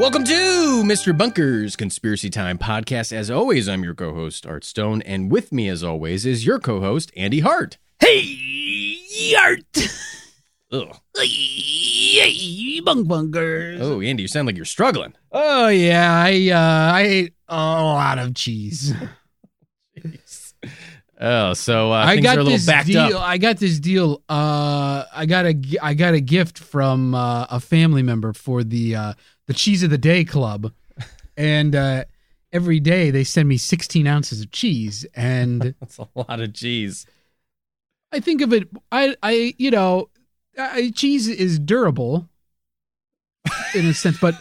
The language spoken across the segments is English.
Welcome to Mr. Bunker's Conspiracy Time podcast. As always, I'm your co host, Art Stone, and with me, as always, is your co host, Andy Hart. Hey, Art. Ugh. Hey, bunk bunkers. Oh, Andy, you sound like you're struggling. Oh yeah, I uh, I ate a lot of cheese. Oh, so uh, I things got are a little this backed deal. up. I got this deal. Uh, I got a I got a gift from uh, a family member for the uh, the cheese of the day club, and uh, every day they send me 16 ounces of cheese, and That's a lot of cheese. I think of it. I I you know, I, cheese is durable in a sense, but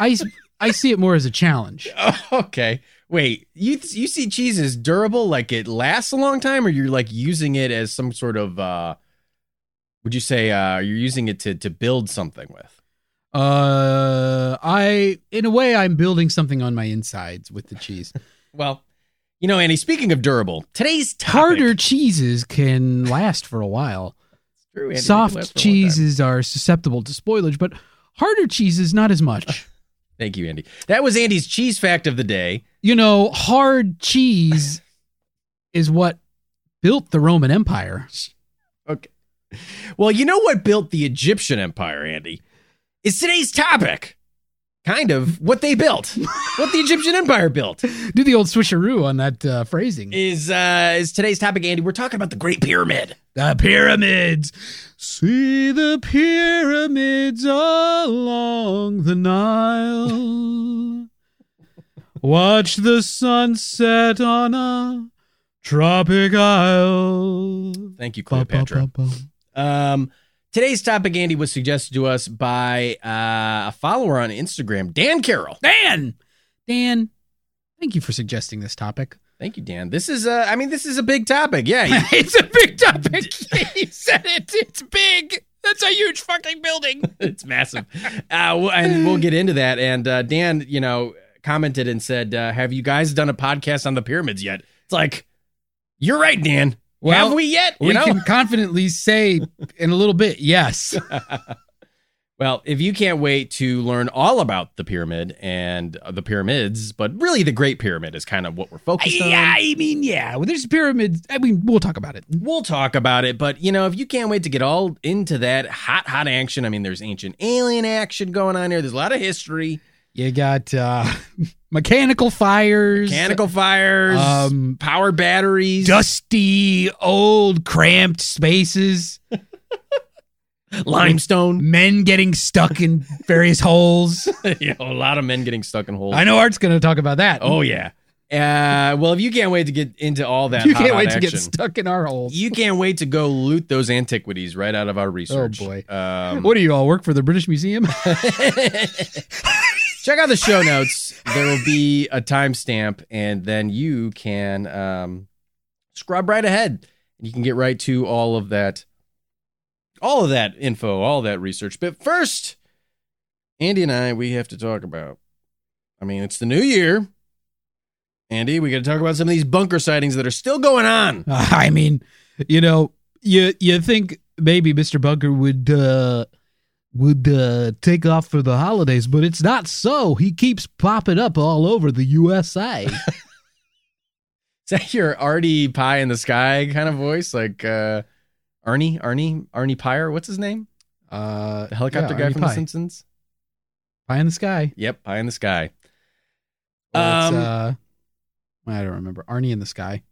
I I see it more as a challenge. Okay. Wait, you you see cheese as durable, like it lasts a long time, or you're like using it as some sort of uh would you say uh you're using it to to build something with? Uh, I in a way I'm building something on my insides with the cheese. Well, you know, Andy, speaking of durable, today's topic, Harder cheeses can last for a while. True, Andy, they can last Soft for a long time. cheeses are susceptible to spoilage, but harder cheeses not as much. Thank you, Andy. That was Andy's cheese fact of the day. you know, hard cheese is what built the Roman Empire. Okay. Well, you know what built the Egyptian Empire, Andy? Is today's topic. Kind of what they built. what the Egyptian Empire built. Do the old switcheroo on that uh, phrasing. Is uh is today's topic, Andy. We're talking about the Great Pyramid. The pyramids. See the pyramids along the Nile. Watch the sunset on a tropic isle. Thank you, Cleopatra. Um, today's topic, Andy, was suggested to us by uh, a follower on Instagram, Dan Carroll. Dan! Dan, thank you for suggesting this topic. Thank you, Dan. This is, uh, I mean, this is a big topic. Yeah, you- it's a big topic. he said it. It's big. That's a huge fucking building. it's massive. Uh, and we'll get into that. And uh, Dan, you know, commented and said, uh, "Have you guys done a podcast on the pyramids yet?" It's like, you're right, Dan. Well, Have we yet? You we know? can confidently say in a little bit, yes. Well, if you can't wait to learn all about the pyramid and uh, the pyramids, but really the Great Pyramid is kind of what we're focused on. Yeah, I mean, yeah. Well, there's pyramids. I mean, we'll talk about it. We'll talk about it, but you know, if you can't wait to get all into that hot, hot action, I mean, there's ancient alien action going on here. There's a lot of history, You got uh, mechanical fires, mechanical fires, um, power batteries, dusty, old, cramped spaces, limestone. men getting stuck in various holes. know, a lot of men getting stuck in holes. I know Art's going to talk about that. Oh yeah. Uh, well, if you can't wait to get into all that, you hot, can't wait to get stuck in our holes. You can't wait to go loot those antiquities right out of our research. Oh, boy. Um, what do you all work for the British Museum? Check out the show notes. There will be a timestamp, and then you can um, scrub right ahead. and You can get right to all of that, all of that info, all that research. But first, Andy and I, we have to talk about. I mean, it's the new year. Andy, we got to talk about some of these bunker sightings that are still going on. I mean, you know, you you think maybe Mr. Bunker would uh would uh take off for the holidays, but it's not so. He keeps popping up all over the USA. Is that your Artie Pie in the Sky kind of voice? Like uh, Arnie, Arnie, Arnie Pye? What's his name? uh The helicopter yeah, guy Arnie from Pie. The Simpsons? Pie in the sky. Yep, pie in the sky. It's, Um, uh, I don't remember. Arnie in the sky.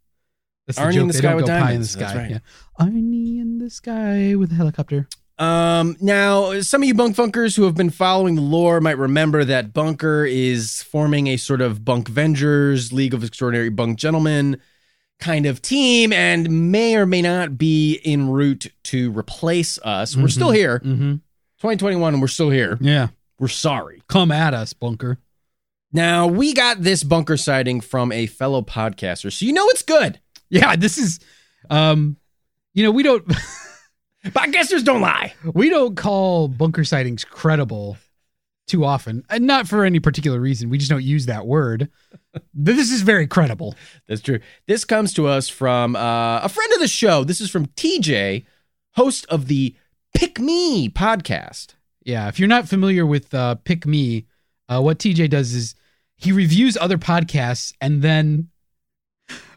That's Arnie in joke. the They sky with go pie in the sky. Right. Yeah. Arnie in the sky with a helicopter. Um, now, some of you bunk funkers who have been following the lore might remember that Bunker is forming a sort of Bunk Vengers, League of Extraordinary Bunk Gentlemen kind of team and may or may not be en route to replace us. We're still here. Mm-hmm. 2021, and we're still here. Yeah. We're sorry. Come at us, bunker. Now, we got this bunker sighting from a fellow podcaster, so you know it's good. Yeah, this is um you know, we don't Podcasters don't lie. we don't call bunker sightings credible too often. And not for any particular reason. We just don't use that word. this is very credible. That's true. This comes to us from uh, a friend of the show. This is from TJ, host of the Pick Me podcast. Yeah, if you're not familiar with uh, Pick Me, uh, what TJ does is he reviews other podcasts and then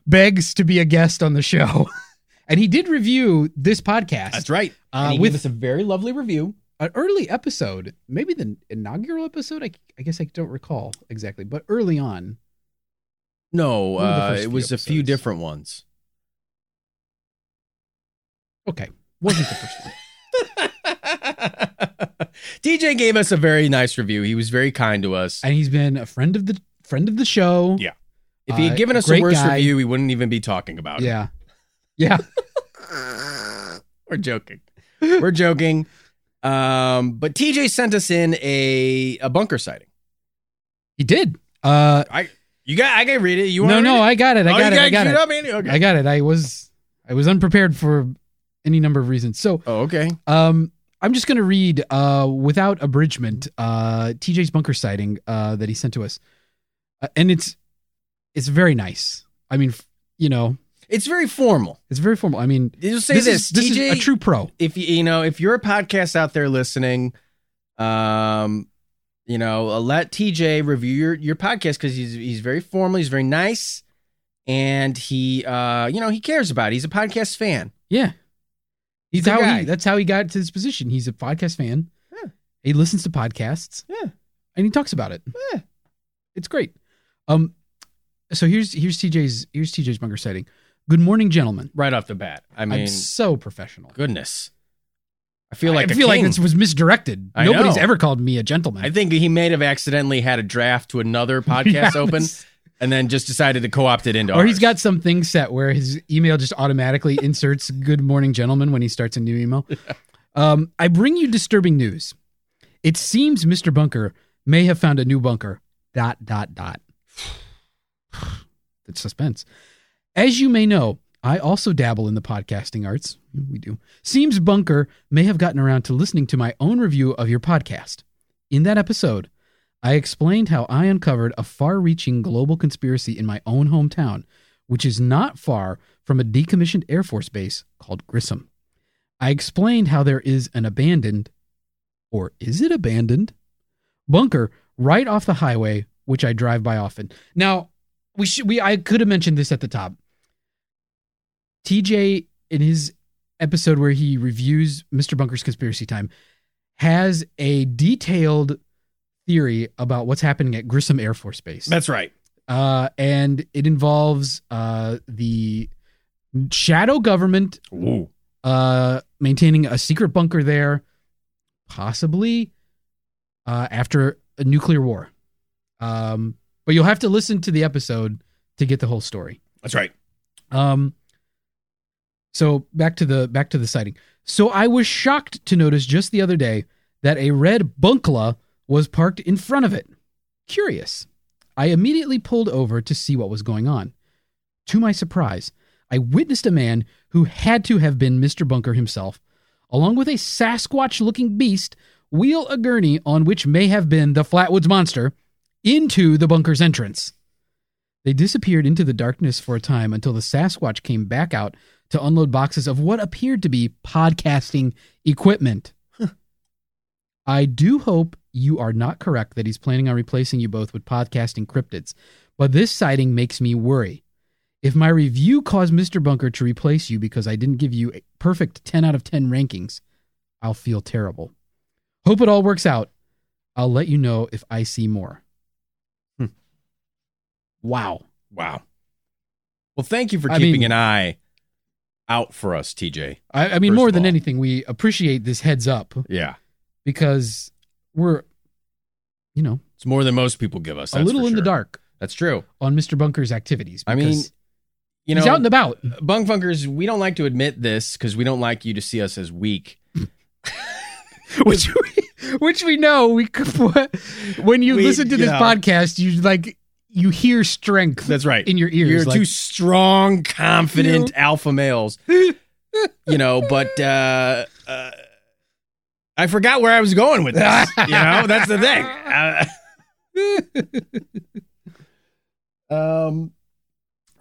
begs to be a guest on the show. and he did review this podcast, That's right. Uh, and he with- gave us a very lovely review. an early episode, maybe the inaugural episode. I, I guess I don't recall exactly, but early on. No, One of the uh, it few was a few different ones. Okay, wasn't the first one. TJ gave us a very nice review. He was very kind to us. and he's been a friend of the friend of the show. Yeah. If he had Uh, given us a great worse guy. review, we wouldn't even be talking about yeah, yeah. It. We're joking. We're joking. Um, but TJ sent us in a a bunker sighting. He did. Uh, I You got? I can read it. You want? no, no, I got it. I oh, got it. I got it. Up, Okay. I got it. I was I was unprepared for any number of reasons. So, oh, okay. um, I'm just gonna read uh without abridgment uh TJ's bunker sighting uh that he sent to us, uh, and it's it's very nice. I mean, f- you know, It's very formal. it's very formal. I mean, You'll say this, this, is, this is a true pro. if you you know if you're a podcast out there listening, um, you know, uh, let TJ review your your podcast because he's he's very formal. He's very nice, and he uh you know he cares about. it. He's a podcast fan. Yeah. He's how guy. he, that's how he got to this position. He's a podcast fan. Yeah. He listens to podcasts. Yeah. And he talks about it. Yeah. It's great. Um so here's here's TJ's here's TJ's bunker setting. Good morning, gentlemen. Right off the bat, I mean, am so professional. goodness, I feel like I feel like this was misdirected. I Nobody's know. ever called me a gentleman. I think he may have accidentally had a draft to another podcast Yeah, open, and then just decided to co-opt it into. Or he's got something set where his email just automatically inserts "Good morning, gentlemen" when he starts a new email. Um, I bring you disturbing news. It seems Mr. Bunker may have found a new bunker. Dot dot dot. That's suspense. As you may know, I also dabble in the podcasting arts. We do. Seems Bunker may have gotten around to listening to my own review of your podcast. In that episode, I explained how I uncovered a far reaching global conspiracy in my own hometown, which is not far from a decommissioned Air Force base called Grissom. I explained how there is an abandoned, or is it abandoned, bunker right off the highway, which I drive by often. Now, we should we I could have mentioned this at the top. TJ in his episode where he reviews Mr. Bunker's conspiracy time has a detailed theory about what's happening at Grissom Air Force Base. That's right. Uh, and it involves uh, the shadow government uh, maintaining a secret bunker there, possibly uh, after a nuclear war. Um, but you'll have to listen to the episode to get the whole story. That's right. Um, so back to the back to the sighting. So I was shocked to notice just the other day that a red bunkla was parked in front of it. Curious. I immediately pulled over to see what was going on. To my surprise, I witnessed a man who had to have been Mr. Bunker himself, along with a Sasquatch looking beast, wheel a gurney on which may have been the Flatwoods Monster into the bunker's entrance. They disappeared into the darkness for a time until the Sasquatch came back out to unload boxes of what appeared to be podcasting equipment. I do hope you are not correct that he's planning on replacing you both with podcasting cryptids, but this sighting makes me worry. If my review caused Mr. Bunker to replace you because I didn't give you a perfect 10 out of 10 rankings, I'll feel terrible. Hope it all works out. I'll let you know if I see more. Hmm. Wow. Wow. Well, thank you for I keeping mean- an eye out for us, TJ. I, I mean, more than all. anything, we appreciate this heads up Yeah. because we're, you know, It's more than most people give us. a little in the dark That's true. on Mr. Bunker's activities. I mean, You he's know, out and about. bunk funkers, we don't like to admit this because we don't like you to see us as weak. which we, which we know we could, when you We- listen to this yeah. podcast you like you hear strength That's right. in your ears You're like, two strong, confident alpha males. you know, but uh, uh, I forgot where I was going with this. you know, that's the thing. Uh, um,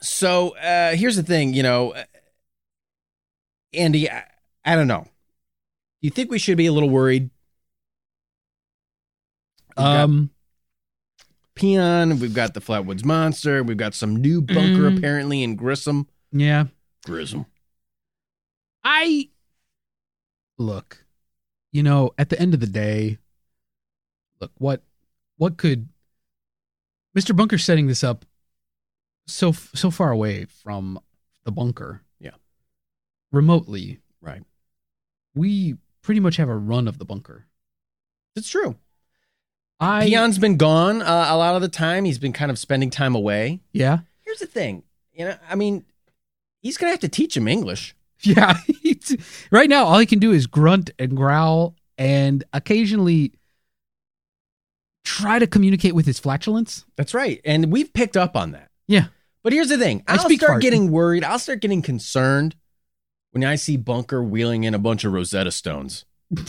so uh, here's the thing. You know, Andy, I, I don't know. Do you think we should be a little worried? Um Peon, we've got the Flatwoods Monster, we've got some new bunker Mm. apparently in Grissom. yeah Grissom. i look you know at the end of the day look what what could mr bunker setting this up so so far away from the bunker Yeah. remotely Right. we pretty much have a run of the bunker It's true. I Peon's been gone uh, a lot of the time. He's been kind of spending time away. yeah Here's the thing. You know, I mean, he's going to have to teach him English. Yeah. Right now, all he can do is grunt and growl and occasionally try to communicate with his flatulence. That's right. And we've picked up on that. Yeah. But here's the thing. I I'll start fart. getting worried. I'll start getting concerned when I see Bunker wheeling in a bunch of Rosetta Stones.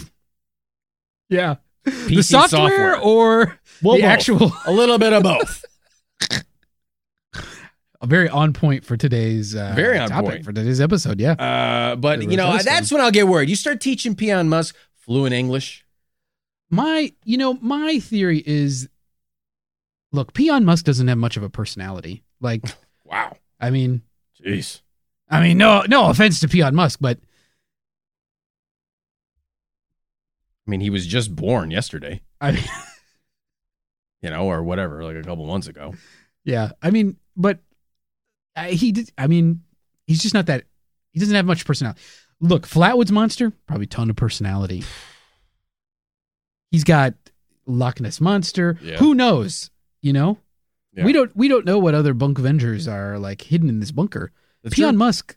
Yeah. The software, software. or Well, the both. actual. A little bit of both. A Very on point for today's uh, Very on topic point. for today's episode. Yeah. Uh, but, you know, that's when I'll get worried. You start teaching Peon Musk fluent English. My, you know, my theory is look, Peon Musk doesn't have much of a personality. Like, Wow. I mean, Jeez. I mean, no, no offense to Peon Musk, but I mean, he was just born yesterday, I mean, you know, or whatever, like a couple months ago. Yeah, I mean, but uh, he did. I mean, he's just not that. He doesn't have much personality. Look, Flatwoods Monster probably ton of personality. He's got Loch Ness Monster. Yeah. Who knows? You know, Yeah. we don't. We don't know what other Bunk Avengers are like hidden in this bunker. That's Peon true. Musk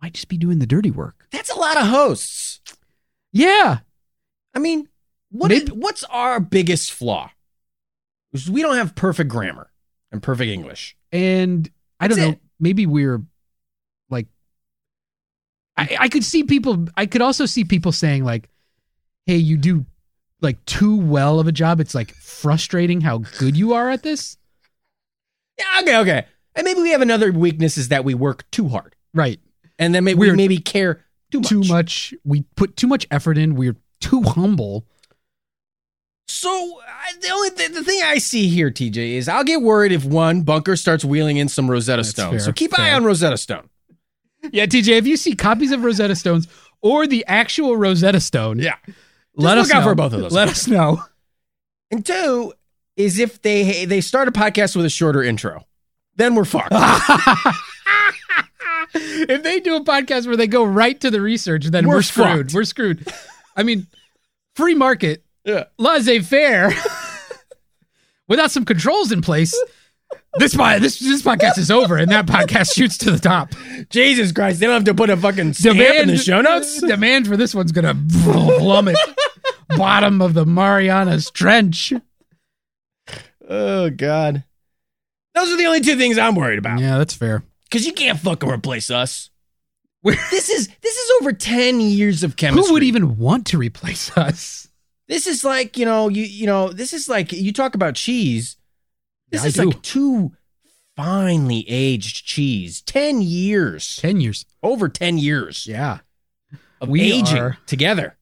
might just be doing the dirty work. That's a lot of hosts. Yeah, I mean, what Maybe- what's our biggest flaw? We don't have perfect grammar and perfect English. and I don't That's know. it. Maybe we're like, I, I could see people. I could also see people saying like, "Hey, you do like too well of a job. It's like frustrating how good you are at this." Yeah, okay, okay. And maybe we have another weakness is that we work too hard, Right. and then maybe we We're maybe care too much. Too much. We put too much effort in. We're too humble. So I, the only th- the thing I see here, TJ, is I'll get worried if one bunker starts wheeling in some Rosetta That's Stone. fair, so keep eye on Rosetta Stone. Yeah, TJ. If you see copies of Rosetta Stones or the actual Rosetta Stone, Yeah. let us know. for both of those. Let us know. And two is if they they start a podcast with a shorter intro, then we're fucked. if they do a podcast where they go right to the research, then we're, We're screwed. fucked. We're screwed. I mean, free market, yeah. laissez faire, without some controls in place. This this this podcast is over, and that podcast shoots to the top. Jesus Christ, they don't have to put a fucking stamp in the show notes. demand for this one's gonna plummet. Bottom of the Marianas Trench. Oh God, those are the only two things I'm worried about. Yeah, that's fair. Because you can't fucking replace us. This is this is over ten years of chemistry. Who would even want to replace us? This is like you know you you know this is like you talk about cheese. This Yeah, is like two finely aged cheese. Ten years, Ten years. over ten years Yeah. of We aging are- together.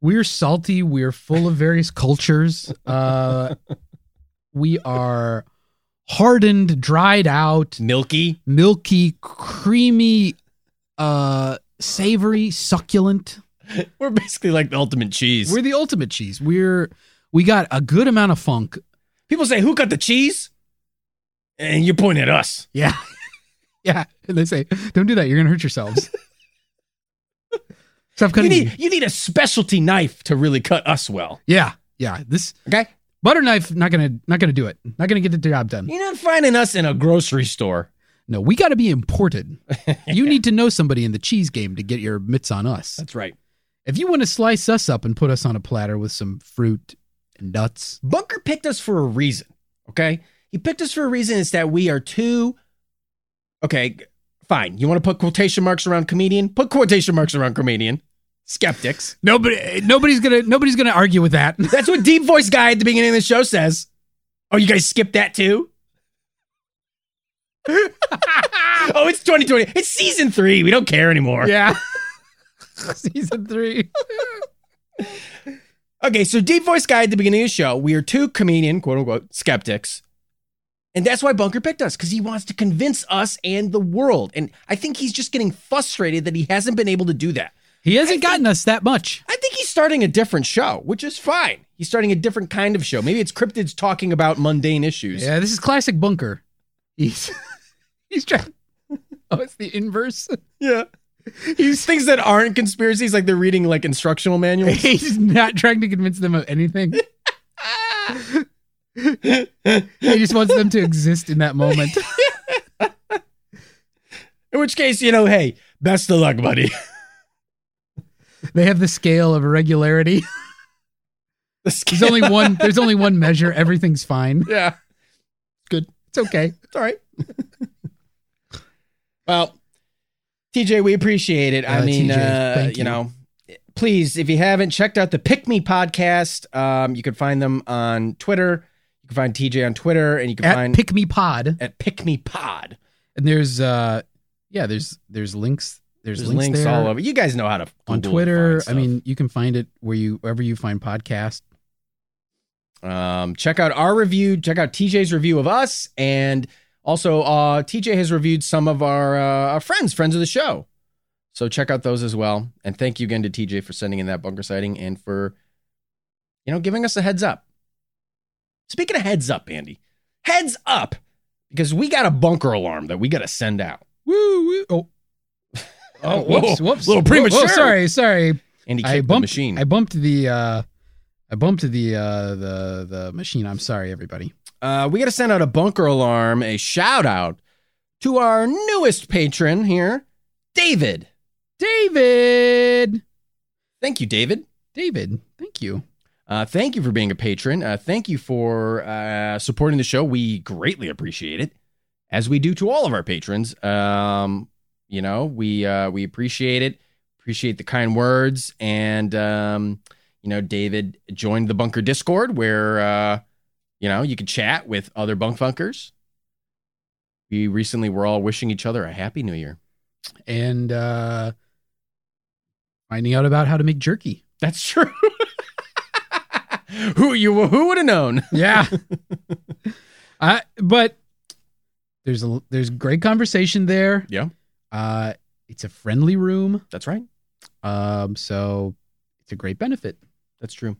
We're salty. We're full of various cultures. Uh, we are hardened, dried out, Milky. milky, creamy, uh, savory, succulent. We're basically like the ultimate cheese. We're the ultimate cheese. We're We got a good amount of funk. People say, "Who cut the cheese?" And you're pointing at us. Yeah. yeah. And they say, don't do that. You're going to hurt yourselves. Stop You cutting. me. need you need a specialty knife to really cut us well. Yeah. Yeah. This Okay, butter knife, not to, not going to do it. Not going to get the job done. you're not finding us in a grocery store. No, we got to be imported. You need to know somebody in the cheese game to get your mitts on us. That's right. If you want to slice us up and put us on a platter with some fruit and nuts, Bunker picked us for a reason. Okay, he picked us for a reason. It's that we are too. Okay, fine. You want to put quotation marks around comedian? Put quotation marks around comedian. Skeptics. nobody, nobody's gonna, nobody's gonna argue with that. That's what deep voice guy at the beginning of the show says. Oh, you guys skipped that too? oh, it's 2020. It's season three. We don't care anymore. yeah. Season three. Okay, so deep voice guy at the beginning of the show, we are two comedian, quote unquote, skeptics. And that's why Bunker picked us, because he wants to convince us and the world. And I think he's just getting frustrated that he hasn't been able to do that. He hasn't gotten us that much. I think he's starting a different show, which is fine. He's starting a different kind of show. Maybe it's cryptids talking about mundane issues. Yeah, this is classic bunker. He's he's trying. Oh, it's the inverse. Yeah. He's things that aren't conspiracies, like they're reading like instructional manuals. He's not trying to convince them of anything. he just wants them to exist in that moment. In which case, you know, hey, best of luck, buddy. They have the scale of irregularity. The There's only one. There's only one measure. Everything's fine. Yeah. Good. It's okay. It's all right. Well, TJ, we appreciate it. I Uh, mean, TJ, uh, you you. know, please, if you haven't checked out the Pick Me podcast, um, you can find them on Twitter. You can find TJ on Twitter, and you can At find Pick Me Pod, at Pick Me Pod. and there's uh, yeah, there's there's links. There's, There's, links, links, all over. You guys know how to on Google and Twitter. I mean, you can find it where you wherever you find podcasts. um, check out our review. Check out TJ's review of us, and also uh, TJ has reviewed some of our uh, our friends, friends of the show. So check out those as well. And thank you again to TJ for sending in that bunker sighting and for, you know, giving us a heads up. Speaking of heads up, Andy, heads up, because we got a bunker alarm that we got to send out. Woo! woo. Oh. Oh, whoops! Whoa, Whoops! little premature. whoa, sorry, sorry. Andy I kicked the machine. I bumped the. uh I bumped the uh the the machine. I'm sorry, everybody. Uh, we got to send out a bunker alarm, a shout out to our newest patron here, David. David. Thank you, David. David, thank you. Uh, thank you for being a patron. Uh, thank you for uh, supporting the show. We greatly appreciate it, as we do to all of our patrons. Um, you know, we uh, we appreciate it. Appreciate the kind words, and um, you know, David joined the Bunker Discord, where uh, you know you can chat with other bunk funkers. We recently were all wishing each other a happy New Year. And uh finding out about how to make jerky. That's true. who you who would have known? Yeah. I but there's a there's great conversation there. Yeah. Uh it's a friendly room. That's right. Um so it's a great benefit. That's true.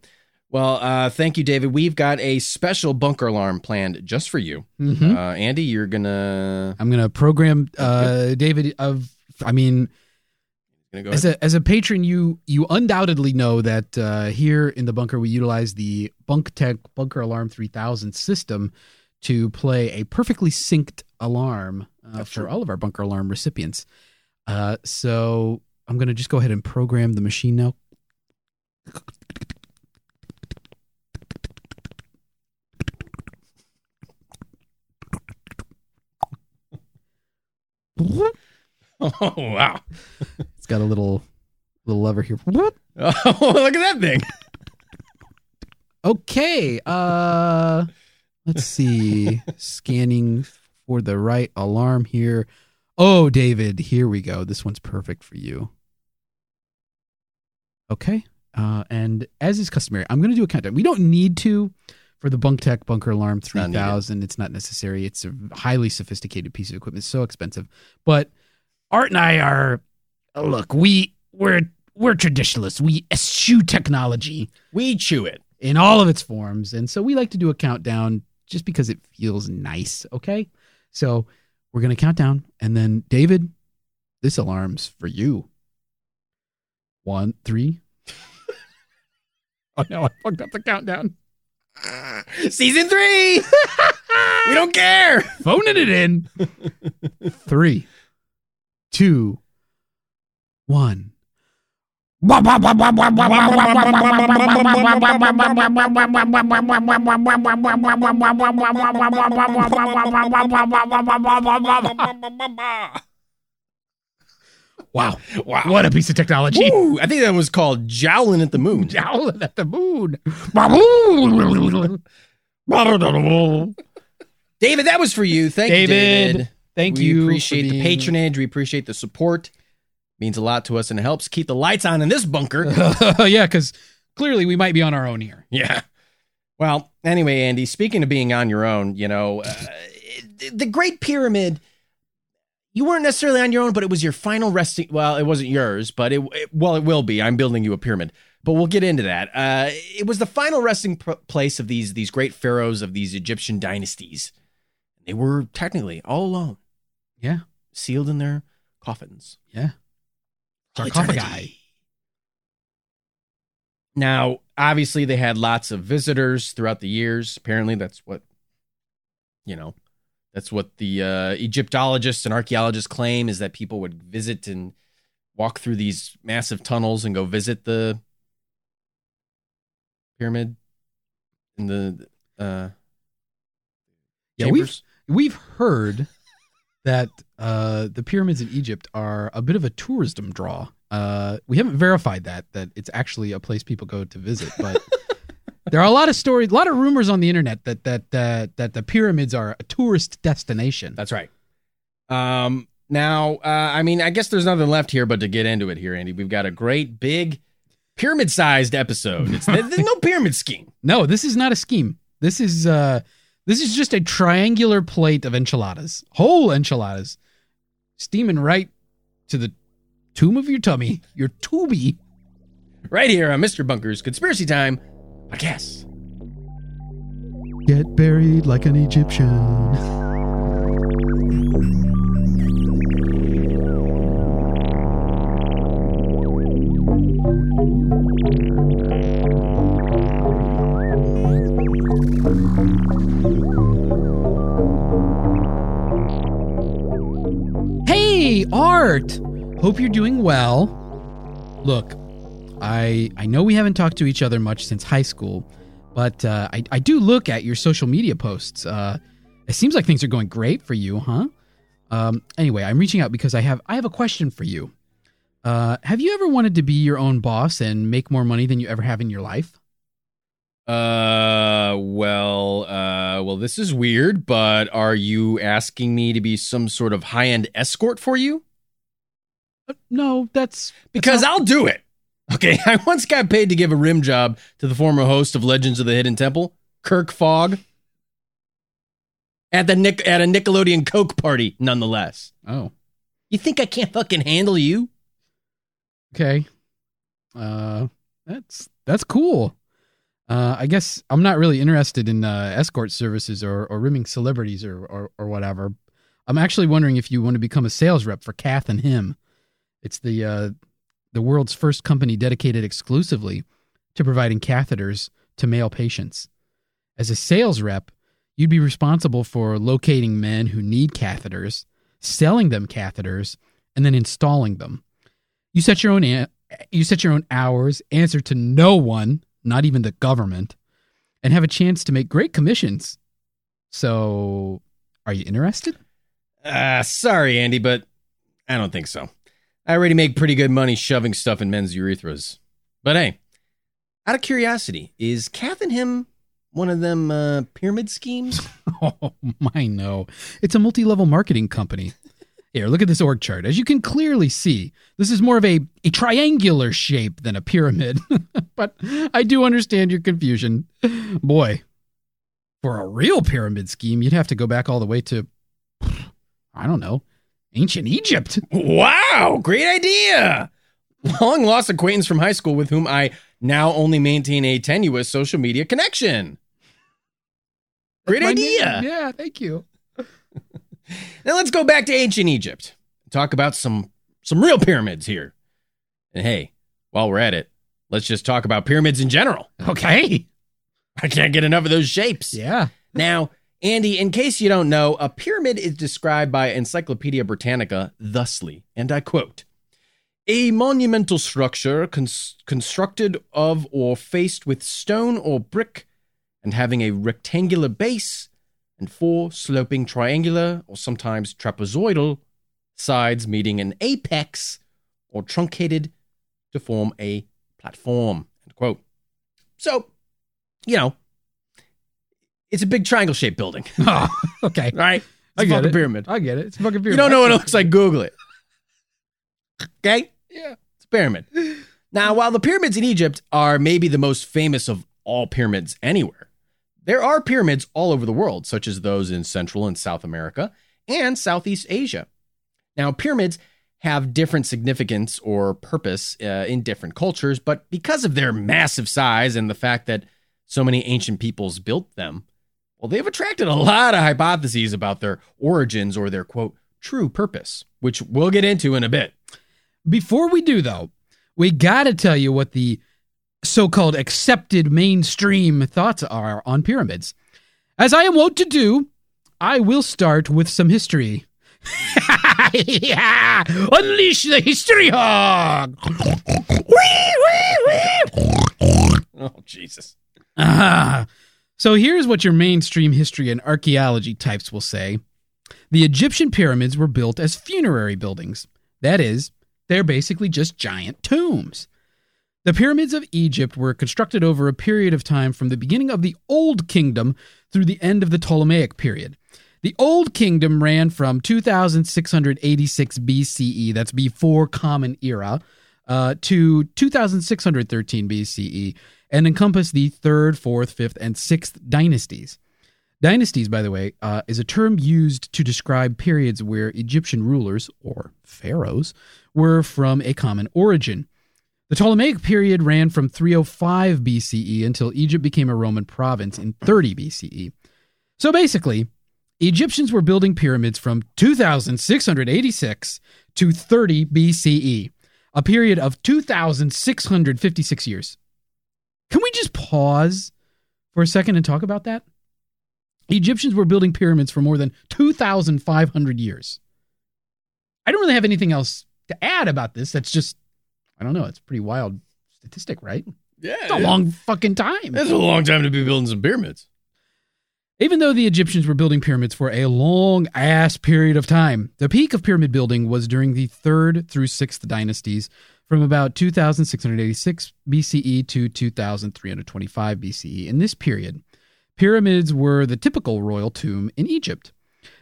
Well, uh, thank you, David. We've got a special bunker alarm planned just for you. Mhm. Uh, Andy, you're gonna I'm going to program uh David of I mean gonna go. as ahead. a as a patron you you undoubtedly know that uh here in the bunker we utilize the Bunk Tech Bunker Alarm 3000 system to play a perfectly synced alarm uh, for true. all of our bunker alarm recipients. Uh so I'm going to just go ahead and program the machine now. oh wow! It's got a little little lever here. Oh, look at that thing. Okay. Uh let's see. Scanning for the right alarm here. Oh, David, here we go. This one's perfect for you. Okay. Uh and as is customary, I'm going to do a countdown. We don't need to for the Bunk Tech Bunker Alarm not 3000. It's not necessary. It's a highly sophisticated piece of equipment. So expensive. But Art and I are oh, look, we we're we're traditionalists. We eschew technology. We chew it. in all of its forms. And so we like to do a countdown just because it feels nice. Okay. So we're going to count down. And then, David, this alarm's for you. One, three. oh, no, I fucked up the countdown. Season three. we don't care. Phoning it in. three, two, one. Wow. Wow. What a piece of technology. Woo, I think that was called Jowling at the Moon. Jowling at the moon. David, that was for you. Thank you, David, David. Thank we you. for appreciate the patronage. We appreciate the support. It means a lot to us and it helps keep the lights on in this bunker. yeah, because clearly we might be on our own here. yeah. Well, anyway, Andy, speaking of being on your own, you know, uh, the Great Pyramid, you weren't necessarily on your own, but it was your final resting. Well, it wasn't yours, but it, it well, it will be. I'm building you a pyramid, but we'll get into that. Uh, it was the final resting pr- place of these these great pharaohs of these Egyptian dynasties. They were technically all alone, Yeah. sealed in their coffins. Yeah. Sarcophagi. Now, obviously, they had lots of visitors throughout the years. Apparently, that's what, you know, that's what the uh, Egyptologists and archaeologists claim is that people would visit and walk through these massive tunnels and go visit the pyramid in the uh, Yeah, we've we've heard that uh, the pyramids in Egypt are a bit of a tourism draw. Uh, we haven't verified that that it's actually a place people go to visit, but there are a lot of stories, a lot of rumors on the internet that that that that the pyramids are a tourist destination. That's right. Um, now, uh, I mean, I guess there's nothing left here but to get into it here, Andy. We've got a great big pyramid-sized episode. It's there's no pyramid scheme. No, this is not a scheme. This is uh this is just a triangular plate of enchiladas. Whole enchiladas. Steaming right to the tomb of your tummy, your tubby. Right here on Mr. Bunker's Conspiracy Time podcast. Get buried like an Egyptian. Hey, Art. Hope you're doing well. Look, I I know we haven't talked to each other much since high school, but uh, I I do look at your social media posts. Uh, it seems like things are going great for you, huh? Um, anyway, I'm reaching out because I have I have a question for you. Uh, have you ever wanted to be your own boss and make more money than you ever have in your life? Uh, well, uh, well, this is weird, but are you asking me to be some sort of high-end escort for you? Uh, no, that's Because I'll do it. Okay, I once got paid to give a rim job to the former host of Legends of the Hidden Temple, Kirk Fogg, at the Nick at a Nickelodeon Coke party. Nonetheless, oh you think I can't fucking handle you? okay. Uh, that's that's cool. Uh, I guess I'm not really interested in uh, escort services or, or rimming celebrities or, or or whatever. I'm actually wondering if you want to become a sales rep for Kath and Him. It's the uh, the world's first company dedicated exclusively to providing catheters to male patients. As a sales rep, you'd be responsible for locating men who need catheters, selling them catheters, and then installing them. You set your own you set your own hours, answer to no one, not even the government, and have a chance to make great commissions. So, are you interested? Uh, sorry, Andy, but I don't think so. I already make pretty good money shoving stuff in men's urethras. But hey, out of curiosity, is Kath and him one of them uh, pyramid schemes? Oh, my no. It's a multi level marketing company. Here, look at this org chart. As you can clearly see, this is more of a, a triangular shape than a pyramid. but I do understand your confusion. Boy, for a real pyramid scheme, you'd have to go back all the way to, I don't know, ancient Egypt. Wow, great idea. Long lost acquaintance from high school with whom I now only maintain a tenuous social media connection. Great idea. Yeah, thank you. Now let's go back to ancient Egypt. Talk about some some real pyramids here. And hey, while we're at it, let's just talk about pyramids in general. Okay. I can't get enough of those shapes. Yeah. Now, Andy, in case you don't know, a pyramid is described by Encyclopedia Britannica thusly, and I quote A monumental structure cons- constructed of or faced with stone or brick and having a rectangular base and four sloping triangular or sometimes trapezoidal sides meeting an apex or truncated to form a platform. End quote. So, you know, it's a big triangle shaped building, Oh, okay. right? It's I a get fucking it. pyramid. I get it. It's a fucking pyramid. You don't know what it looks like, Google it. Okay? Yeah. It's a pyramid. Now, while the pyramids in Egypt are maybe the most famous of all pyramids anywhere, there are pyramids all over the world, such as those in Central and South America and Southeast Asia. Now, pyramids have different significance or purpose uh, in different cultures, but because of their massive size and the fact that so many ancient peoples built them, well, they've attracted a lot of hypotheses about their origins or their quote, true purpose, which we'll get into in a bit. Before we do, though, we got to tell you what the so called accepted mainstream thoughts are on pyramids. As I am wont to do, I will start with some history. yeah! Unleash the history hog! wee, wee, wee! Oh, Jesus. Ah. So here's what your mainstream history and archaeology types will say. The Egyptian pyramids were built as funerary buildings. That is, they're basically just giant tombs. The pyramids of Egypt were constructed over a period of time from the beginning of the Old Kingdom through the end of the Ptolemaic period. The Old Kingdom ran from 2686 BCE, that's before Common Era, uh, to 2613 BCE, and encompass the third, fourth, fifth, and sixth dynasties. Dynasties, by the way, uh, is a term used to describe periods where Egyptian rulers, or pharaohs, were from a common origin. The Ptolemaic period ran from 305 BCE until Egypt became a Roman province in 30 BCE. So basically, Egyptians were building pyramids from 2686 to 30 BCE, a period of 2656 years. Can we just pause for a second and talk about that? The Egyptians were building pyramids for more than 2,500 years. I don't really have anything else to add about this. That's just, I don't know. It's a pretty wild statistic, right? Yeah. It's a long fucking time. That's a long time to be building some pyramids. Even though the Egyptians were building pyramids for a long ass period of time, the peak of pyramid building was during the 3rd through 6th dynasties from about 2686 BCE to 2325 BCE. In this period, pyramids were the typical royal tomb in Egypt.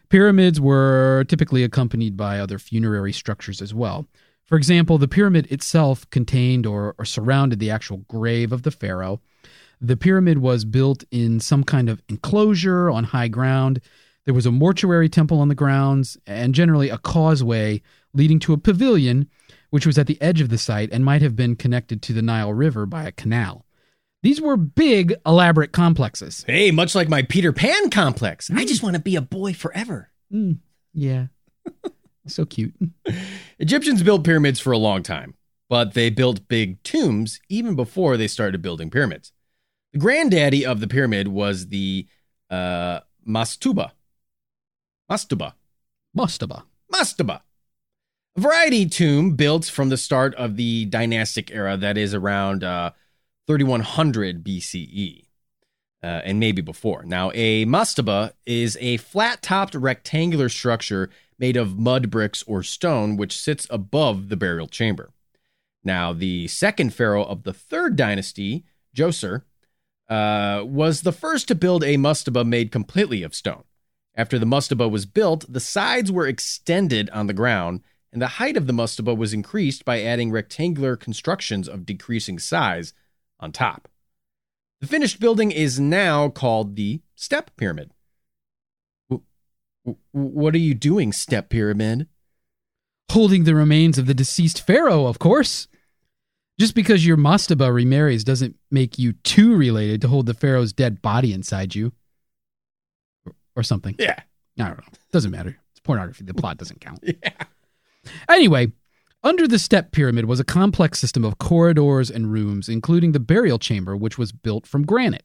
Pyramids were typically accompanied by other funerary structures as well. For example, the pyramid itself contained or, or surrounded the actual grave of the pharaoh. The pyramid was built in some kind of enclosure on high ground. There was a mortuary temple on the grounds, and generally a causeway leading to a pavilion, which was at the edge of the site and might have been connected to the Nile River by a canal. These were big, elaborate complexes. Hey, much like my Peter Pan complex, I just want to be a boy forever. Mm, yeah. so cute. Egyptians built pyramids for a long time, but they built big tombs even before they started building pyramids. The granddaddy of the pyramid was the uh, mastuba. Mastuba. Mastaba. Mastaba. A variety tomb built from the start of the dynastic era, that is around uh, 3100 BCE, uh, and maybe before. Now, a mastaba is a flat topped rectangular structure made of mud bricks or stone, which sits above the burial chamber. Now, the second pharaoh of the third dynasty, Djoser, uh, was the first to build a mastaba made completely of stone. After the mastaba was built, the sides were extended on the ground, and the height of the mastaba was increased by adding rectangular constructions of decreasing size on top. The finished building is now called the Step Pyramid. W- w- What are you doing, Step Pyramid? Holding the remains of the deceased pharaoh, of course. Just because your mastaba remarries doesn't make you too related to hold the pharaoh's dead body inside you, or, or something. Yeah. I don't know. Doesn't matter. It's pornography. The plot doesn't count. Yeah. Anyway, under the step pyramid was a complex system of corridors and rooms, including the burial chamber, which was built from granite.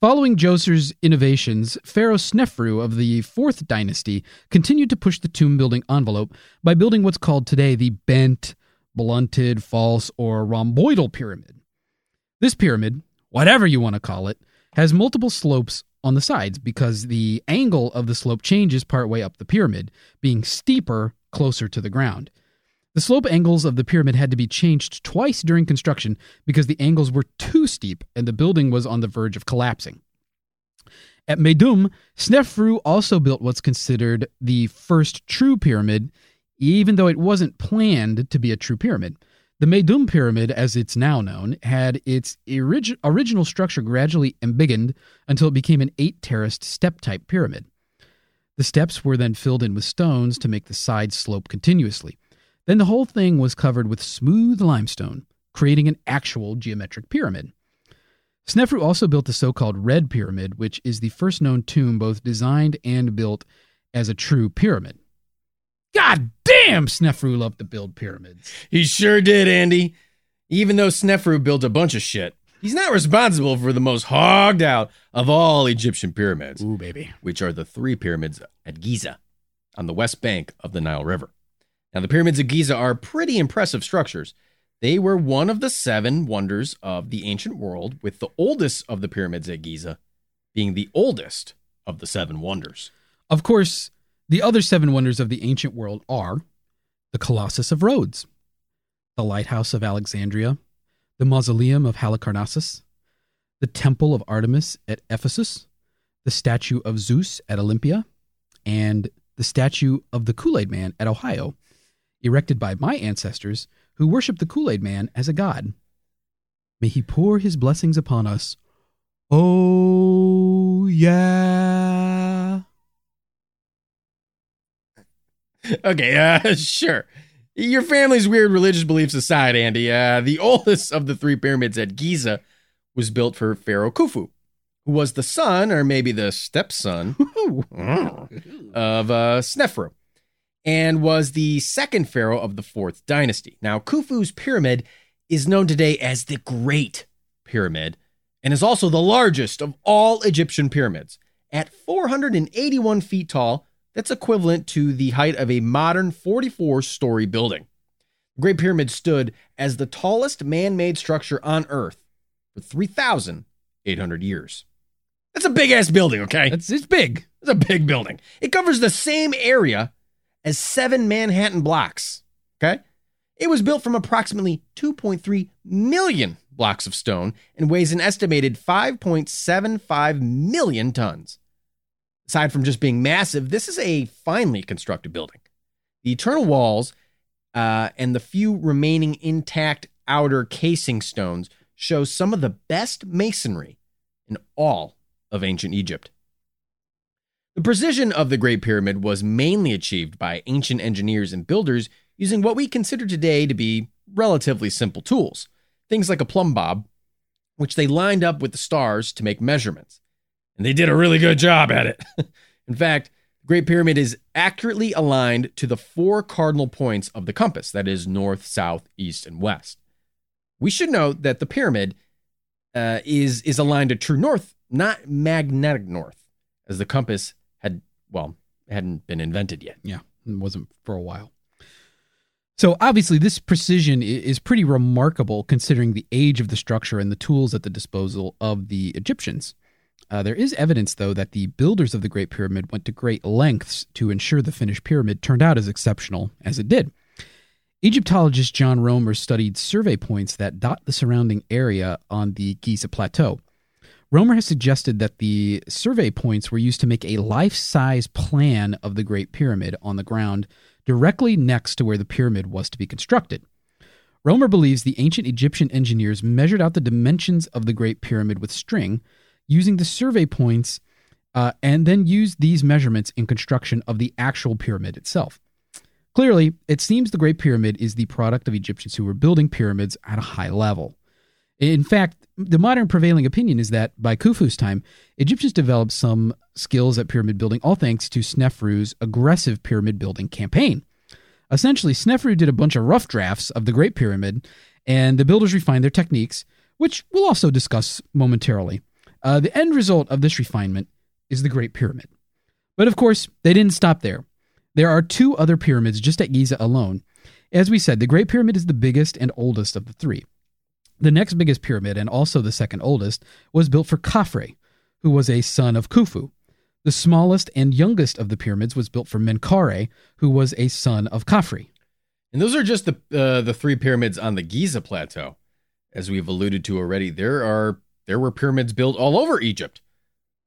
Following Djoser's innovations, Pharaoh Snefru of the Fourth Dynasty continued to push the tomb building envelope by building what's called today the bent, blunted, false, or rhomboidal pyramid. This pyramid, whatever you want to call it, has multiple slopes on the sides because the angle of the slope changes partway up the pyramid, being steeper closer to the ground. The slope angles of the pyramid had to be changed twice during construction because the angles were too steep and the building was on the verge of collapsing. At Meidum, Snefru also built what's considered the first true pyramid, even though it wasn't planned to be a true pyramid. The Meidum pyramid, as it's now known, had its orig- original structure gradually embiggened until it became an eight terraced step type pyramid. The steps were then filled in with stones to make the sides slope continuously. Then the whole thing was covered with smooth limestone, creating an actual geometric pyramid. Snefru also built the so called Red Pyramid, which is the first known tomb both designed and built as a true pyramid. God damn, Snefru loved to build pyramids. He sure did, Andy. Even though Snefru built a bunch of shit, he's not responsible for the most hogged out of all Egyptian pyramids, Ooh, baby. which are the three pyramids at Giza on the west bank of the Nile River. Now, the pyramids of Giza are pretty impressive structures. They were one of the seven wonders of the ancient world, with the oldest of the pyramids at Giza being the oldest of the seven wonders. Of course, the other seven wonders of the ancient world are the Colossus of Rhodes, the Lighthouse of Alexandria, the Mausoleum of Halicarnassus, the Temple of Artemis at Ephesus, the statue of Zeus at Olympia, and the statue of the Kool Aid Man at Ohio, erected by my ancestors who worshiped the Kool Aid Man as a god. May he pour his blessings upon us. Oh, yeah. Okay, uh, sure. Your family's weird religious beliefs aside, Andy, uh, the oldest of the three pyramids at Giza was built for Pharaoh Khufu, who was the son, or maybe the stepson, of uh, Snefru, and was the second pharaoh of the fourth dynasty. Now, Khufu's pyramid is known today as the Great Pyramid and is also the largest of all Egyptian pyramids. At 481 feet tall, that's equivalent to the height of a modern 44 story building. The Great Pyramid stood as the tallest man made structure on Earth for 3,800 years. That's a big ass building, okay? It's, it's big. It's a big building. It covers the same area as seven Manhattan blocks. Okay? It was built from approximately 2.3 million blocks of stone and weighs an estimated 5.75 million tons. Aside from just being massive, this is a finely constructed building. The eternal walls uh, and the few remaining intact outer casing stones show some of the best masonry in all of ancient Egypt. The precision of the Great Pyramid was mainly achieved by ancient engineers and builders using what we consider today to be relatively simple tools, things like a plumb bob, which they lined up with the stars to make measurements. And they did a really good job at it. In fact, the Great Pyramid is accurately aligned to the four cardinal points of the compass that is, north, south, east, and west. We should note that the pyramid uh, is, is aligned to true north, not magnetic north, as the compass had, well, hadn't been invented yet. Yeah, it wasn't for a while. So obviously, this precision is pretty remarkable considering the age of the structure and the tools at the disposal of the Egyptians. Uh, there is evidence, though, that the builders of the Great Pyramid went to great lengths to ensure the finished pyramid turned out as exceptional as it did. Egyptologist John Romer studied survey points that dot the surrounding area on the Giza Plateau. Romer has suggested that the survey points were used to make a life size plan of the Great Pyramid on the ground directly next to where the pyramid was to be constructed. Romer believes the ancient Egyptian engineers measured out the dimensions of the Great Pyramid with string using the survey points uh, and then use these measurements in construction of the actual pyramid itself. Clearly, it seems the Great Pyramid is the product of Egyptians who were building pyramids at a high level. In fact, the modern prevailing opinion is that by Khufu's time, Egyptians developed some skills at pyramid building, all thanks to Snefru's aggressive pyramid building campaign. Essentially, Snefru did a bunch of rough drafts of the Great Pyramid, and the builders refined their techniques, which we'll also discuss momentarily. Uh, the end result of this refinement is the Great Pyramid. But of course, they didn't stop there. There are two other pyramids just at Giza alone. As we said, the Great Pyramid is the biggest and oldest of the three. The next biggest pyramid, and also the second oldest, was built for Khafre, who was a son of Khufu. The smallest and youngest of the pyramids was built for Menkaure, who was a son of Khafre. And those are just the uh, the three pyramids on the Giza plateau. As we've alluded to already, there are there were pyramids built all over Egypt.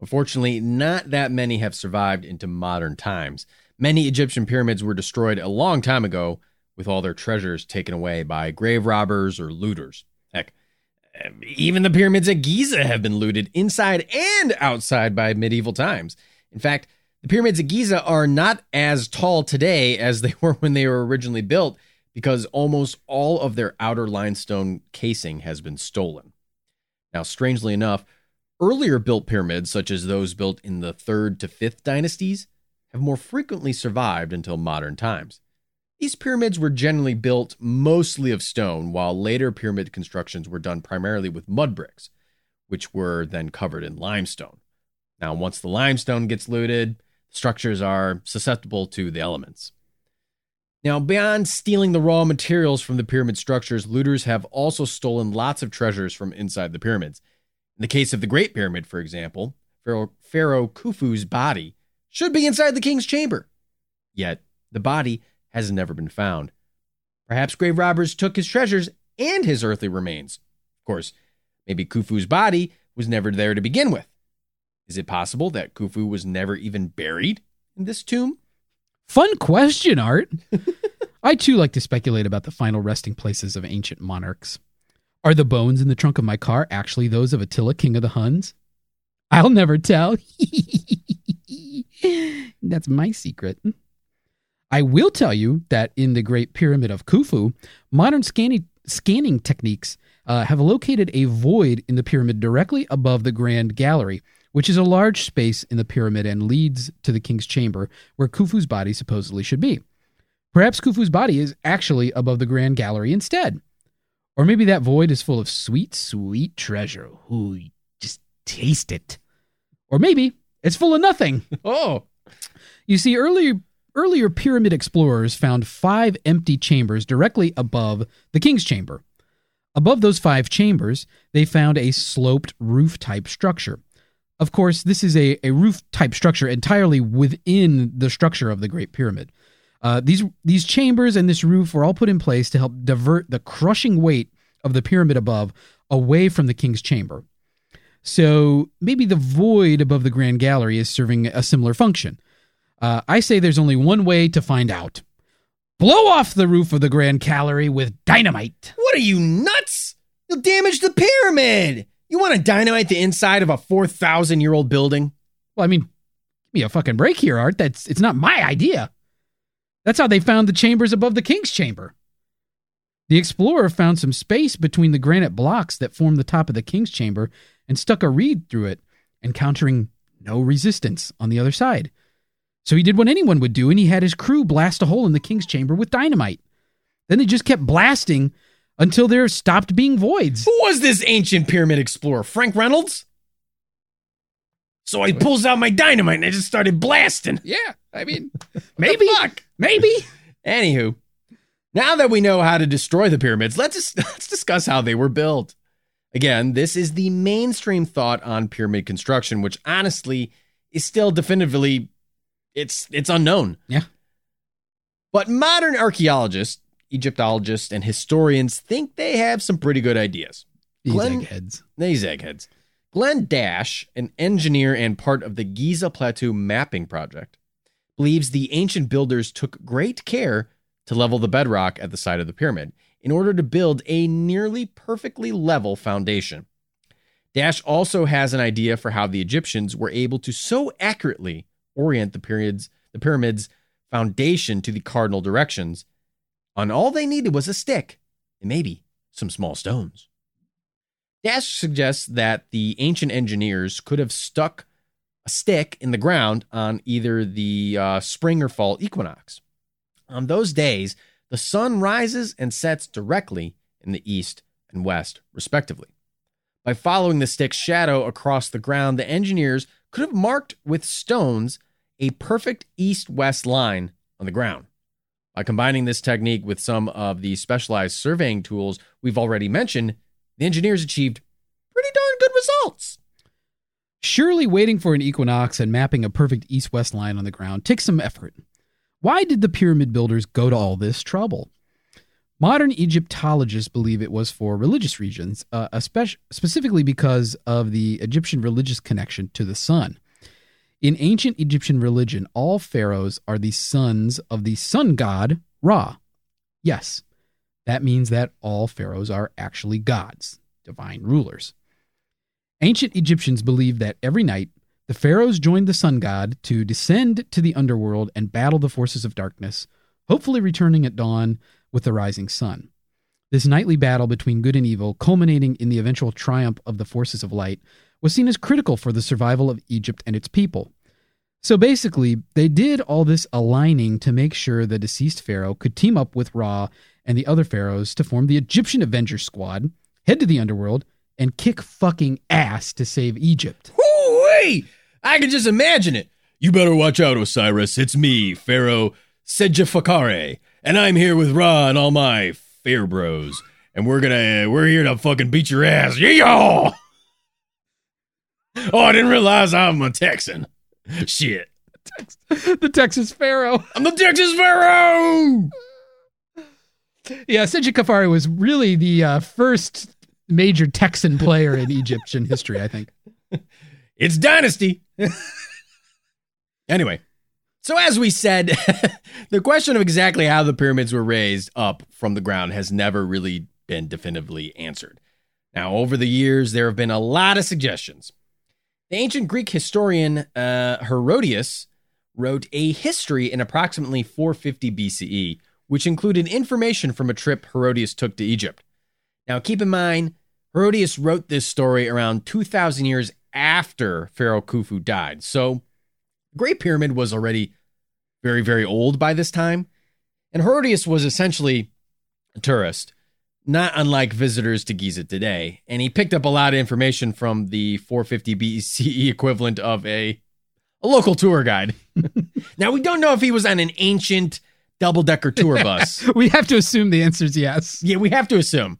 Unfortunately, not that many have survived into modern times. Many Egyptian pyramids were destroyed a long time ago, with all their treasures taken away by grave robbers or looters. Heck, um, even the pyramids at Giza have been looted inside and outside by medieval times. In fact, the pyramids at Giza are not as tall today as they were when they were originally built because almost all of their outer limestone casing has been stolen. Now, strangely enough, earlier built pyramids, such as those built in the 3rd to 5th dynasties, have more frequently survived until modern times. These pyramids were generally built mostly of stone, while later pyramid constructions were done primarily with mud bricks, which were then covered in limestone. Now, once the limestone gets looted, structures are susceptible to the elements. Now, beyond stealing the raw materials from the pyramid structures, looters have also stolen lots of treasures from inside the pyramids. In the case of the Great Pyramid, for example, Pharaoh, Pharaoh Khufu's body should be inside the king's chamber. Yet, the body has never been found. Perhaps grave robbers took his treasures and his earthly remains. Of course, maybe Khufu's body was never there to begin with. Is it possible that Khufu was never even buried in this tomb? Fun question, Art. I too like to speculate about the final resting places of ancient monarchs. Are the bones in the trunk of my car actually those of Attila, king of the Huns? I'll never tell. That's my secret. I will tell you that in the Great Pyramid of Khufu, modern scanning, scanning techniques uh, have located a void in the pyramid directly above the Grand Gallery, which is a large space in the pyramid and leads to the king's chamber, where Khufu's body supposedly should be. Perhaps Khufu's body is actually above the Grand Gallery instead. Or maybe that void is full of sweet, sweet treasure. Ooh, just taste it. Or maybe it's full of nothing. Oh, You see, earlier earlier pyramid explorers found five empty chambers directly above the king's chamber. Above those five chambers, they found a sloped roof type structure. Of course, this is a, a roof type structure entirely within the structure of the Great Pyramid. Uh, these these chambers and this roof were all put in place to help divert the crushing weight of the pyramid above away from the king's chamber. So maybe the void above the grand gallery is serving a similar function. Uh, I say there's only one way to find out. Blow off the roof of the grand gallery with dynamite. what are you nuts? You'll damage the pyramid. You want to dynamite the inside of a 4,000 year old building? Well, I mean, give me a fucking break here, Art. That's it's not my idea. That's how they found the chambers above the king's chamber. The explorer found some space between the granite blocks that formed the top of the king's chamber and stuck a reed through it, encountering no resistance on the other side. So he did what anyone would do, and he had his crew blast a hole in the king's chamber with dynamite. Then they just kept blasting until there stopped being voids. Who was this ancient pyramid explorer? Frank Reynolds? So I pulls out my dynamite and I just started blasting. Yeah, I mean, maybe, maybe. Anywho, now that we know how to destroy the pyramids, let's just, let's discuss how they were built. Again, this is the mainstream thought on pyramid construction, which honestly is still definitively it's it's unknown. Yeah. But modern archaeologists, Egyptologists, and historians think they have some pretty good ideas. These Glenn- eggheads. These eggheads. Glenn Dash, an engineer and part of the Giza Plateau Mapping Project, believes the ancient builders took great care to level the bedrock at the side of the pyramid in order to build a nearly perfectly level foundation. Dash also has an idea for how the Egyptians were able to so accurately orient the periods the pyramids foundation to the cardinal directions, and all they needed was a stick and maybe some small stones. Dash suggests that the ancient engineers could have stuck a stick in the ground on either the uh, spring or fall equinox. On those days, the sun rises and sets directly in the east and west, respectively. By following the stick's shadow across the ground, the engineers could have marked with stones a perfect east west line on the ground. By combining this technique with some of the specialized surveying tools we've already mentioned, the engineers achieved pretty darn good results. Surely waiting for an equinox and mapping a perfect east west line on the ground takes some effort. Why did the pyramid builders go to all this trouble? Modern Egyptologists believe it was for religious reasons, uh, especially, specifically because of the Egyptian religious connection to the sun. In ancient Egyptian religion, all pharaohs are the sons of the sun god Ra. Yes, that means that all pharaohs are actually gods, divine rulers. Ancient Egyptians believed that every night the pharaohs joined the sun god to descend to the underworld and battle the forces of darkness, hopefully returning at dawn with the rising sun. This nightly battle between good and evil, culminating in the eventual triumph of the forces of light, was seen as critical for the survival of Egypt and its people. So basically, they did all this aligning to make sure the deceased pharaoh could team up with Ra and the other pharaohs to form the Egyptian Avenger Squad, head to the underworld, and kick fucking ass to save Egypt. Woo-wee! I can just imagine it. You better watch out, Osiris. It's me, Pharaoh Sejafakare, and I'm here with Ra and all my fair bros, and we're gonna we're here to fucking beat your ass. Yeah! Oh, I didn't realize I'm a Texan. Shit. the Texas Pharaoh. I'm the Texas Pharaoh! Yeah, Seji Kafari was really the uh, first major Texan player in Egyptian history, I think. It's Dynasty. anyway, so as we said, the question of exactly how the pyramids were raised up from the ground has never really been definitively answered. Now, over the years, there have been a lot of suggestions. The ancient Greek historian uh, Herodias wrote a history in approximately 450 BCE, which included information from a trip Herodias took to Egypt. Now, keep in mind, Herodias wrote this story around 2,000 years after Pharaoh Khufu died. So, the Great Pyramid was already very, very old by this time. And Herodias was essentially a tourist, not unlike visitors to Giza today. And he picked up a lot of information from the 450 BCE equivalent of a, a local tour guide. now, we don't know if he was on an ancient double decker tour bus. we have to assume the answer is yes. yeah, we have to assume.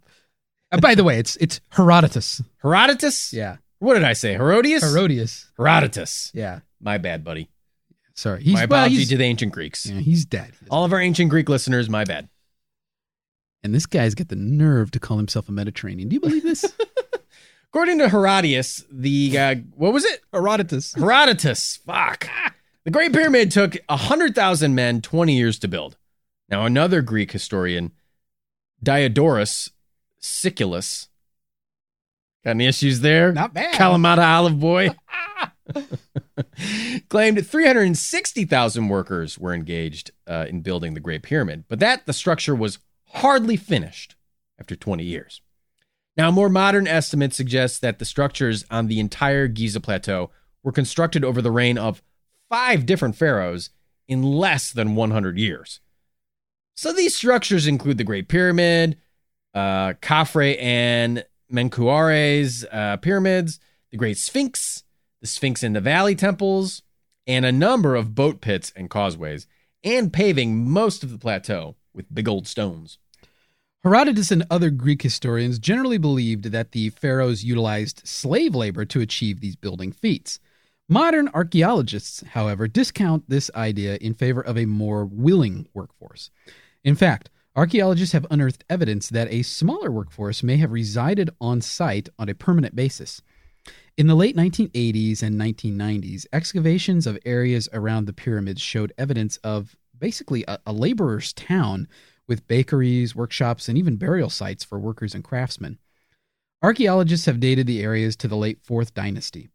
Uh, by the way, it's it's Herodotus. Herodotus? Yeah, What did I say? Herodias? Herodias. Herodotus. Yeah, My bad, buddy. sorry. He's my well, apology he's, to the ancient Greeks. yeah, he's dead. All of our ancient Greek listeners, my bad. And this guy's got the nerve to call himself a Mediterranean. Do you believe this? According to Herodotus, the uh, what was it? Herodotus. Herodotus. Fuck. The Great Pyramid took 100,000 men 20 years to build. Now, another Greek historian, Diodorus Siculus, got any issues there? Not bad. Kalamata Olive Boy. claimed 360,000 workers were engaged uh, in building the Great Pyramid, but that the structure was hardly finished after 20 years. Now, more modern estimates suggest that the structures on the entire Giza Plateau were constructed over the reign of five different pharaohs in less than 100 years. So these structures include the Great Pyramid, uh, Khafre and Menkaura's uh, pyramids, the Great Sphinx, the Sphinx in the Valley temples, and a number of boat pits and causeways, and paving most of the plateau with big old stones. Herodotus and other Greek historians generally believed that the pharaohs utilized slave labor to achieve these building feats. Modern archaeologists, however, discount this idea in favor of a more willing workforce. In fact, archaeologists have unearthed evidence that a smaller workforce may have resided on site on a permanent basis. In the late 1980s and 1990s, excavations of areas around the pyramids showed evidence of basically a, a laborer's town with bakeries, workshops, and even burial sites for workers and craftsmen. Archaeologists have dated the areas to the late 4th dynasty.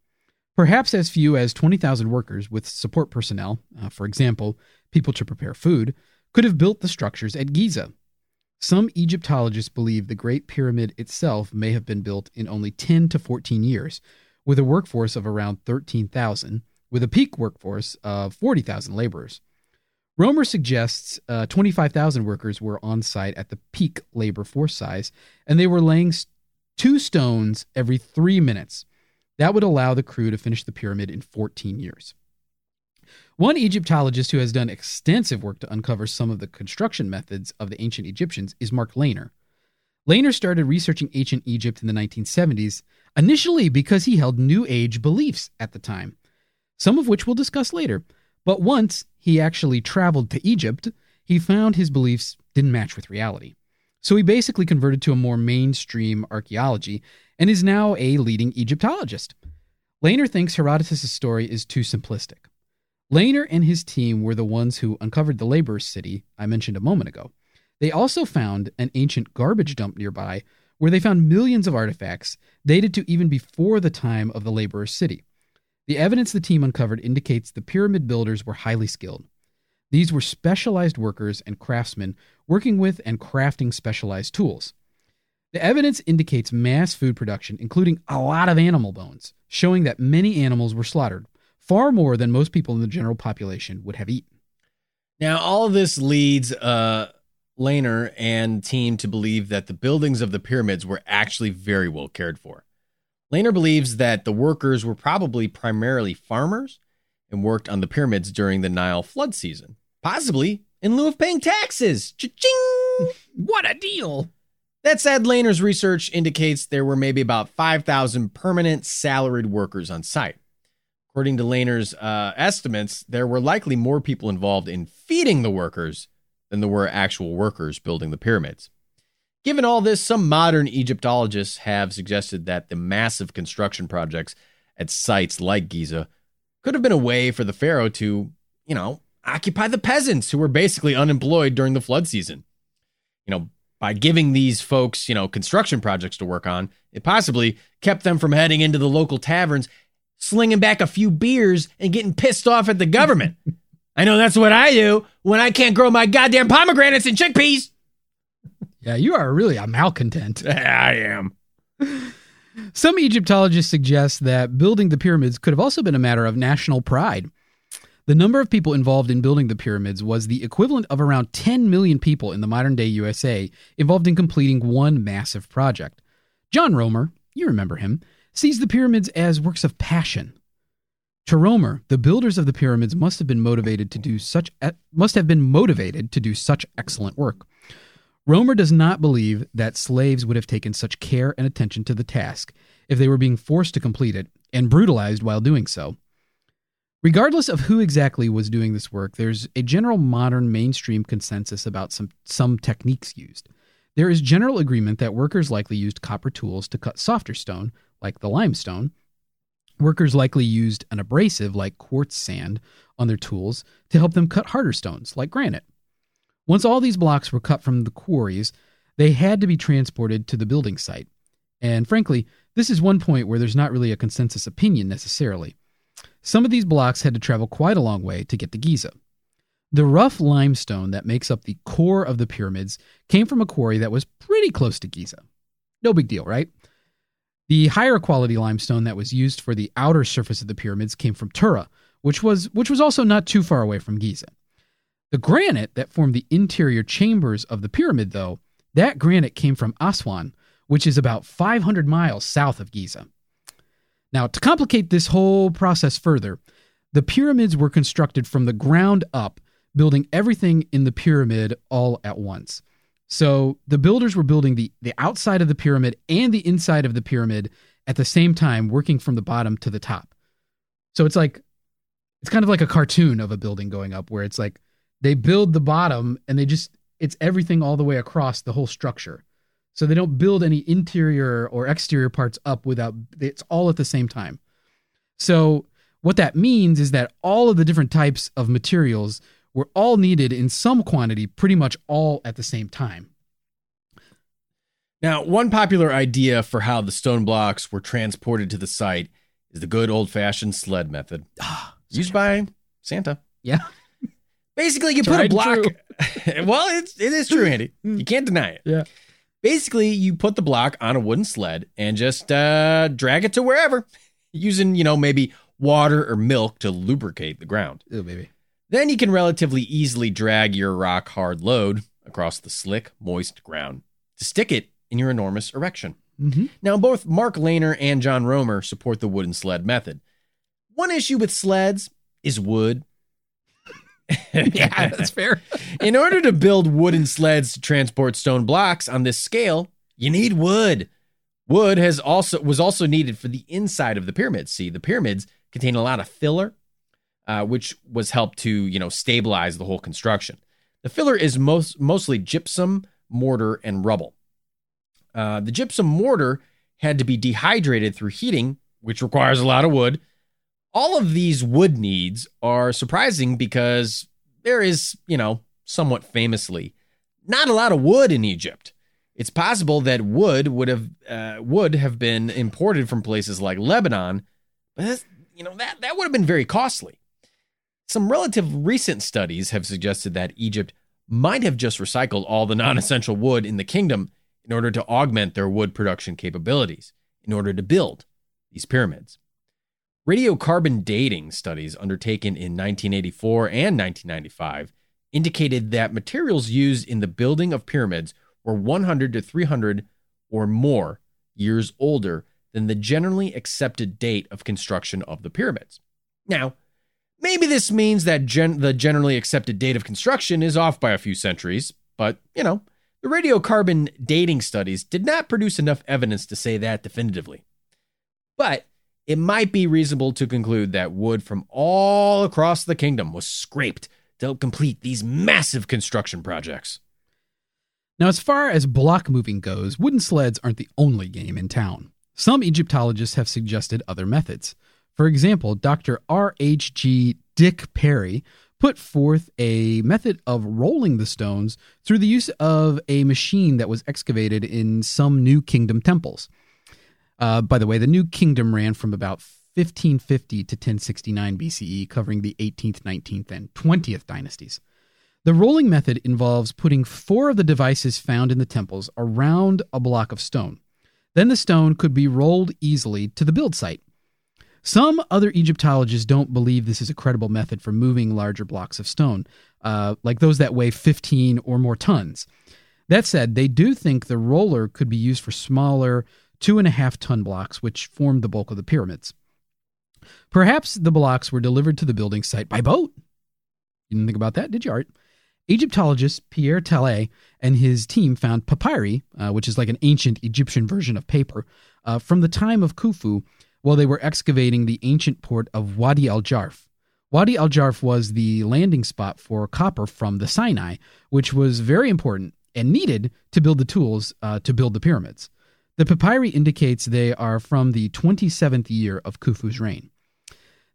Perhaps as few as 20,000 workers with support personnel, uh, for example, people to prepare food, could have built the structures at Giza. Some Egyptologists believe the Great Pyramid itself may have been built in only 10 to 14 years, with a workforce of around 13,000, with a peak workforce of 40,000 laborers. Romer suggests uh, 25,000 workers were on site at the peak labor force size, and they were laying two stones every three minutes. That would allow the crew to finish the pyramid in 14 years. One Egyptologist who has done extensive work to uncover some of the construction methods of the ancient Egyptians is Mark Lehner. Lehner started researching ancient Egypt in the 1970s, initially because he held New Age beliefs at the time, some of which we'll discuss later. But once he actually traveled to Egypt, he found his beliefs didn't match with reality. So he basically converted to a more mainstream archaeology and is now a leading Egyptologist. Lehner thinks Herodotus' story is too simplistic. Lehner and his team were the ones who uncovered the laborers' city I mentioned a moment ago. They also found an ancient garbage dump nearby where they found millions of artifacts dated to even before the time of the laborers' city. The evidence the team uncovered indicates the pyramid builders were highly skilled. These were specialized workers and craftsmen working with and crafting specialized tools. The evidence indicates mass food production, including a lot of animal bones, showing that many animals were slaughtered, far more than most people in the general population would have eaten. Now, all of this leads uh, Lehner and team to believe that the buildings of the pyramids were actually very well cared for. Lehner believes that the workers were probably primarily farmers and worked on the pyramids during the Nile flood season, possibly in lieu of paying taxes. Cha-ching! what a deal! That said, Lehner's research indicates there were maybe about 5,000 permanent salaried workers on site. According to Lehner's uh, estimates, there were likely more people involved in feeding the workers than there were actual workers building the pyramids. Given all this, some modern Egyptologists have suggested that the massive construction projects at sites like Giza could have been a way for the pharaoh to, you know, occupy the peasants who were basically unemployed during the flood season. You know, by giving these folks, you know, construction projects to work on, it possibly kept them from heading into the local taverns slinging back a few beers and getting pissed off at the government. I know that's what I do when I can't grow my goddamn pomegranates and chickpeas. Yeah, you are really a malcontent. I am. Some Egyptologists suggest that building the pyramids could have also been a matter of national pride. The number of people involved in building the pyramids was the equivalent of around 10 million people in the modern day USA involved in completing one massive project. John Romer, you remember him, sees the pyramids as works of passion. To Romer, the builders of the pyramids must have been motivated to do such eh, must have been motivated to do such excellent work. Romer does not believe that slaves would have taken such care and attention to the task if they were being forced to complete it and brutalized while doing so. Regardless of who exactly was doing this work, there's a general modern mainstream consensus about some, some techniques used. There is general agreement that workers likely used copper tools to cut softer stone, like the limestone. Workers likely used an abrasive, like quartz sand, on their tools to help them cut harder stones, like granite. Once all these blocks were cut from the quarries, they had to be transported to the building site. And frankly, this is one point where there's not really a consensus opinion necessarily. Some of these blocks had to travel quite a long way to get to Giza. The rough limestone that makes up the core of the pyramids came from a quarry that was pretty close to Giza. No big deal, right? The higher quality limestone that was used for the outer surface of the pyramids came from Tura, which was which was also not too far away from Giza. The granite that formed the interior chambers of the pyramid, though, that granite came from Aswan, which is about 500 miles south of Giza. Now, to complicate this whole process further, the pyramids were constructed from the ground up building everything in the pyramid all at once. So the builders were building the, the outside of the pyramid and the inside of the pyramid at the same time, working from the bottom to the top. So it's like, it's kind of like a cartoon of a building going up where it's like they build the bottom and they just, it's everything all the way across the whole structure. So they don't build any interior or exterior parts up without, it's all at the same time. So what that means is that all of the different types of materials were all needed in some quantity pretty much all at the same time. Now, one popular idea for how the stone blocks were transported to the site is the good old fashioned sled method Ah, used by Santa. Yeah. Basically, you put a block. well, it's it is true, Andy. You can't deny it. Yeah. Basically, you put the block on a wooden sled and just uh, drag it to wherever, using you know maybe water or milk to lubricate the ground. Oh, baby. Then you can relatively easily drag your rock hard load across the slick, moist ground to stick it in your enormous erection. Mm-hmm. Now, both Mark Lehner and John Romer support the wooden sled method. One issue with sleds is wood. Yeah, that's fair. In order to build wooden sleds to transport stone blocks on this scale, you need wood. Wood has also was also needed for the inside of the pyramids. See, the pyramids contain a lot of filler, uh, which was helped to you know stabilize the whole construction. The filler is most mostly gypsum, mortar, and rubble. Uh, the gypsum mortar had to be dehydrated through heating, which requires a lot of wood. All of these wood needs are surprising because there is, you know, somewhat famously, not a lot of wood in Egypt. It's possible that wood would have uh, would have been imported from places like Lebanon, but you know that that would have been very costly. Some relative recent studies have suggested that Egypt might have just recycled all the non-essential wood in the kingdom in order to augment their wood production capabilities in order to build these pyramids. Radiocarbon dating studies undertaken in 1984 and 1995 indicated that materials used in the building of pyramids were 100 to 300 or more years older than the generally accepted date of construction of the pyramids. Now, maybe this means that gen- the generally accepted date of construction is off by a few centuries, but, you know, the radiocarbon dating studies did not produce enough evidence to say that definitively. But it might be reasonable to conclude that wood from all across the kingdom was scraped to help complete these massive construction projects. Now, as far as block moving goes, wooden sleds aren't the only game in town. Some Egyptologists have suggested other methods. For example, Dr. R.H.G. Dick Parry put forth a method of rolling the stones through the use of a machine that was excavated in some New Kingdom temples. Uh, by the way, the New Kingdom ran from about 1550 to 1069 BCE, covering the 18th, 19th, and 20th dynasties. The rolling method involves putting four of the devices found in the temples around a block of stone. Then the stone could be rolled easily to the build site. Some other Egyptologists don't believe this is a credible method for moving larger blocks of stone, uh, like those that weigh 15 or more tons. That said, they do think the roller could be used for smaller, two and a half ton blocks, which formed the bulk of the pyramids. Perhaps the blocks were delivered to the building site by boat. You didn't think about that, did you, Art? Egyptologist Pierre Tallet and his team found papyri, uh, which is like an ancient Egyptian version of paper, uh, from the time of Khufu while they were excavating the ancient port of Wadi al Jarf. Wadi al Jarf was the landing spot for copper from the Sinai, which was very important and needed to build the tools uh, to build the pyramids. The papyri indicates they are from the 27th year of Khufu's reign.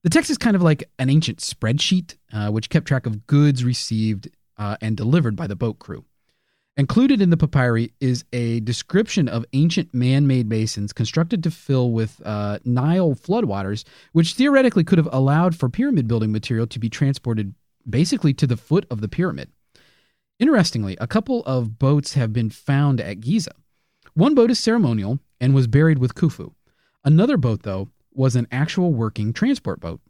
The text is kind of like an ancient spreadsheet, uh, which kept track of goods received uh, and delivered by the boat crew. Included in the papyri is a description of ancient man made basins constructed to fill with uh, Nile floodwaters, which theoretically could have allowed for pyramid building material to be transported basically to the foot of the pyramid. Interestingly, a couple of boats have been found at Giza. One boat is ceremonial and was buried with Khufu. Another boat, though, was an actual working transport boat.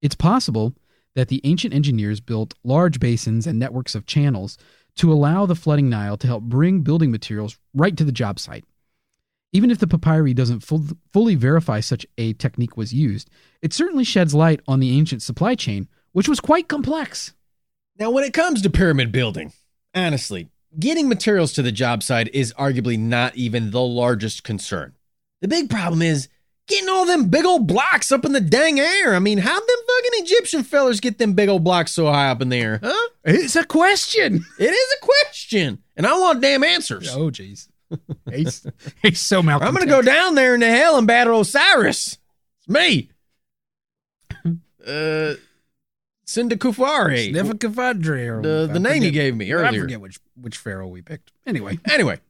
It's possible that the ancient engineers built large basins and networks of channels to allow the flooding Nile to help bring building materials right to the job site. Even if the papyri doesn't full, fully verify such a technique was used, it certainly sheds light on the ancient supply chain, which was quite complex. Now, when it comes to pyramid building, honestly, getting materials to the job site is arguably not even the largest concern. The big problem is getting all them big old blocks up in the dang air. I mean, how'd them fucking Egyptian fellers get them big old blocks so high up in the air, huh? It's a question. It is a question, and I want damn answers. Oh, jeez. he's, he's so malcontent. I'm gonna go down there into hell and battle Osiris. It's me. Uh, Sindakufari. Nebuchadnezzar. The, the I name you forget- gave me I earlier. forget which which pharaoh we picked. Anyway, Anyway,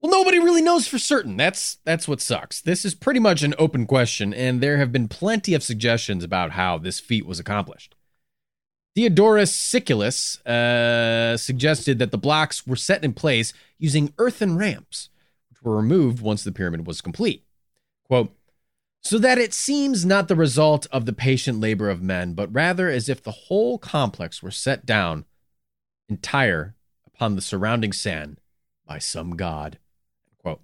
Well, nobody really knows for certain. That's that's what sucks. This is pretty much an open question, and there have been plenty of suggestions about how this feat was accomplished. Diodorus Siculus uh, suggested that the blocks were set in place using earthen ramps, which were removed once the pyramid was complete. Quote, so that it seems not the result of the patient labor of men, but rather as if the whole complex were set down entire upon the surrounding sand by some god. Quote.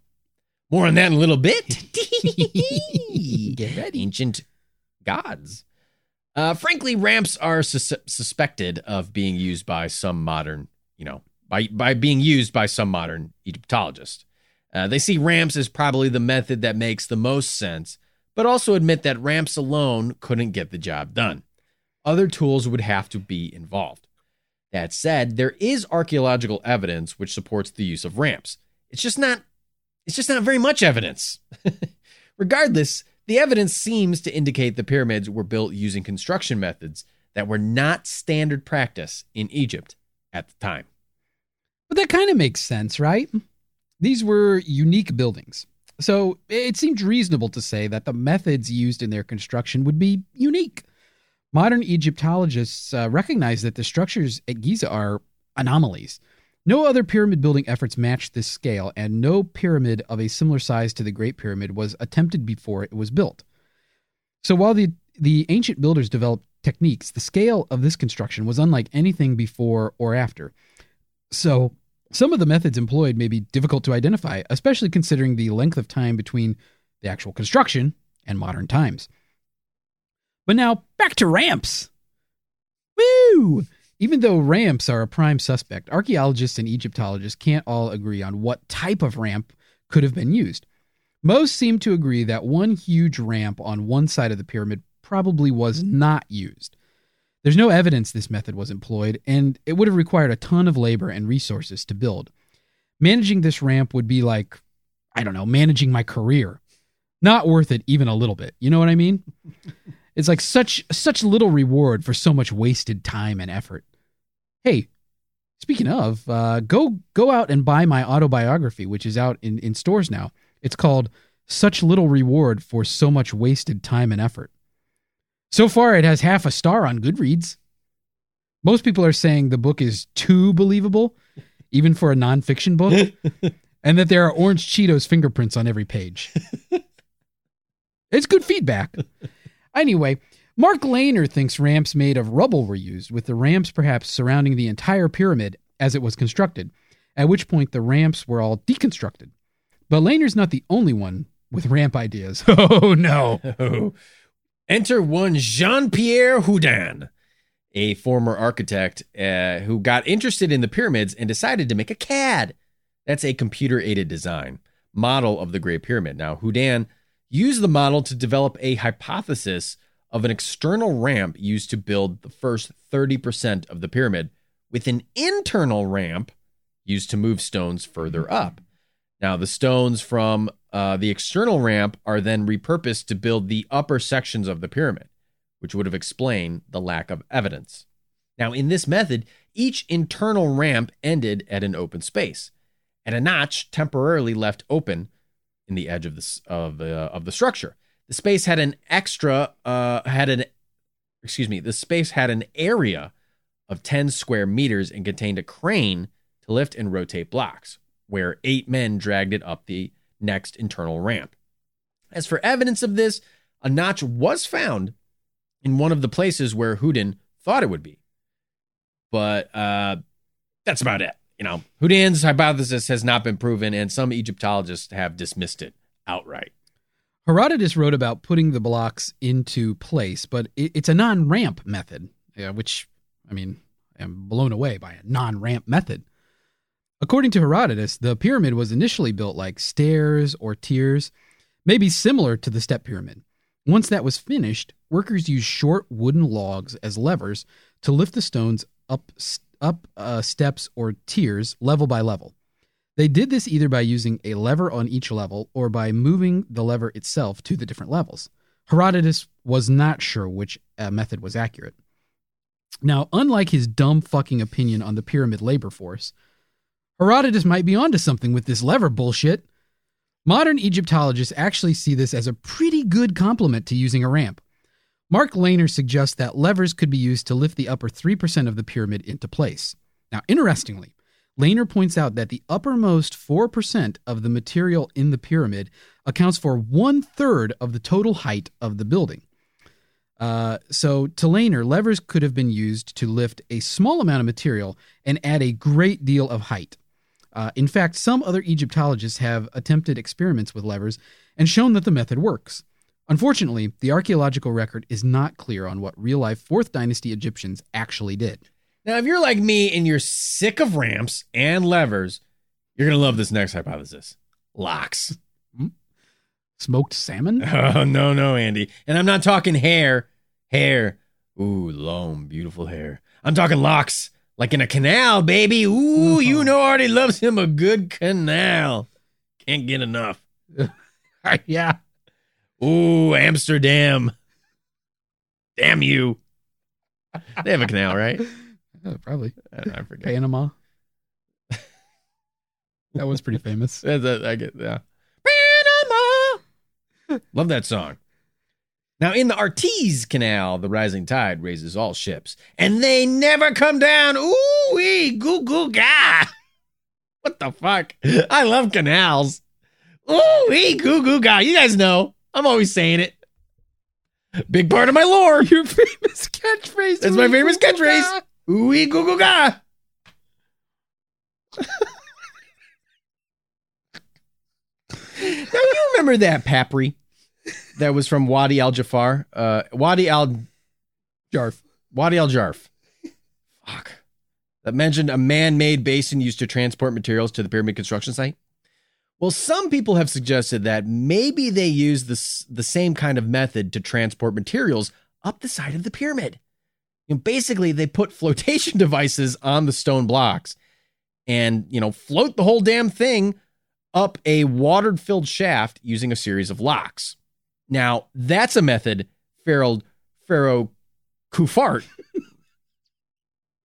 More on that in a little bit. Get ready. Ancient gods. Uh, frankly, ramps are sus- suspected of being used by some modern, you know, by by being used by some modern Egyptologists. Uh, they see ramps as probably the method that makes the most sense, but also admit that ramps alone couldn't get the job done. Other tools would have to be involved. That said, there is archaeological evidence which supports the use of ramps. It's just not it's just not very much evidence. Regardless, the evidence seems to indicate the pyramids were built using construction methods that were not standard practice in Egypt at the time. But that kind of makes sense, right? These were unique buildings. So it seemed reasonable to say that the methods used in their construction would be unique. Modern Egyptologists uh, recognize that the structures at Giza are anomalies. No other pyramid building efforts matched this scale, and no pyramid of a similar size to the Great Pyramid was attempted before it was built. So while the, the ancient builders developed techniques, the scale of this construction was unlike anything before or after. So some of the methods employed may be difficult to identify, especially considering the length of time between the actual construction and modern times. But now back to ramps. Woo! Even though ramps are a prime suspect, archaeologists and Egyptologists can't all agree on what type of ramp could have been used. Most seem to agree that one huge ramp on one side of the pyramid probably was not used. There's no evidence this method was employed, and it would have required a ton of labor and resources to build. Managing this ramp would be like, I don't know, managing my career. Not worth it even a little bit. You know what I mean? it's like such such little reward for so much wasted time and effort. Hey, speaking of, uh, go go out and buy my autobiography, which is out in, in stores now. It's called Such Little Reward for So Much Wasted Time and Effort. So far, it has half a star on Goodreads. Most people are saying the book is too believable, even for a nonfiction book, and that there are orange Cheetos fingerprints on every page. it's good feedback. Anyway, Mark Lehner thinks ramps made of rubble were used, with the ramps perhaps surrounding the entire pyramid as it was constructed, at which point the ramps were all deconstructed. But Lehner's not the only one with ramp ideas. Oh no. Oh. Enter one Jean Pierre Houdin, a former architect uh, who got interested in the pyramids and decided to make a CAD. That's a computer aided design model of the Great Pyramid. Now, Houdin used the model to develop a hypothesis of an external ramp used to build the first 30% of the pyramid, with an internal ramp used to move stones further up. Now, the stones from uh, the external ramp are then repurposed to build the upper sections of the pyramid, which would have explained the lack of evidence. Now, in this method, each internal ramp ended at an open space, and a notch temporarily left open in the edge of the of, uh, of the structure. The space had an extra uh, had an excuse me. The space had an area of 10 square meters and contained a crane to lift and rotate blocks, where eight men dragged it up the next internal ramp. As for evidence of this, a notch was found in one of the places where Houdin thought it would be. But uh, that's about it. You know, Houdin's hypothesis has not been proven, and some Egyptologists have dismissed it outright. Herodotus wrote about putting the blocks into place, but it's a non ramp method, which, I mean, I'm blown away by a non ramp method. According to Herodotus, the pyramid was initially built like stairs or tiers, maybe similar to the step pyramid. Once that was finished, workers used short wooden logs as levers to lift the stones up up uh, steps or tiers level by level. They did this either by using a lever on each level or by moving the lever itself to the different levels. Herodotus was not sure which uh, method was accurate. Now, unlike his dumb fucking opinion on the pyramid labor force, Herodotus might be onto something with this lever bullshit. Modern Egyptologists actually see this as a pretty good complement to using a ramp. Mark Lehner suggests that levers could be used to lift the upper 3% of the pyramid into place. Now, interestingly, Lehner points out that the uppermost 4% of the material in the pyramid accounts for one third of the total height of the building. Uh, so, to Lehner, levers could have been used to lift a small amount of material and add a great deal of height. Uh, in fact, some other Egyptologists have attempted experiments with levers and shown that the method works. Unfortunately, the archaeological record is not clear on what real life 4th Dynasty Egyptians actually did. Now, if you're like me and you're sick of ramps and levers, you're going to love this next hypothesis locks. Smoked salmon? Oh, no, no, Andy. And I'm not talking hair. Hair. Ooh, long, beautiful hair. I'm talking locks. Like in a canal, baby. Ooh, you uh-huh. know Artie loves him a good canal. Can't get enough. yeah. Ooh, Amsterdam. Damn you. They have a canal, right? Probably. I, I forget. Panama. that was pretty famous. I get yeah. Panama. Love that song. Now, in the Artese Canal, the rising tide raises all ships, and they never come down. Ooh wee, goo goo ga. What the fuck? I love canals. Ooh wee, goo goo ga. You guys know. I'm always saying it. Big part of my lore. Your famous catchphrase. That's my famous catchphrase. Ooh wee, goo goo ga. now you remember that Papri that was from Wadi Al Jafar? Uh, Wadi Al Jarf. Wadi Al Jarf. Fuck. That mentioned a man made basin used to transport materials to the pyramid construction site. Well, some people have suggested that maybe they used this, the same kind of method to transport materials up the side of the pyramid. You know, basically, they put flotation devices on the stone blocks and, you know, float the whole damn thing up a water filled shaft using a series of locks. Now, that's a method Pharaoh, Pharaoh Kufart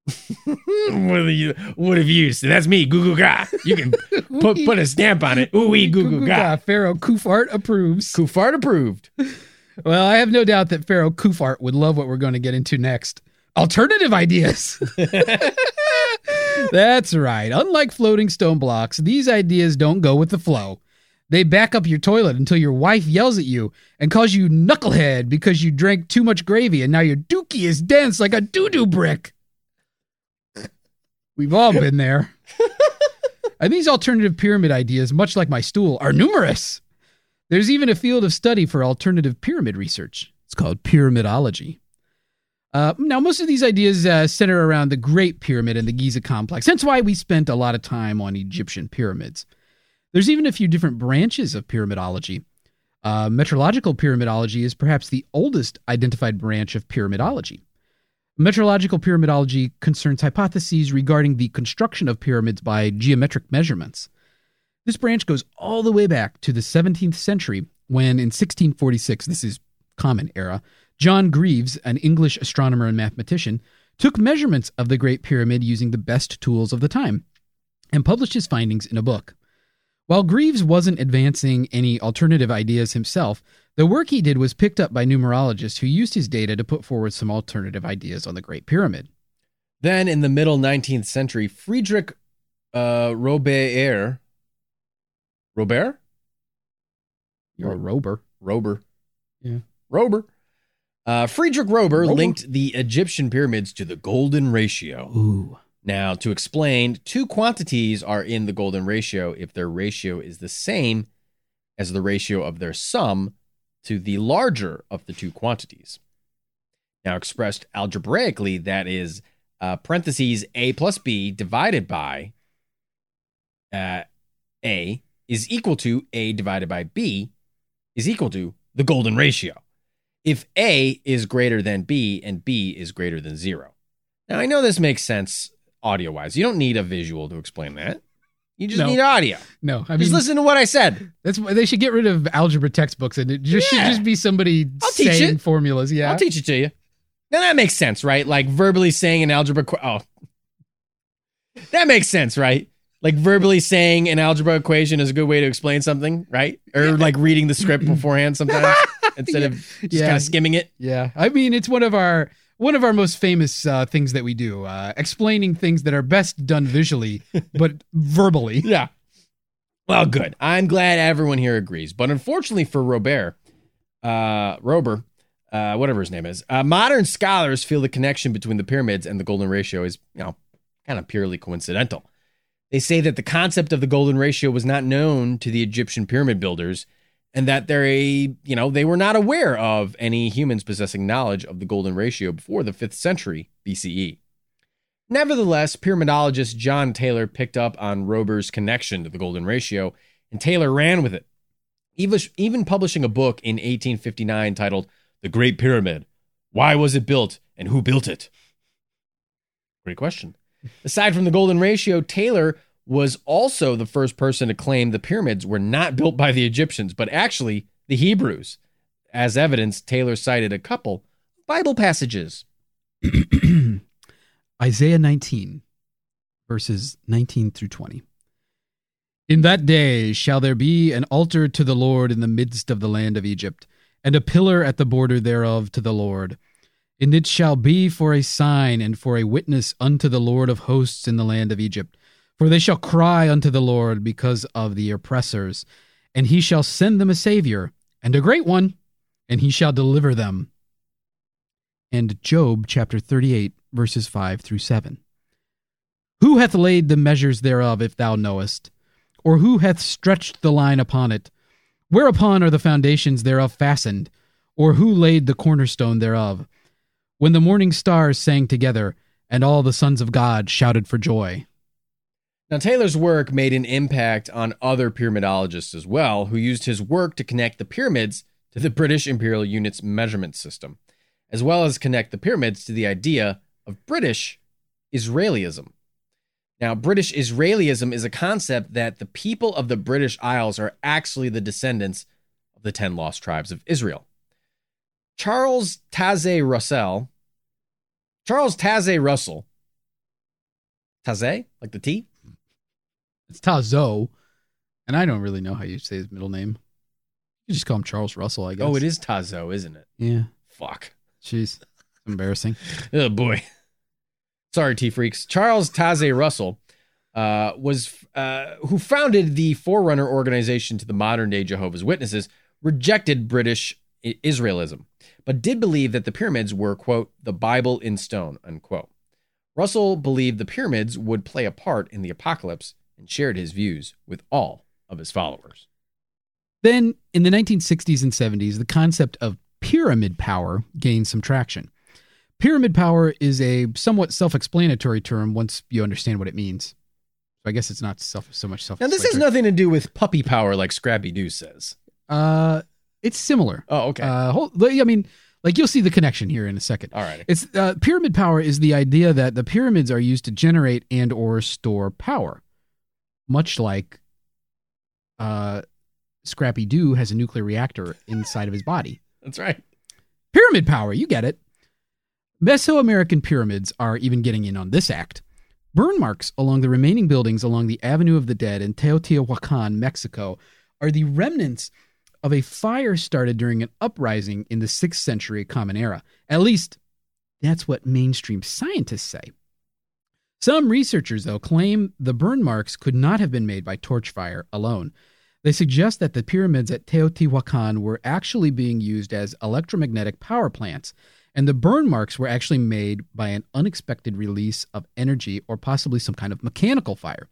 would have would have used. And that's me, Goo Goo Ga. You can put put a stamp on it. Ooh wee, Goo Goo Ga. Pharaoh Kufart approves. Kufart approved. Well, I have no doubt that Pharaoh Kufart would love what we're going to get into next. Alternative ideas. That's right. Unlike floating stone blocks, these ideas don't go with the flow. They back up your toilet until your wife yells at you and calls you knucklehead because you drank too much gravy and now your dookie is dense like a doo doo brick. We've all been there. and these alternative pyramid ideas, much like my stool, are numerous. There's even a field of study for alternative pyramid research. It's called pyramidology. Uh, now, most of these ideas uh, center around the Great Pyramid and the Giza complex. That's why we spent a lot of time on Egyptian pyramids. There's even a few different branches of pyramidology. Uh, metrological pyramidology is perhaps the oldest identified branch of pyramidology. Metrological pyramidology concerns hypotheses regarding the construction of pyramids by geometric measurements. This branch goes all the way back to the 17th century when, in 1646, this is Common Era, John Greaves, an English astronomer and mathematician, took measurements of the Great Pyramid using the best tools of the time and published his findings in a book. While Greaves wasn't advancing any alternative ideas himself, the work he did was picked up by numerologists who used his data to put forward some alternative ideas on the Great Pyramid. Then in the middle 19th century, Friedrich uh, Robert, Robert? You're a rober. Rober. Yeah. Rober. Uh, Friedrich Rober Rober. linked the Egyptian pyramids to the golden ratio. Ooh. Now, to explain, two quantities are in the golden ratio if their ratio is the same as the ratio of their sum to the larger of the two quantities. Now, expressed algebraically, that is uh, parentheses a plus b divided by uh, a is equal to a divided by b is equal to the golden ratio. If a is greater than b and b is greater than zero. Now, I know this makes sense audio wise. You don't need a visual to explain that. You just No. need audio. No, I just listen to what I said. that's why they should get rid of algebra textbooks and it just Yeah. should just be somebody I'll teach saying it. formulas. Yeah, I'll teach it to you. Now that makes sense, right? Like verbally saying an algebra. Qu- oh, that makes sense, right? like verbally saying an algebra equation is a good way to explain something, right? Or like reading the script beforehand sometimes instead of just Yeah. kind of skimming it. Yeah, I mean it's one of our one of our most famous uh, things that we do, uh, explaining things that are best done visually, but verbally. Yeah. Well, good. I'm glad everyone here agrees. But unfortunately for Robert, uh, Rober, uh, whatever his name is, uh, modern scholars feel the connection between the pyramids and the golden ratio is, you know, kind of purely coincidental. They say that the concept of the golden ratio was not known to the Egyptian pyramid builders and that they, you know, they were not aware of any humans possessing knowledge of the golden ratio before the 5th century BCE. Nevertheless, pyramidologist John Taylor picked up on Rober's connection to the golden ratio, and Taylor ran with it, even, even publishing a book in 1859 titled The Great Pyramid Why Was It Built and Who Built It? Great question. Aside from the golden ratio, Taylor was also the first person to claim the pyramids were not built by the Egyptians, but actually the Hebrews. As evidence, Taylor cited a couple Bible passages. Isaiah 19, verses 19 through 20. In that day shall there be an altar to the Lord in the midst of the land of Egypt, and a pillar at the border thereof to the Lord. And it shall be for a sign and for a witness unto the Lord of hosts in the land of Egypt. For they shall cry unto the Lord because of the oppressors, and he shall send them a Savior, and a great one, and he shall deliver them. And Job chapter 38, verses 5 through 7. Who hath laid the measures thereof, if thou knowest? Or who hath stretched the line upon it? Whereupon are the foundations thereof fastened? Or who laid the cornerstone thereof? When the morning stars sang together, and all the sons of God shouted for joy. Now, Taylor's work made an impact on other pyramidologists as well, who used his work to connect the pyramids to the British imperial units measurement system, as well as connect the pyramids to the idea of British Israelism. Now, British Israelism is a concept that the people of the British Isles are actually the descendants of the 10 lost tribes of Israel. Charles Taze Russell, Charles Taze Russell, Taze, like the T? It's Tazo, and I don't really know how you say his middle name. You just call him Charles Russell, I guess. Oh, it is Tazo, isn't it? Yeah. Fuck. Jeez. Embarrassing. Oh boy. Sorry, T freaks. Charles Taze Russell uh, was uh, who founded the forerunner organization to the modern day Jehovah's Witnesses, rejected British Israelism, but did believe that the pyramids were quote the Bible in stone unquote. Russell believed the pyramids would play a part in the apocalypse and shared his views with all of his followers. Then, in the 1960s and 70s, the concept of pyramid power gained some traction. Pyramid power is a somewhat self explanatory term once you understand what it means. So I guess it's not self, so much self Now, this has nothing to do with puppy power, like Scrappy Doo says. Uh, it's similar. Oh, okay. Uh, hold, I mean, like you'll see the connection here in a second. All right. It's uh, pyramid power is the idea that the pyramids are used to generate and or store power, much like uh, Scrappy Doo has a nuclear reactor inside of his body. That's right. Pyramid power, you get it. Mesoamerican pyramids are even getting in on this act. Burn marks along the remaining buildings along the Avenue of the Dead in Teotihuacan, Mexico, are the remnants of a fire started during an uprising in the 6th century Common Era. At least, that's what mainstream scientists say. Some researchers, though, claim the burn marks could not have been made by torch fire alone. They suggest that the pyramids at Teotihuacan were actually being used as electromagnetic power plants, and the burn marks were actually made by an unexpected release of energy or possibly some kind of mechanical fire.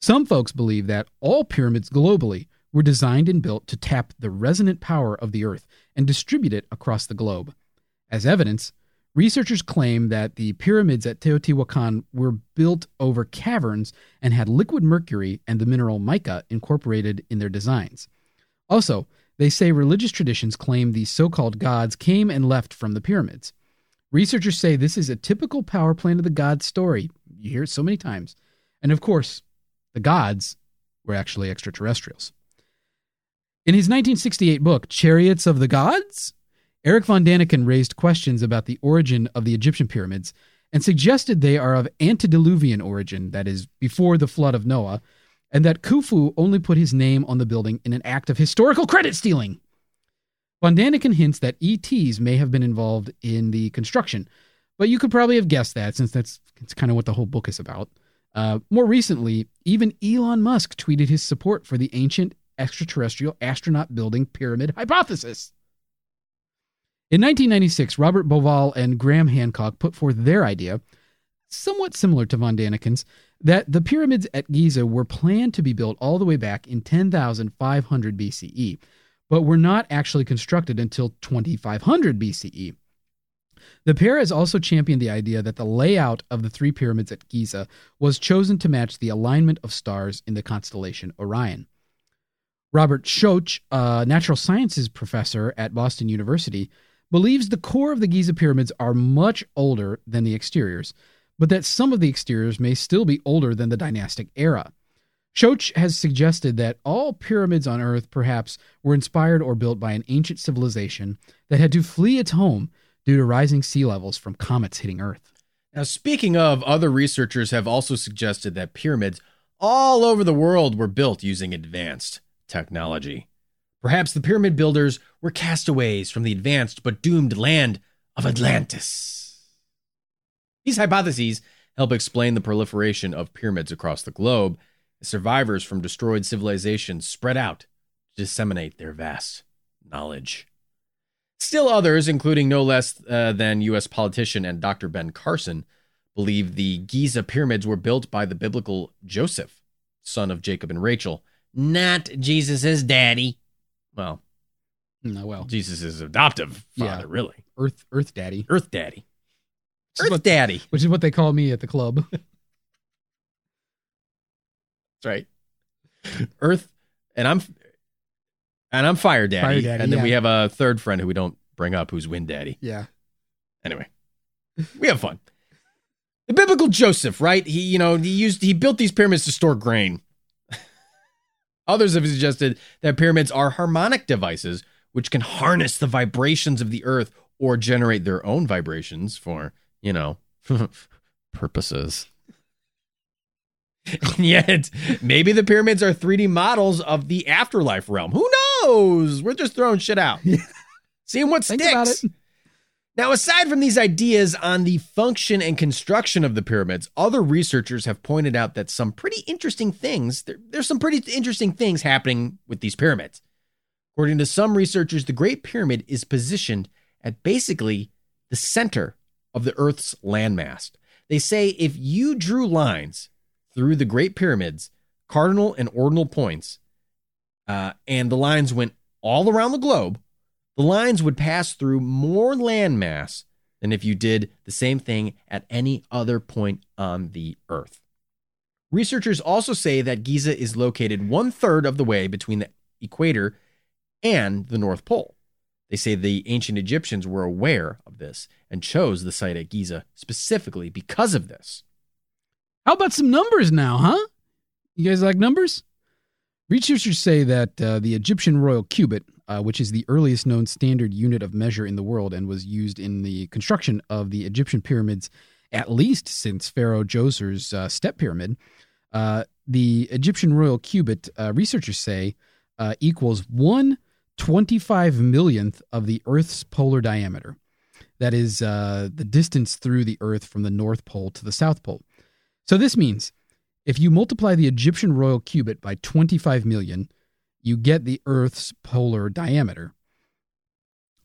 Some folks believe that all pyramids globally were designed and built to tap the resonant power of the earth and distribute it across the globe. As evidence, researchers claim that the pyramids at Teotihuacan were built over caverns and had liquid mercury and the mineral mica incorporated in their designs. Also, they say religious traditions claim the so called gods came and left from the pyramids. Researchers say this is a typical power plant of the gods story. You hear it so many times. And of course, the gods were actually extraterrestrials. In his 1968 book, Chariots of the Gods, Eric von Daniken raised questions about the origin of the Egyptian pyramids and suggested they are of antediluvian origin, that is, before the flood of Noah, and that Khufu only put his name on the building in an act of historical credit stealing. Von Daniken hints that ETs may have been involved in the construction, but you could probably have guessed that since that's, kind of what the whole book is about. Uh, more recently, even Elon Musk tweeted his support for the ancient extraterrestrial astronaut building pyramid hypothesis. In 1996, Robert Bauval and Graham Hancock put forth their idea, somewhat similar to von Daniken's, that the pyramids at Giza were planned to be built all the way back in 10,500 BCE, but were not actually constructed until 2500 BCE. The pair has also championed the idea that the layout of the three pyramids at Giza was chosen to match the alignment of stars in the constellation Orion. Robert Schoch, a natural sciences professor at Boston University, believes the core of the Giza pyramids are much older than the exteriors, but that some of the exteriors may still be older than the dynastic era. Schoch has suggested that all pyramids on Earth perhaps were inspired or built by an ancient civilization that had to flee its home due to rising sea levels from comets hitting Earth. Now, speaking of, other researchers have also suggested that pyramids all over the world were built using advanced technology. Perhaps the pyramid builders were castaways from the advanced but doomed land of Atlantis. These hypotheses help explain the proliferation of pyramids across the globe as survivors from destroyed civilizations spread out to disseminate their vast knowledge. Still others, including no less uh, than U.S. politician and Dr. Ben Carson, believe the Giza pyramids were built by the biblical Joseph, son of Jacob and Rachel, not Jesus' daddy. Well, No, well, Jesus' is adoptive father, Yeah. really. Earth, Earth Daddy, Earth daddy. Earth what- daddy. which is what they call me at the club. That's right. Earth, and I'm, and I'm Fire Daddy. Fire Daddy, and then yeah. we have a third friend who we don't bring up, who's Wind Daddy. yeah, Anyway, we have fun. The biblical Joseph, right? He, you know, he used he built these pyramids to store grain. Others have suggested that pyramids are harmonic devices which can harness the vibrations of the earth or generate their own vibrations for, you know, purposes. and yet, maybe the pyramids are 3D models of the afterlife realm. Who knows? We're just throwing shit out. Seeing what think sticks. Now, aside from these ideas on the function and construction of the pyramids, other researchers have pointed out that some pretty interesting things, there, there's some pretty interesting things happening with these pyramids. According to some researchers, the Great Pyramid is positioned at basically the center of the Earth's landmass. They say if you drew lines through the Great Pyramids, cardinal and ordinal points, uh, and the lines went all around the globe, the lines would pass through more landmass than if you did the same thing at any other point on the Earth. Researchers also say that Giza is located one third of the way between the equator and the North Pole. They say the ancient Egyptians were aware of this and chose the site at Giza specifically because of this. How about some numbers now, huh? You guys like numbers? Researchers say that uh, the Egyptian royal cubit, uh, which is the earliest known standard unit of measure in the world and was used in the construction of the Egyptian pyramids at least since Pharaoh Djoser's uh, step pyramid, uh, the Egyptian royal cubit, uh, researchers say, uh, equals one twenty-five millionth of the Earth's polar diameter. That is the distance through the Earth from the North Pole to the South Pole. So this means if you multiply the Egyptian royal cubit by 25 million, you get the Earth's polar diameter.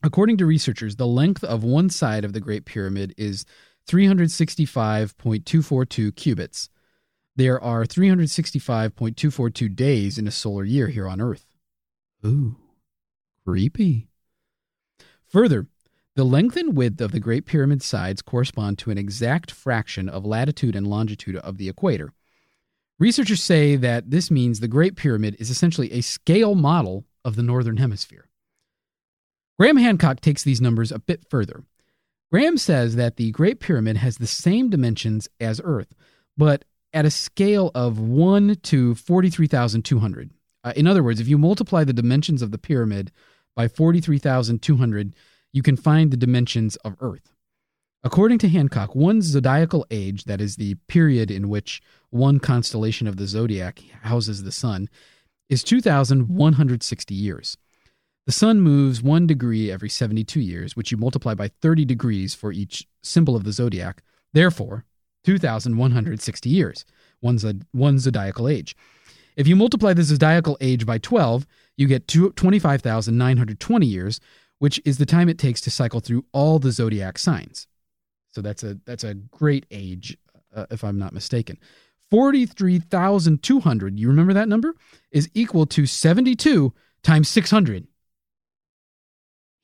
According to researchers, the length of one side of the Great Pyramid is 365.242 cubits. There are 365.242 days in a solar year here on Earth. Ooh, creepy. Further, the length and width of the Great Pyramid sides correspond to an exact fraction of latitude and longitude of the equator. Researchers say that this means the Great Pyramid is essentially a scale model of the Northern Hemisphere. Graham Hancock takes these numbers a bit further. Graham says that the Great Pyramid has the same dimensions as Earth, but at a scale of 1 to 43,200. Uh, in other words, if you multiply the dimensions of the pyramid by 43,200, you can find the dimensions of Earth. According to Hancock, one zodiacal age, that is the period in which one constellation of the zodiac houses the sun, is 2,160 years. The sun moves one degree every 72 years, which you multiply by 30 degrees for each symbol of the zodiac. Therefore, 2,160 years, one, one zodiacal age. If you multiply the zodiacal age by 12, you get two- 25,920 years, which is the time it takes to cycle through all the zodiac signs. So that's a that's a great age, uh, if I'm not mistaken. 43,200, you remember that number? Is equal to 72 times 600.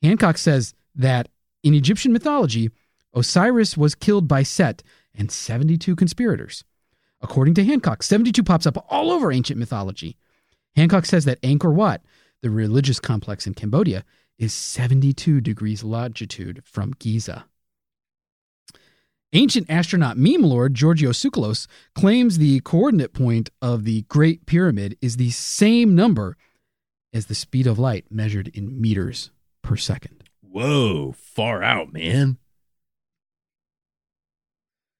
Hancock says that in Egyptian mythology, Osiris was killed by Set and 72 conspirators. According to Hancock, 72 pops up all over ancient mythology. Hancock says that Angkor Wat, the religious complex in Cambodia, is 72 degrees longitude from Giza. Ancient astronaut meme lord Giorgio Tsoukalos claims the coordinate point of the Great Pyramid is the same number as the speed of light measured in meters per second. Whoa, far out, man.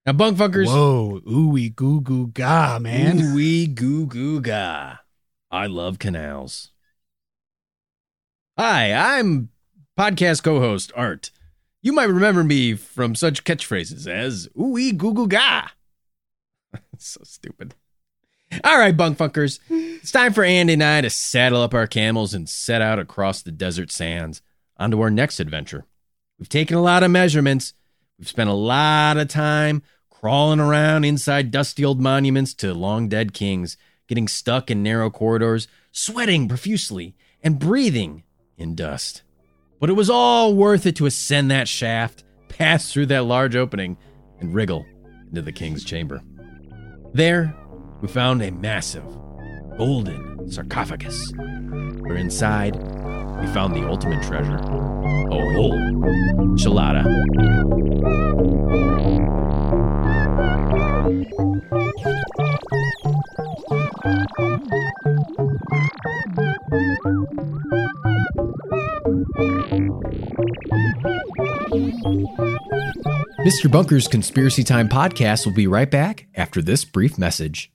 Now, bunk fuckers. Whoa, ooey goo goo ga, man. Ooh-wee goo goo ga. I love canals. Hi, I'm podcast co-host Art. You might remember me from such catchphrases as ooh-wee goo goo ga. so stupid. All right, bunk funkers. It's time for Andy and I to saddle up our camels and set out across the desert sands onto our next adventure. We've taken a lot of measurements. We've spent a lot of time crawling around inside dusty old monuments to long dead kings, getting stuck in narrow corridors, sweating profusely, and breathing in dust. But it was all worth it to ascend that shaft, pass through that large opening, and wriggle into the king's chamber. There, we found a massive, golden sarcophagus, where inside we found the ultimate treasure a whole enchilada. Mr. Bunker's Conspiracy Time podcast will be right back after this brief message.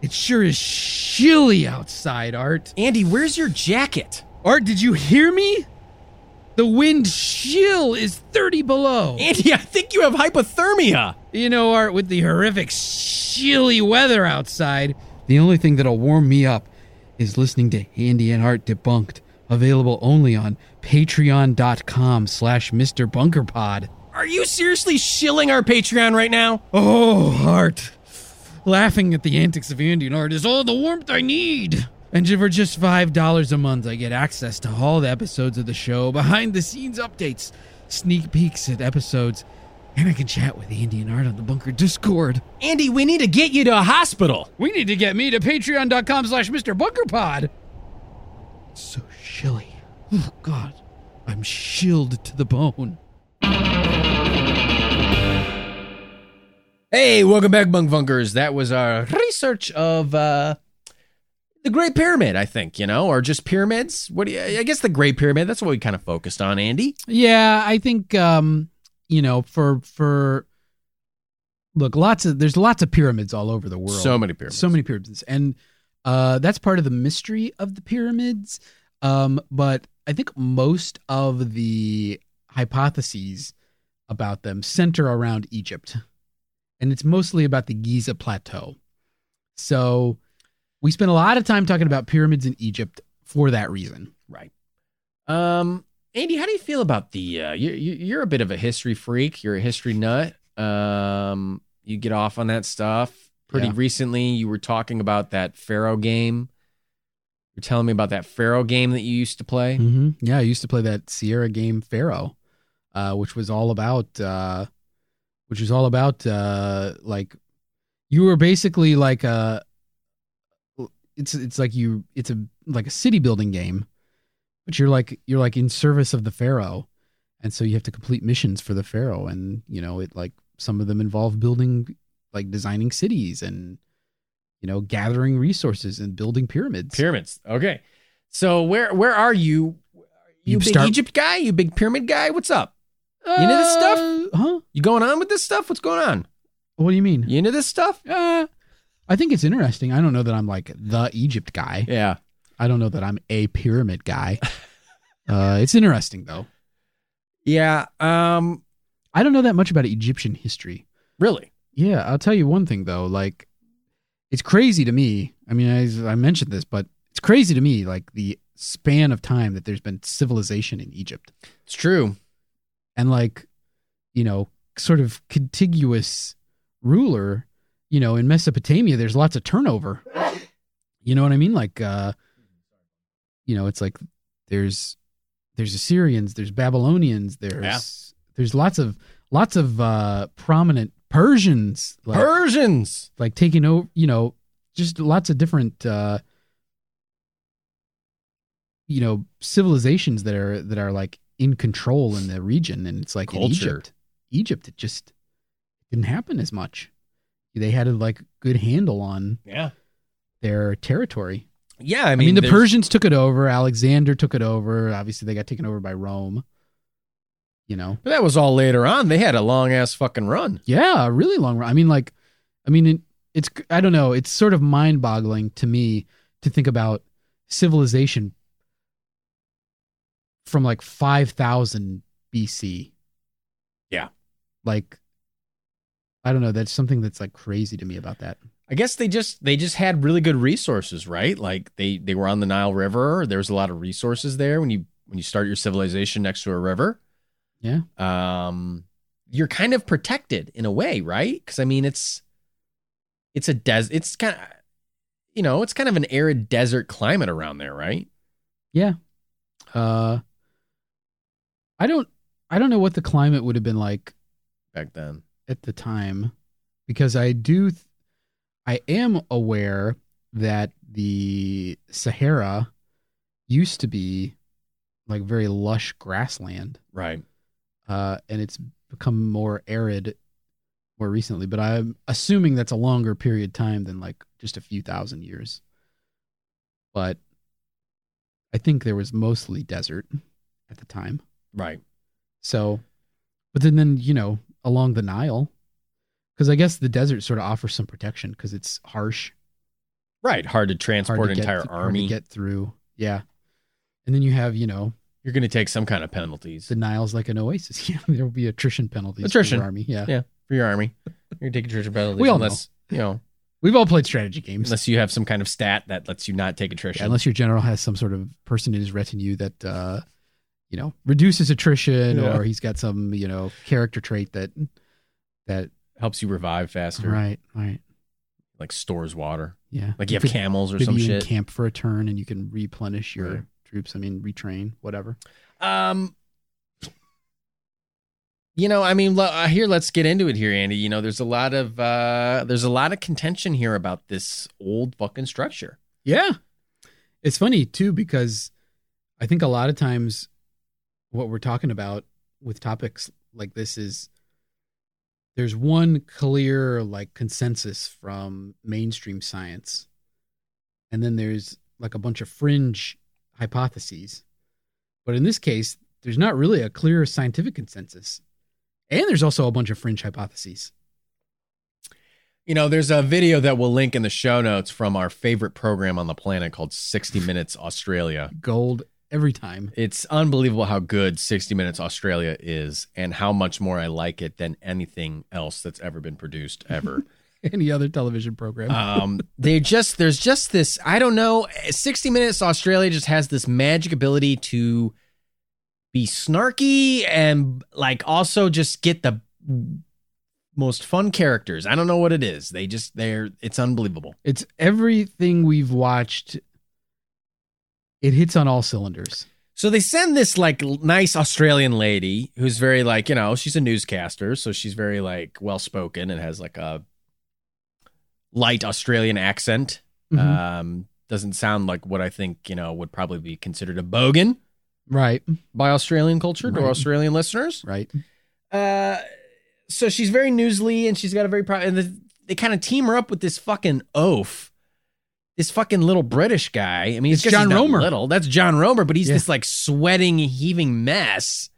It sure is chilly outside, Art. Andy, where's your jacket? Art, did you hear me? The wind chill is 30 below. Andy, I think you have hypothermia. You know, Art, with the horrific chilly weather outside, the only thing that'll warm me up is listening to Andy and Art Debunked, available only on patreon.com slash Mr. Bunkerpod. Are you seriously shilling our Patreon right now? Oh, Art. Laughing at the antics of Andy and Art is all the warmth I need. And for just $5 a month, I get access to all the episodes of the show, behind the scenes updates, sneak peeks at episodes, and I can chat with Andy and Art on the Bunker Discord. Andy, we need to get you to a hospital. We need to get me to patreon.com slash Mr. Bunkerpod. So chilly. Oh, God. I'm chilled to the bone. Hey, welcome back, Bunk Funkers. That was our research of uh, the Great Pyramid, I think, you know, or just pyramids. What do you, I guess the Great Pyramid, that's what we kind of focused on, Andy. Yeah, I think um, you know, for for look, lots of there's lots of pyramids all over the world. So many pyramids. So many pyramids. And uh that's part of the mystery of the pyramids. Um, but I think most of the hypotheses about them center around Egypt. And it's mostly about the Giza plateau. So we spent a lot of time talking about pyramids in Egypt for that reason. Right. Um, Andy, how do you feel about the? Uh, you, you, you're a bit of a history freak. You're a history nut. Um, you get off on that stuff. Pretty Yeah. recently, you were talking about that Pharaoh game. You're telling me about that Pharaoh game that you used to play. hmm Yeah, I used to play that Sierra game Pharaoh, uh, which was all about, uh, which was all about uh, like you were basically like a, it's it's like you it's a like a city building game, but you're like you're like in service of the Pharaoh, and so you have to complete missions for the Pharaoh, and you know it like some of them involve building like designing cities and you know gathering resources and building pyramids. Pyramids. Okay. So where where are you? You, You big start- Egypt guy? You big pyramid guy? What's up? You into this stuff? Uh, Huh? You going on with this stuff? What's going on? What do you mean? You into this stuff? Uh, I think it's interesting. I don't know that I'm like the Egypt guy. Yeah. I don't know that I'm a pyramid guy. uh, it's interesting though. Yeah. Um. I don't know that much about Egyptian history. Really. Yeah, I'll tell you one thing though. Like, it's crazy to me. I mean, I, I mentioned this, but it's crazy to me, like the span of time that there's been civilization in Egypt, It's true. and like, you know, sort of contiguous ruler. You know, in Mesopotamia, there's lots of turnover. You know what I mean? Like, uh, you know, it's like there's there's Assyrians, there's Babylonians, there's Yeah. there's lots of lots of uh, prominent Persians. Like, Persians. like taking over you know just lots of different uh you know civilizations that are that are like in control in the region and it's like in egypt egypt it just didn't happen as much they had a like good handle on Yeah. their territory Yeah. I i mean, mean, the there's- persians took it over alexander took it over obviously they got taken over by rome you know But that was all later on. They had a long ass fucking run. Yeah, a really long run. I mean, like, I mean, it, it's I don't know. It's sort of mind boggling to me to think about civilization from like five thousand BC. Yeah. like I don't know. That's something that's like crazy to me about that. I guess they just they just had really good resources, right? Like they they were on the Nile River. There was a lot of resources there when you when you start your civilization next to a river. Yeah, Um, you're kind of protected in a way, right? Because I mean, it's it's a des it's kind of you know it's kind of an arid desert climate around there, right? yeah. Uh, I don't I don't know what the climate would have been like Back then, at the time because I do th- I am aware that the Sahara used to be like very lush grassland right? uh and it's become more arid more recently but I'm assuming that's a longer period of time than like just a few thousand years but I think there was mostly desert at the time Right. so, but then, then you know, along the Nile, because I guess the desert sort of offers some protection because it's harsh, Right. Hard to hard transport to an entire th- hard to army. get through. Yeah, and then you have you know You're going to take some kind of penalties the Nile's like an oasis. Yeah, there will be attrition penalties. Attrition. for your army. Yeah. Yeah. for your army. You're going to take attrition penalties We all unless you know we've all played strategy games. unless you have some kind of stat that lets you not take attrition. Yeah, unless your general has some sort of person in his retinue that uh, you know reduces attrition, Yeah. or he's got some you know character trait that that helps you revive faster. right, right, Like stores water. yeah. Like you have camels or maybe some you shit. camp for a turn and you can replenish your Right. troops. I mean, retrain, whatever. Um, you know, I mean, uh, here let's get into it here, Andy. You know, there's a lot of uh there's a lot of contention here about this old fucking structure. Yeah. It's funny too because I think a lot of times what we're talking about with topics like this is there's one clear like consensus from mainstream science and then there's like a bunch of fringe hypotheses. But in this case, there's not really a clear scientific consensus. And there's also a bunch of fringe hypotheses. You know, there's a video that we'll link in the show notes from our favorite program on the planet called 60 Minutes Australia. Gold every time. It's unbelievable how good 60 Minutes Australia is and how much more I like it than anything else that's ever been produced ever. Any other television program. um they just there's just this i don't know 60 minutes australia just has this magic ability to be snarky and like also just get the most fun characters i don't know what it is they just they're it's unbelievable It's everything we've watched. It hits on all cylinders. so they send this like nice australian lady who's very like you know she's a newscaster so she's very like well spoken and has like a light australian accent Mhm. Um, doesn't sound like what I think you know would probably be considered a bogan right, by Australian culture to Right. Australian listeners. right. Uh, so she's very newsly and she's got a very pro- and the, they kind of team her up with this fucking oaf. This fucking little British guy. I mean, It's I guess he's John Romer. Little. That's John Romer, but he's Yeah. this like sweating, heaving mess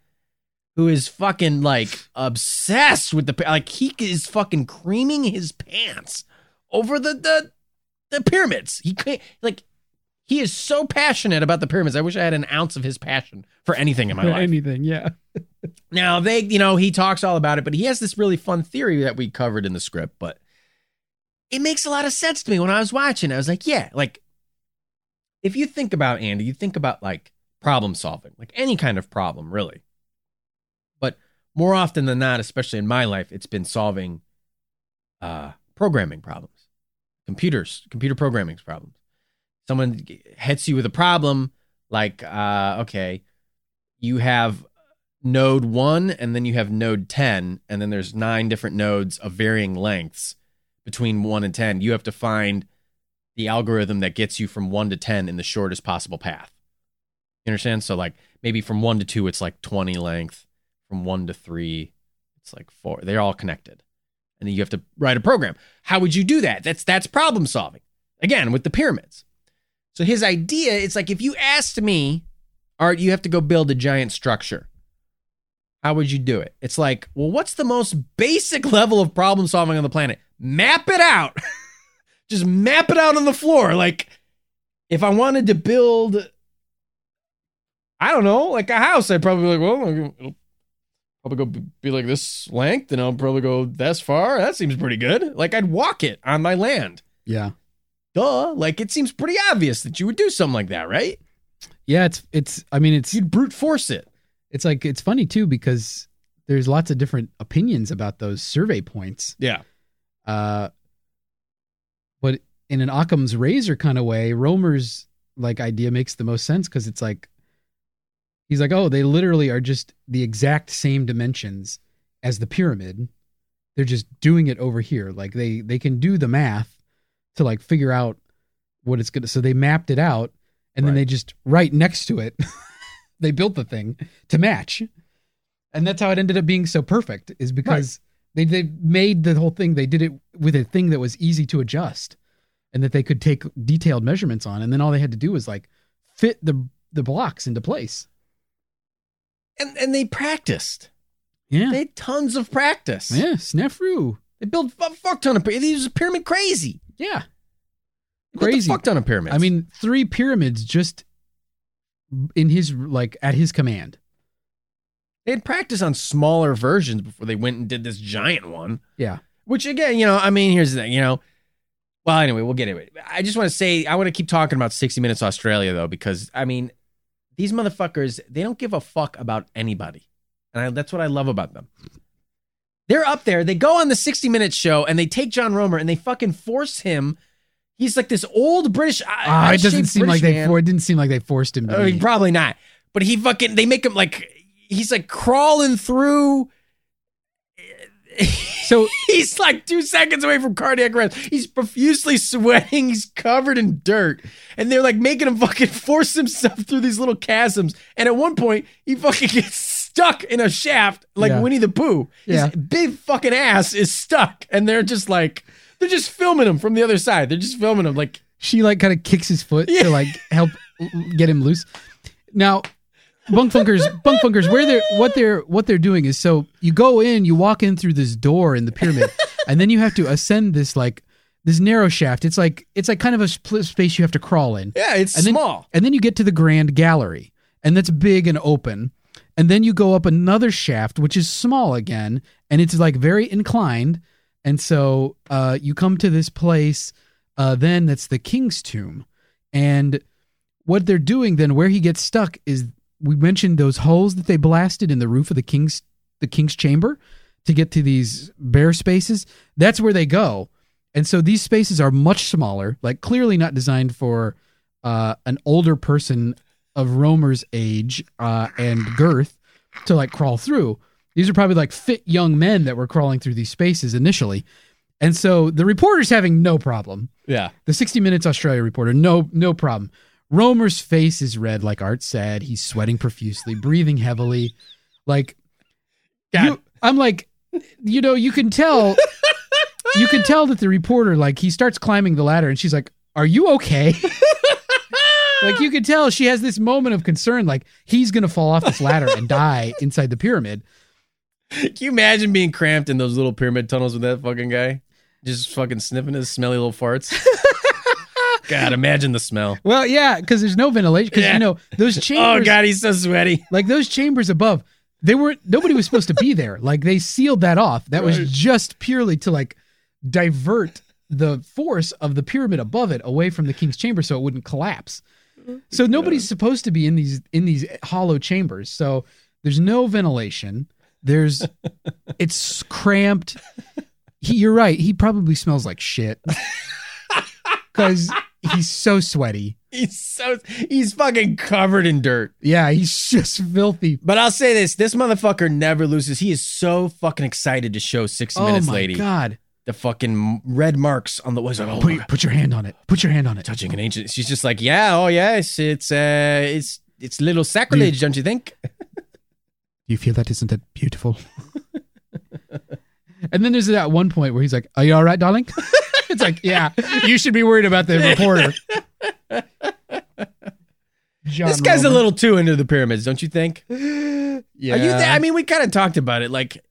who is fucking like obsessed with the like he is fucking creaming his pants over the the the pyramids. He can't like he is so passionate about the pyramids. I wish I had an ounce of his passion for anything in my life. Anything, yeah. Now they, you know, he talks all about it, but he has this really fun theory that we covered in the script. But it makes a lot of sense to me when I was watching. I was like, yeah, like if you think about Andy, you think about like problem solving, like any kind of problem, really. But more often than not, especially in my life, it's been solving uh, programming problems, computers, computer programming problems. Someone hits you with a problem, like, uh, okay, you have node one and then you have node 10 and then there's nine different nodes of varying lengths between one and 10 you have to find the algorithm that gets you from one to 10 in the shortest possible path. You understand? So like maybe from one to two it's like 20 length. From one to three it's like four. They're all connected. And then you have to write a program. How would you do that? That's that's problem solving. Again with the pyramids. So his idea it's like if you asked me art you have to go build a giant structure. How would you do it? It's like, well, what's the most basic level of problem solving on the planet? Map it out. Just map it out on the floor. Like, if I wanted to build, I don't know, like a house, I'd probably be like, well, it'll probably go be- be like this length, and I'll probably go this far. That seems pretty good. Like, I'd walk it on my land. Yeah. Duh. Like, it seems pretty obvious that you would do something like that, right? Yeah, it's it's I mean it's You'd brute force it. it's like it's funny too because there's lots of different opinions about those survey points. Yeah. Uh but in an Occam's razor kind of way, Romer's like idea makes the most sense because it's like he's like, oh, they literally are just the exact same dimensions as the pyramid. They're just doing it over here. Like they they can do the math to like figure out what it's gonna so they mapped it out and then they just right next to it they built the thing to match. And that's how it ended up being so perfect, is because they they made the whole thing, they did it with a thing that was easy to adjust and that they could take detailed measurements on. And then all they had to do was like fit the the blocks into place. And, and they practiced. Yeah. They had tons of practice. yeah. Snafu. They built a fuck ton of pyramids. These are pyramid crazy. Yeah. A Crazy. fuck ton of pyramids. I mean, three pyramids just in his like at his command. They had practice on smaller versions before they went and did this giant one. Yeah. Which again, you know, I mean, here's the thing, you know. Well, anyway, we'll get into it. I just want to say, I want to keep talking about 60 Minutes Australia though, because I mean, these motherfuckers, they don't give a fuck about anybody, and I, that's what I love about them. They're up there. They go on the 60 Minutes show and they take John Romer and they fucking force him. He's like this old British. Ah, it doesn't seem like they for, it didn't seem like they forced him to. I mean, probably not. But he fucking they make him like he's like crawling through. So he's like two seconds away from cardiac arrest. He's profusely sweating. He's covered in dirt, and they're like making him fucking force himself through these little chasms. And at one point, he fucking gets stuck in a shaft like Yeah. Winnie the Pooh. His Yeah. big fucking ass is stuck, and they're just like they're just filming him from the other side. They're just filming him like she like kind of kicks his foot Yeah. to like help get him loose. Now, bunk funkers, bunk funkers, where they're what they're what they're doing is so you go in, you walk in through this door in the pyramid, and then you have to ascend this like this narrow shaft. It's like it's like kind of a split space you have to crawl in, yeah, it's And then- small. and then you get to the grand gallery, and that's big and open. And then you go up another shaft, which is small again, and it's like very inclined. And so uh, you come to this place, uh, then that's the king's tomb. And what they're doing then, where he gets stuck, is we mentioned those holes that they blasted in the roof of the king's the king's chamber to get to these bare spaces. That's where they go. And so these spaces are much smaller, like clearly not designed for uh, an older person of Romer's age uh, and girth to like crawl through. These are probably like fit young men that were crawling through these spaces initially. And so the reporter's having no problem. Yeah, The 60 Minutes Australia reporter, no, no problem. Romer's face is red, like Art said. He's sweating profusely, breathing heavily. Like, you- I'm like, you know, you can tell you can tell that the reporter like he starts climbing the ladder and she's like, "Are you okay?" like you can tell she has this moment of concern like he's going to fall off this ladder and die inside the pyramid. Can you imagine being cramped in those little pyramid tunnels with that fucking guy? Just fucking sniffing his smelly little farts. God, imagine the smell. Well, yeah, cuz there's no ventilation cuz Yeah. you know, those oh, chambers Oh god, he's so sweaty. like those chambers above they were nobody was supposed to be there. Like they sealed that off. That was just purely to like divert the force of the pyramid above it away from the king's chamber so it wouldn't collapse. So nobody's supposed to be in these in these hollow chambers. So there's no ventilation. There's it's cramped. He, you're right. He probably smells like shit. Because he's so sweaty He's so he's fucking covered in dirt. yeah he's just filthy But I'll say this: this motherfucker never loses. He is so fucking excited to show 60 oh Minutes my Lady god the fucking red marks on the was like, oh, put, put your hand on it. Put your hand on it. touching an ancient. She's just like, yeah, oh yes, it's uh, it's it's little sacrilege, don't you think? Do you feel that? Isn't that beautiful? and then there's that one point where he's like, "Are you all right, darling?" it's like, yeah, you should be worried about the reporter. John this guy's a little too into the pyramids, don't you think? Yeah. Are you? Th- I mean, we kind of talked about it. Like,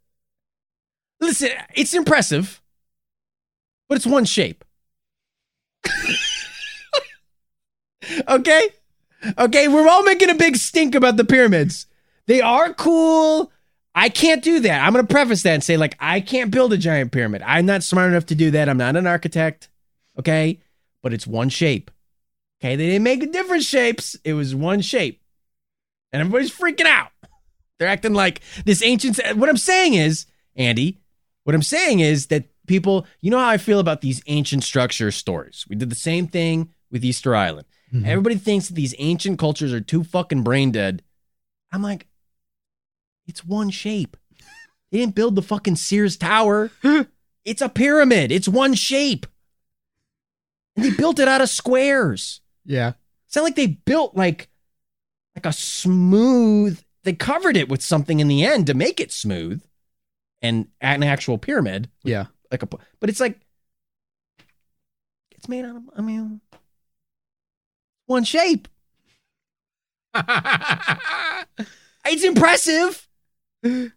listen, it's impressive, but it's one shape. okay, okay, we're all making a big stink about the pyramids. They are cool. I can't do that. I'm going to preface that and say, like, I can't build a giant pyramid. I'm not smart enough to do that. I'm not an architect. Okay, but it's one shape. Okay, they didn't make different shapes. It was one shape, and everybody's freaking out. They're acting like this ancient. What I'm saying is, Andy, what I'm saying is that people, you know how I feel about these ancient structure stories. We did the same thing with Easter Island. Mhm. Everybody thinks that these ancient cultures are too fucking brain dead. I'm like, it's one shape. They didn't build the fucking Sears Tower. it's a pyramid. It's one shape. And they built it out of squares. Yeah. It's not like they built like like a smooth. They covered it with something in the end to make it smooth, and an actual pyramid, Yeah. like a. But it's like it's made out of. I mean, one shape. It's impressive. Am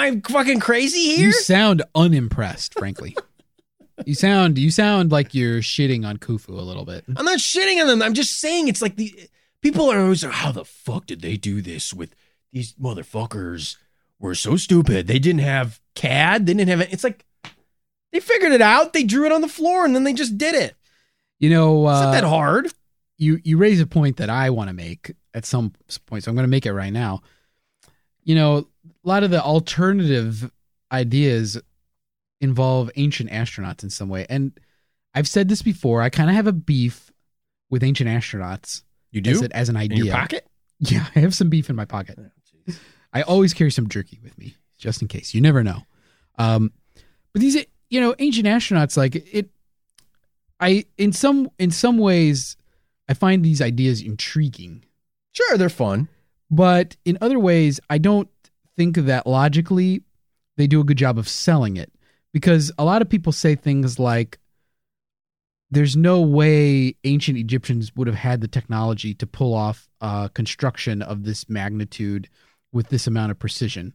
I fucking crazy here? You sound unimpressed, frankly. you sound you sound like you're shitting on Khufu a little bit. I'm not shitting on them. I'm just saying it's like the people are always like, how the fuck did they do this with these motherfuckers? Were so stupid. They didn't have CAD. They didn't have it. It's like they figured it out. They drew it on the floor and then they just did it. You know, It's not that uh, hard. you you raise a point that I want to make at some point, so I'm going to make it right now. You know, a lot of the alternative ideas involve ancient astronauts in some way, and I've said this before. I kind of have a beef with ancient astronauts You as, it, as an in idea. your pocket? Yeah, I have some beef in my pocket. I always carry some jerky with me just in case. You never know. Um, but these, you know, ancient astronauts, like it, I in some in some ways, I find these ideas intriguing, Sure, they're fun. but in other ways, I don't think of that logically they do a good job of selling it because a lot of people say things like. There's no way ancient Egyptians would have had the technology to pull off uh, construction of this magnitude with this amount of precision.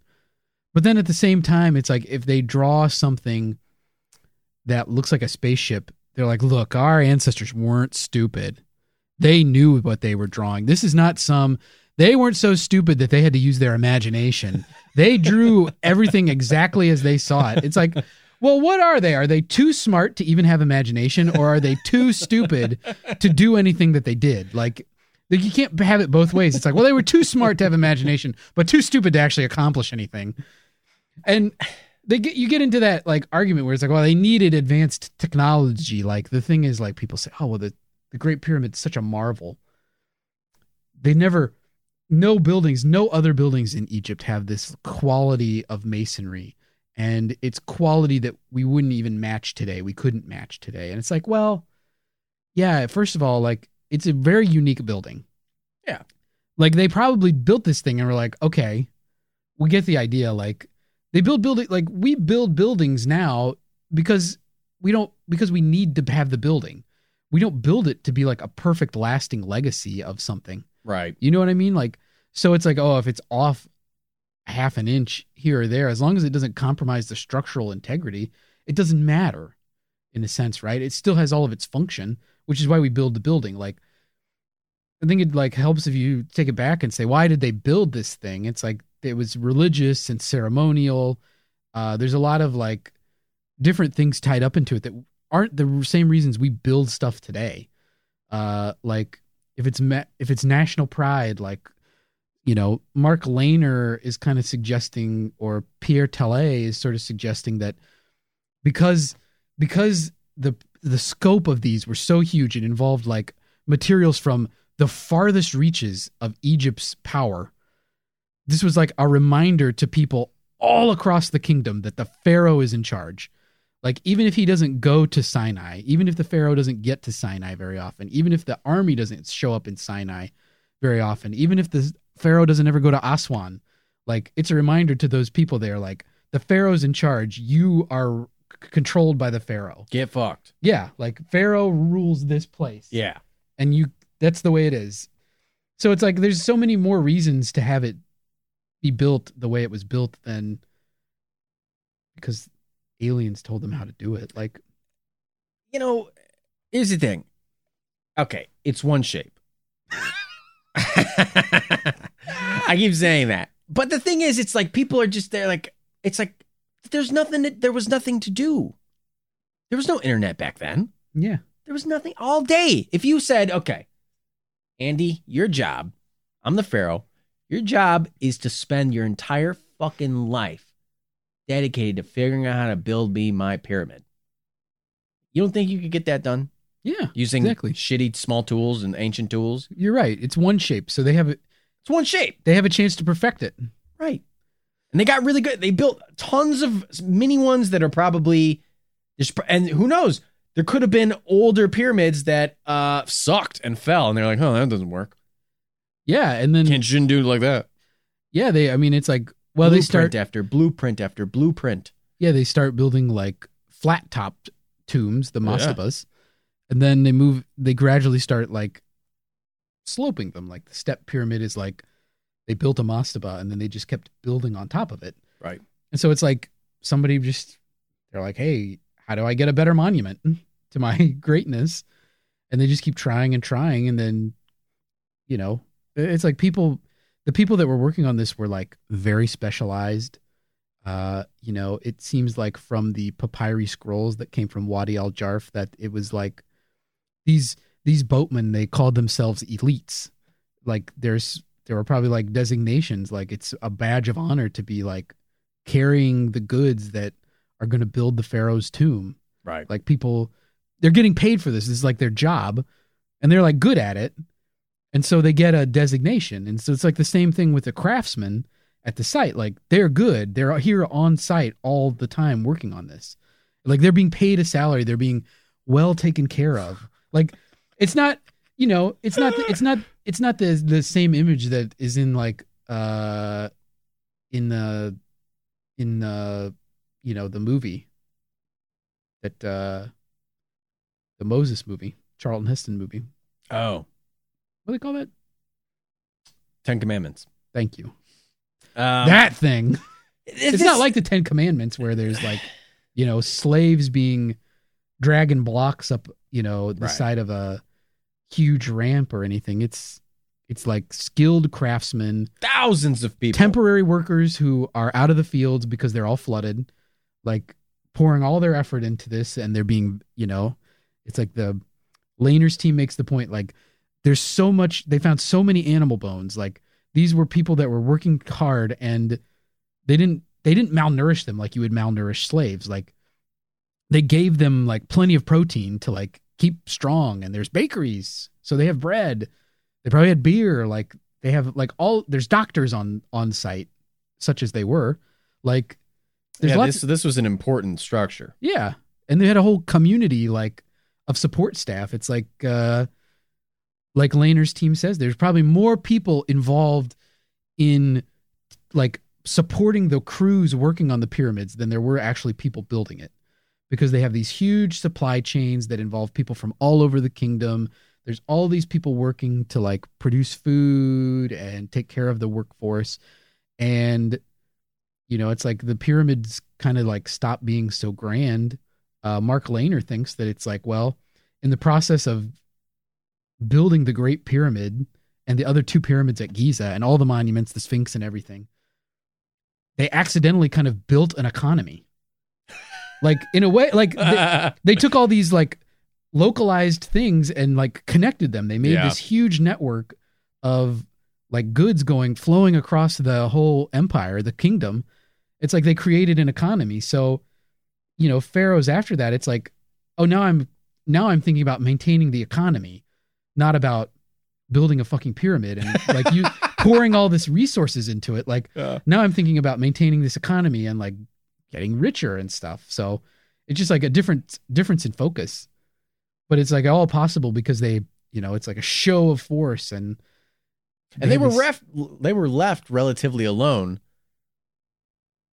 But then at the same time, it's like if they draw something that looks like a spaceship, they're like, look, our ancestors weren't stupid. They knew what they were drawing. This is not some, they weren't so stupid that they had to use their imagination. They drew everything exactly as they saw it. It's like, well, what are they? Are they too smart to even have imagination, or are they too stupid to do anything that they did? Like, you can't have it both ways. It's like, well, they were too smart to have imagination, but too stupid to actually accomplish anything. And they get you get into that like argument where it's like, well, they needed advanced technology. Like the thing is, like people say, oh, well, the the Great Pyramid's such a marvel. They never, no buildings, no other buildings in Egypt have this quality of masonry, and it's quality that we wouldn't even match today. We couldn't match today, and it's like, well, yeah. First of all, like it's a very unique building. Yeah. Like they probably built this thing and were like, okay, we get the idea. Like They build building like we build buildings now because we don't because we need to have the building. We don't build it to be like a perfect lasting legacy of something. Right. You know what I mean? Like so it's like oh if it's off half an inch here or there as long as it doesn't compromise the structural integrity, it doesn't matter in a sense, right? It still has all of its function, which is why we build the building. Like I think it like helps if you take it back and say, why did they build this thing? It's like it was religious and ceremonial. Uh, there's a lot of like different things tied up into it that aren't the same reasons we build stuff today. Uh, like if it's if it's national pride, like you know, Mark Lehner is kind of suggesting, or Pierre Tallet is sort of suggesting that because because the the scope of these were so huge, it involved like materials from the farthest reaches of Egypt's power. This was like a reminder to people all across the kingdom that the Pharaoh is in charge. Like, even if he doesn't go to Sinai, even if the Pharaoh doesn't get to Sinai very often, even if the army doesn't show up in Sinai very often, even if the Pharaoh doesn't ever go to Aswan, like, it's a reminder to those people there, like, the Pharaoh's in charge. You are c- controlled by the Pharaoh. Get fucked. Yeah. Like, Pharaoh rules this place Yeah. and you that's the way it is so it's like there's so many more reasons to have it be built the way it was built than because aliens told them how to do it like You know, here's the thing. Okay, it's one shape. I keep saying that. But the thing is, it's like people are just there, like, it's like there's nothing, to, there was nothing to do. There was no internet back then. yeah There was nothing all day. If you said, okay, Andy, your job, I'm the Pharaoh, your job is to spend your entire fucking life dedicated to figuring out how to build me my pyramid. You don't think you could get that done yeah using Exactly. shitty small tools and ancient tools? you're right it's one shape so they have it It's one shape. they have a chance to perfect it Right. And they got really good. They built tons of mini ones that are probably just, and who knows? There could have been older pyramids that uh sucked and fell, and they're like, "Oh, that doesn't work. yeah and then Can't shouldn't do it like that." yeah they i mean it's like well they start after blueprint after blueprint. yeah they start building like flat topped tombs the oh, Yeah. mastabas and then they move they gradually start like sloping them like the step pyramid is like they built a mastaba and then they just kept building on top of it Right. and so it's like somebody just they're like hey how do i get a better monument to my greatness and they just keep trying and trying and then you know it's like people the people that were working on this were like very specialized. Uh you know it seems like from the papyri scrolls that came from wadi al jarf that it was like these these boatmen they called themselves elites. Like there's there were probably like designations like it's a badge of honor to be like carrying the goods that are going to build the pharaoh's tomb. Right. like people they're getting paid for this. This is like their job. And they're like good at it and so they get a designation. And so it's like the same thing with the craftsmen at the site. Like they're good. They're here on site all the time working on this. Like they're being paid a salary. They're being well taken care of. Like it's not you know it's not it's not it's not the the same image that is in like uh in the in the you know the movie that uh the Moses movie, Charlton Heston movie. Oh, What do they call that? Ten Commandments. Thank you. Um, that thing. it's, It's not like the Ten Commandments where there's like, you know, slaves being dragging blocks up, you know, the Right. side of a huge ramp or anything. It's it's like skilled craftsmen, thousands of people. temporary workers who are out of the fields because they're all flooded, like pouring all their effort into this and they're being, you know, it's like the Lehner's team makes the point like there's so much they found so many animal bones. Like these were people that were working hard and they didn't they didn't malnourish them like you would malnourish slaves. Like they gave them like plenty of protein to like keep strong and there's bakeries. So they have bread. They probably had beer. Like they have like all there's doctors on on site, such as they were. Like there's yeah, lots this this was an important structure. yeah. And they had a whole community like of support staff. It's like uh like Lehner's team says, there's probably more people involved in like supporting the crews working on the pyramids than there were actually people building it. Because they have these huge supply chains that involve people from all over the kingdom. There's all these people working to like produce food and take care of the workforce. And you know it's like the pyramids kind of like stop being so grand. Uh, mark lehner thinks that it's like well in the process of building the great pyramid and the other two pyramids at giza and all the monuments the sphinx and everything they accidentally kind of built an economy like in a way like they, they took all these like localized things and like connected them. They made Yeah. this huge network of like goods going flowing across the whole empire, the kingdom. It's like they created an economy. So, you know, pharaohs after that, it's like, oh, now I'm now I'm thinking about maintaining the economy, not about building a fucking pyramid and like you pouring all this resources into it. Like now I'm thinking about maintaining this economy and like getting richer and stuff. So it's just like a different difference in focus. But it's like all possible because they, you know, it's like a show of force and and they have were this- ref- they were left relatively alone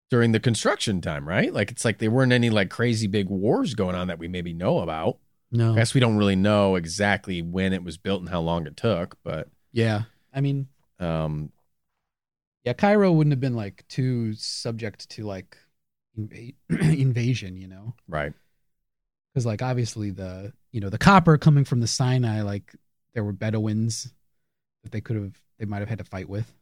during the construction time, right? Like it's like there weren't any like crazy big wars going on that we maybe know about. No. I guess we don't really know exactly when it was built and how long it took, but Yeah. I mean, um yeah, Cairo wouldn't have been like too subject to like inva- invasion, you know. right. Cuz like obviously the, you know, the copper coming from the Sinai like there were Bedouins that they could have they might have had to fight with.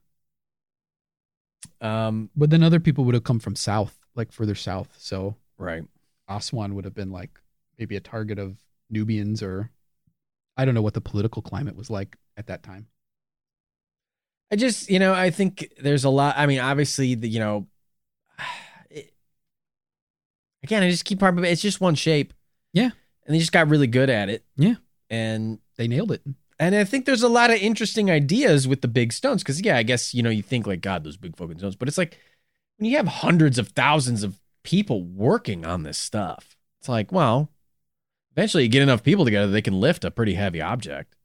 Um But then other people would have come from south, like further south. So right. Aswan would have been like maybe a target of Nubians or I don't know what the political climate was like at that time. I just, you know, I think there's a lot. I mean, obviously, the you know, it, again, I just keep harping. It's just one shape. Yeah. and they just got really good at it. Yeah. and They nailed it. and I think there's a lot of interesting ideas with the big stones. Because yeah, I guess you know you think like God, those big fucking stones, but it's like when you have hundreds of thousands of people working on this stuff, it's like, well, eventually you get enough people together, they can lift a pretty heavy object.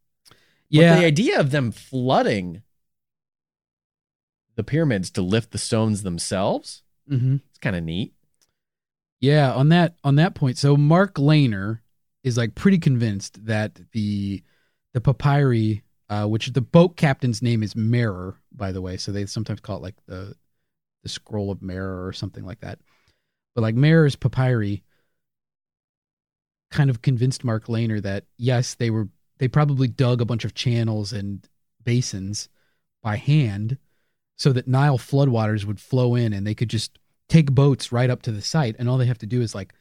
Yeah. But the idea of them flooding the pyramids to lift the stones themselves, hmm it's kind of neat. Yeah, on that on that point. So Mark Lehner is like pretty convinced that the the papyri, uh, which the boat captain's name is Merer, by the way. So they sometimes call it like the the scroll of Merer or something like that. But like Merer's papyri kind of convinced Mark Lehner that yes, they were they probably dug a bunch of channels and basins by hand so that Nile floodwaters would flow in and they could just take boats right up to the site. And all they have to do is like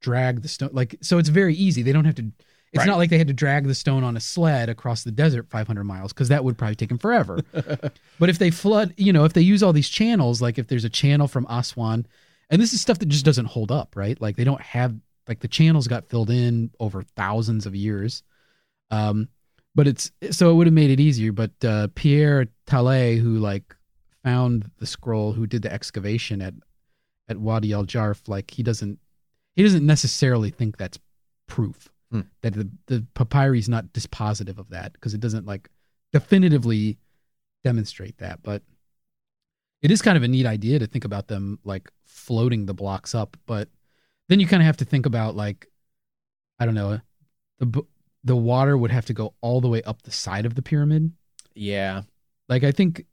drag the stone like so it's very easy. They don't have to it's Right. not like they had to drag the stone on a sled across the desert 500 miles because that would probably take them forever. But if they flood you know if they use all these channels like if there's a channel from aswan and this is stuff that just doesn't hold up right? Like they don't have like the channels got filled in over thousands of years um but it's so it would have made it easier but uh pierre Tallet, who like found the scroll who did the excavation at at Wadi Al Jarf, like he doesn't he doesn't necessarily think that's proof Hmm. that the the papyri is not dispositive of that because it doesn't like definitively demonstrate that. But it is kind of a neat idea to think about them like floating the blocks up. But then you kind of have to think about like I don't know the the water would have to go all the way up the side of the pyramid. Yeah, Like I think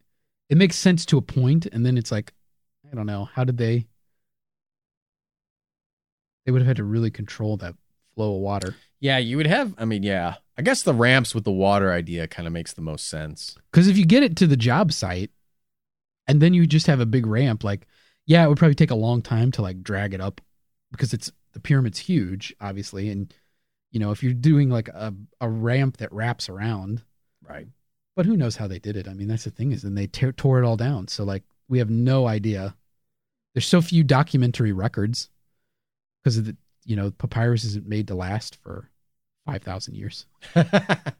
it makes sense to a point, and then it's like I don't know how did they they would have had to really control that flow of water yeah, you would have. I mean, yeah, I guess the ramps with the water idea kind of makes the most sense. because if you get it to the job site and then you just have a big ramp like yeah it would probably take a long time to like drag it up because it's the pyramid's huge obviously and you know if you're doing like a, a ramp that wraps around Right. but who knows how they did it i mean that's the thing is then they tear, tore it all down so like we have no idea there's so few documentary records because of the you know papyrus isn't made to last for 5000 years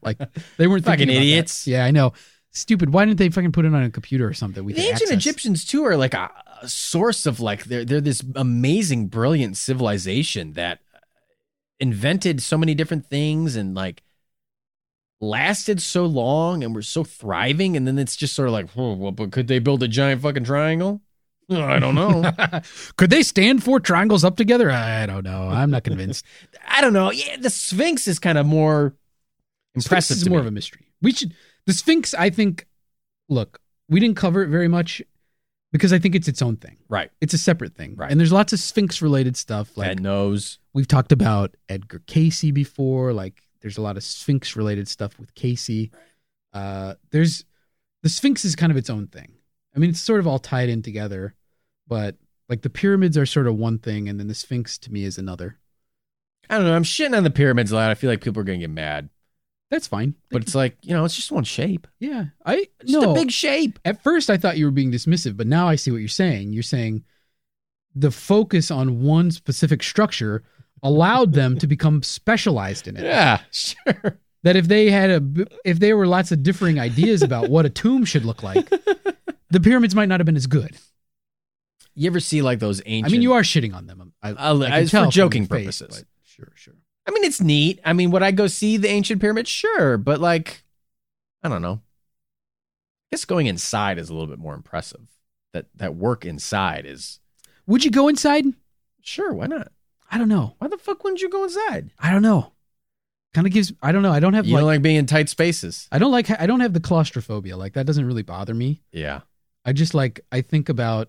like they weren't Fucking thinking about that. idiots. yeah i know stupid why didn't they fucking put it on a computer or something we the ancient access? Egyptians too are like a, a source of like they're they're this amazing, brilliant civilization that invented so many different things and like lasted so long and were so thriving. And then it's just sort of like, oh, well, but could they build a giant fucking triangle? I don't know. Could they stand four triangles up together? I don't know. I'm not convinced. I don't know. Yeah, the Sphinx is kind of more impressive. Is more me. of a mystery. We should the Sphinx. I think. Look, we didn't cover it very much because I think it's its own thing. right. It's a separate thing, Right. And there's lots of Sphinx related stuff. Like Ed knows. we've talked about Edgar Cayce before. Like there's a lot of Sphinx related stuff with Casey. Uh, there's the Sphinx is kind of its own thing. I mean, it's sort of all tied in together, but like the pyramids are sort of one thing, and then the Sphinx to me is another. I don't know. I'm shitting on the pyramids a lot. I feel like people are gonna get mad, That's fine. but it's like you know, it's just one shape. yeah, I Just no a big shape. At first, I thought you were being dismissive, but now I see what you're saying. You're saying the focus on one specific structure allowed them to become specialized in it. Yeah, sure. That if they had a, if there were lots of differing ideas about what a tomb should look like, the pyramids might not have been as good. You ever see like those ancient? I mean, you are shitting on them. I, I'll- I can it's tell for from your joking face, purposes. but sure, sure. I mean, it's neat. I mean, would I go see the ancient pyramids? Sure, but like, I don't know. I guess going inside is a little bit more impressive. That that work inside is Would you go inside? sure. Why not? I don't know. Why the fuck wouldn't you go inside? I don't know. Kind of gives. I don't know. I don't have You like. don't like being in tight spaces. I don't like. I don't have the claustrophobia. Like that doesn't really bother me. Yeah. I just like I think about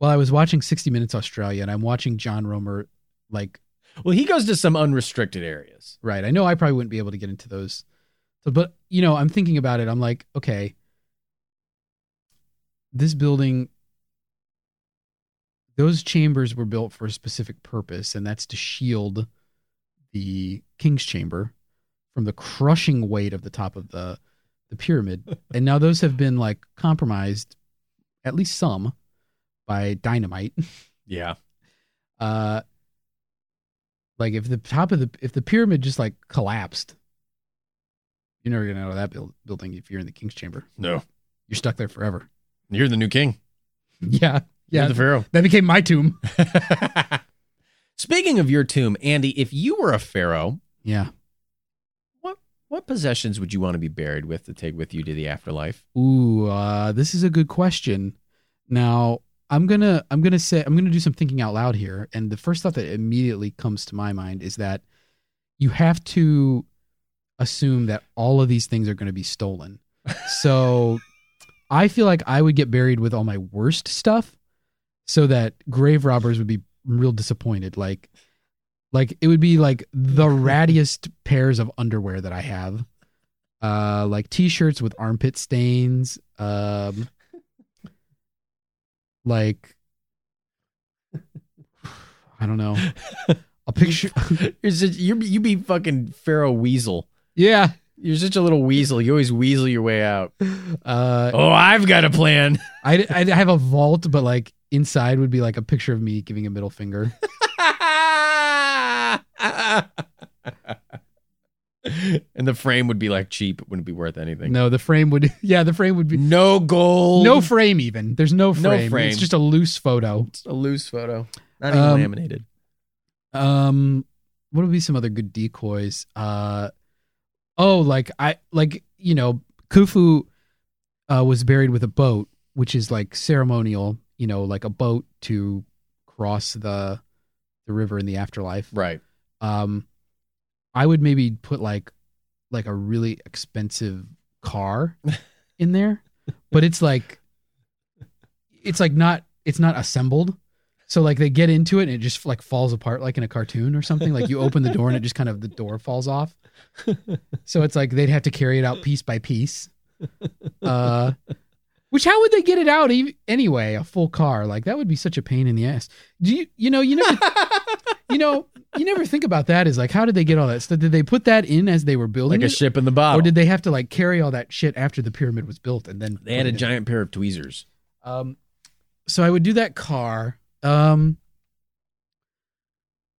well, I was watching 60 Minutes Australia and I'm watching John Romer like Well, he goes to some unrestricted areas. right. I know I probably wouldn't be able to get into those. So but you know, I'm thinking about it. I'm like, okay. This building those chambers were built for a specific purpose and that's to shield the king's chamber from the crushing weight of the top of the the pyramid. and now those have been like compromised at least some by dynamite. Yeah. Uh like if the top of the if the pyramid just like collapsed, you're never gonna out of that build, building if you're in the king's chamber. No. You're stuck there forever. You're the new king. Yeah, You're yeah. the pharaoh. that became my tomb. Speaking of your tomb, Andy, if you were a pharaoh, Yeah. what what possessions would you want to be buried with to take with you to the afterlife? Ooh, uh, this is a good question. Now, I'm gonna I'm gonna say I'm gonna do some thinking out loud here, and the first thought that immediately comes to my mind is that you have to assume that all of these things are going to be stolen. So, I feel like I would get buried with all my worst stuff, so that grave robbers would be real disappointed. Like, like it would be like the rattiest pairs of underwear that I have uh like t-shirts with armpit stains um like i don't know a picture You're such, you're, you be fucking pharaoh weasel. yeah You're such a little weasel. You always weasel your way out. uh Oh, I've got a plan. I'd, I'd have a vault but like inside would be like a picture of me giving a middle finger and the frame would be like cheap. It wouldn't be worth anything. no the frame would yeah the frame would be No gold. no frame even there's no frame. No frame, it's just a loose photo It's a loose photo. Not even Um, laminated. Um, what would be some other good decoys? Uh, oh, like I like you know Khufu uh, was buried with a boat, which is like ceremonial. You know, like a boat to cross the the river in the afterlife. Right. Um, I would maybe put like like a really expensive car in there, but it's like it's like not it's not assembled. So like they get into it and it just like falls apart like in a cartoon or something. Like you open the door and it just kind of the door falls off. So it's like they'd have to carry it out piece by piece. Uh, which how would they get it out ev- anyway? A full car like that would be such a pain in the ass. Do you you know you never you know you never think about that is like how did they get all that stuff? Did they put that in as they were building Like a it? ship in the bottle. or did they have to like carry all that shit after the pyramid was built and then they had a put it in? giant pair of tweezers. Um, so I would do that car. Um,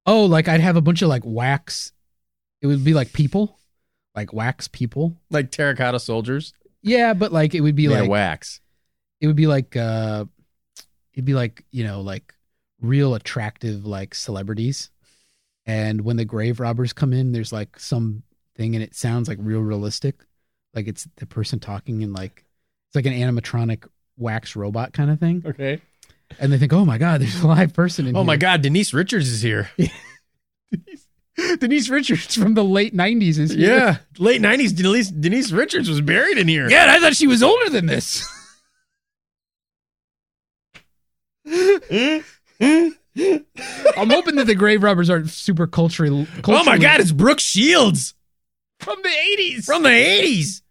oh, like I'd have a bunch of like wax. It would be like people, like wax people. Like terracotta soldiers. Yeah, but like it would be Made like wax. it would be like uh, it'd be like you know like real attractive like celebrities. And when the grave robbers come in, there's like some thing and it sounds like real realistic, like it's the person talking and like it's like an animatronic wax robot kind of thing. Okay. and they think, "Oh my god, there's a live person in oh here. Oh here." my God, Denise Richards is here. Denise Richards from the late '90s is here. Yeah, late '90s. Denise Denise Richards was buried in here. yeah. and I thought she was older than this. Hmm? I'm hoping that the grave robbers aren't super culturally. Oh my God, it's Brooke Shields from the '80s. from the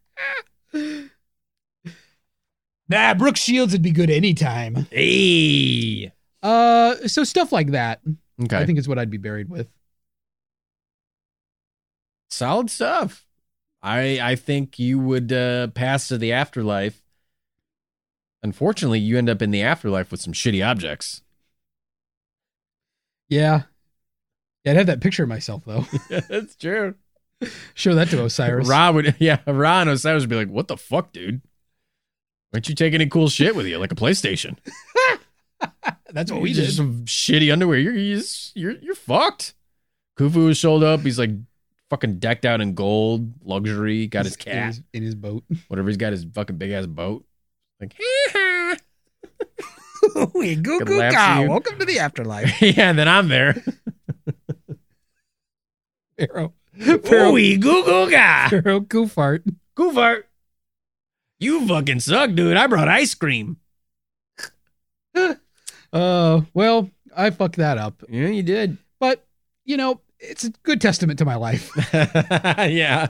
'80s. nah, Brooke Shields would be good anytime. Hey. Uh, so stuff like that, Okay. I think is what I'd be buried with. solid stuff. I I think you would uh, pass to the afterlife. Unfortunately, you end up in the afterlife with some shitty objects. Yeah, yeah. I'd have that picture of myself though. yeah, That's true. Show that to Osiris. Ra would, yeah, Ra and Osiris would be like, "What the fuck, dude? Why don't you take any cool shit with you, like a PlayStation? That's what we just did. Some shitty underwear. You're you're you're, you're fucked." Khufu is showed up. He's like fucking decked out in gold, luxury. Got his in cat, his, in his boat. whatever. He's got his fucking big ass boat. Like, we goo laugh. Welcome to the afterlife. yeah, and then I'm there. Pharaoh. Pharaoh, Ooey, goo goo ga. Pharaoh Goofart. Goofart. You fucking suck, dude. I brought ice cream. Uh, well, I fucked that up, Yeah, you did. but you know, it's a good testament to my life. yeah.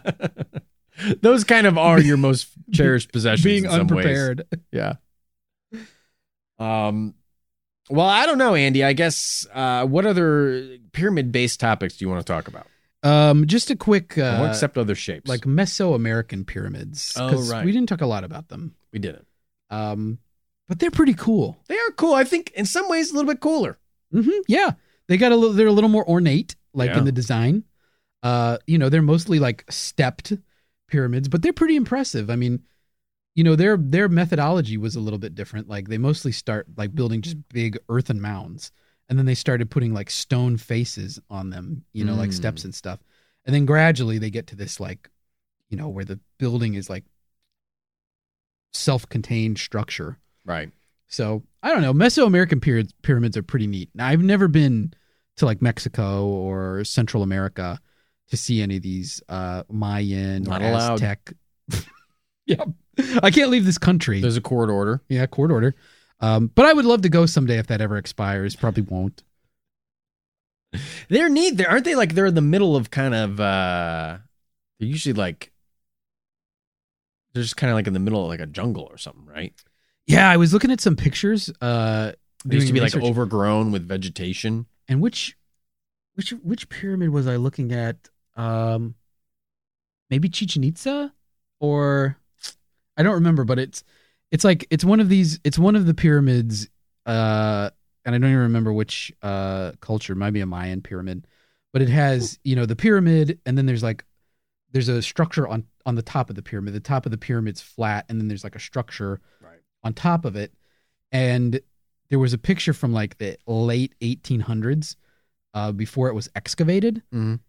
Those kind of are your most cherished possessions. Being in some ways. unprepared. Yeah. Um. Well, I don't know, Andy. I guess. Uh, what other pyramid-based topics do you want to talk about? Um, just a quick, uh, Well, except other shapes. like Mesoamerican pyramids. Oh, right. We didn't talk a lot about them. we didn't. Um, but they're pretty cool. They are cool. I think in some ways a little bit cooler. hmm Yeah, they got a little. They're a little more ornate, like Yeah. in the design. Uh, you know, they're mostly like stepped pyramids, but they're pretty impressive. I mean, you know, their their methodology was a little bit different. Like they mostly start like building just big earthen mounds, and then they started putting like stone faces on them. You know, like Mm. steps and stuff, and then gradually they get to this like, you know, where the building is like self-contained structure. Right. So I don't know. Mesoamerican pyramids, pyramids are pretty neat. Now I've never been to like Mexico or Central America to see any of these uh, Mayan Not or allowed. Aztec. yeah, I can't leave this country. There's a court order. yeah, court order. Um, but I would love to go someday if that ever expires. Probably won't. They're neat. Aren't they like they're in the middle of kind of uh they're usually like they're just kind of like in the middle of like a jungle or something, right? Yeah, I was looking at some pictures. Uh, They used to be doing like overgrown with vegetation. and which which which pyramid was I looking at? Um maybe Chichen Itza or I don't remember, but it's it's like it's one of these it's one of the pyramids uh and I don't even remember which uh culture, might be a Mayan pyramid, but it has, you know, the pyramid and then there's like there's a structure on on the top of the pyramid. The top of the pyramid's flat and then there's like a structure Right. on top of it. And there was a picture from like the late 1800s uh, before it was excavated. Mhm.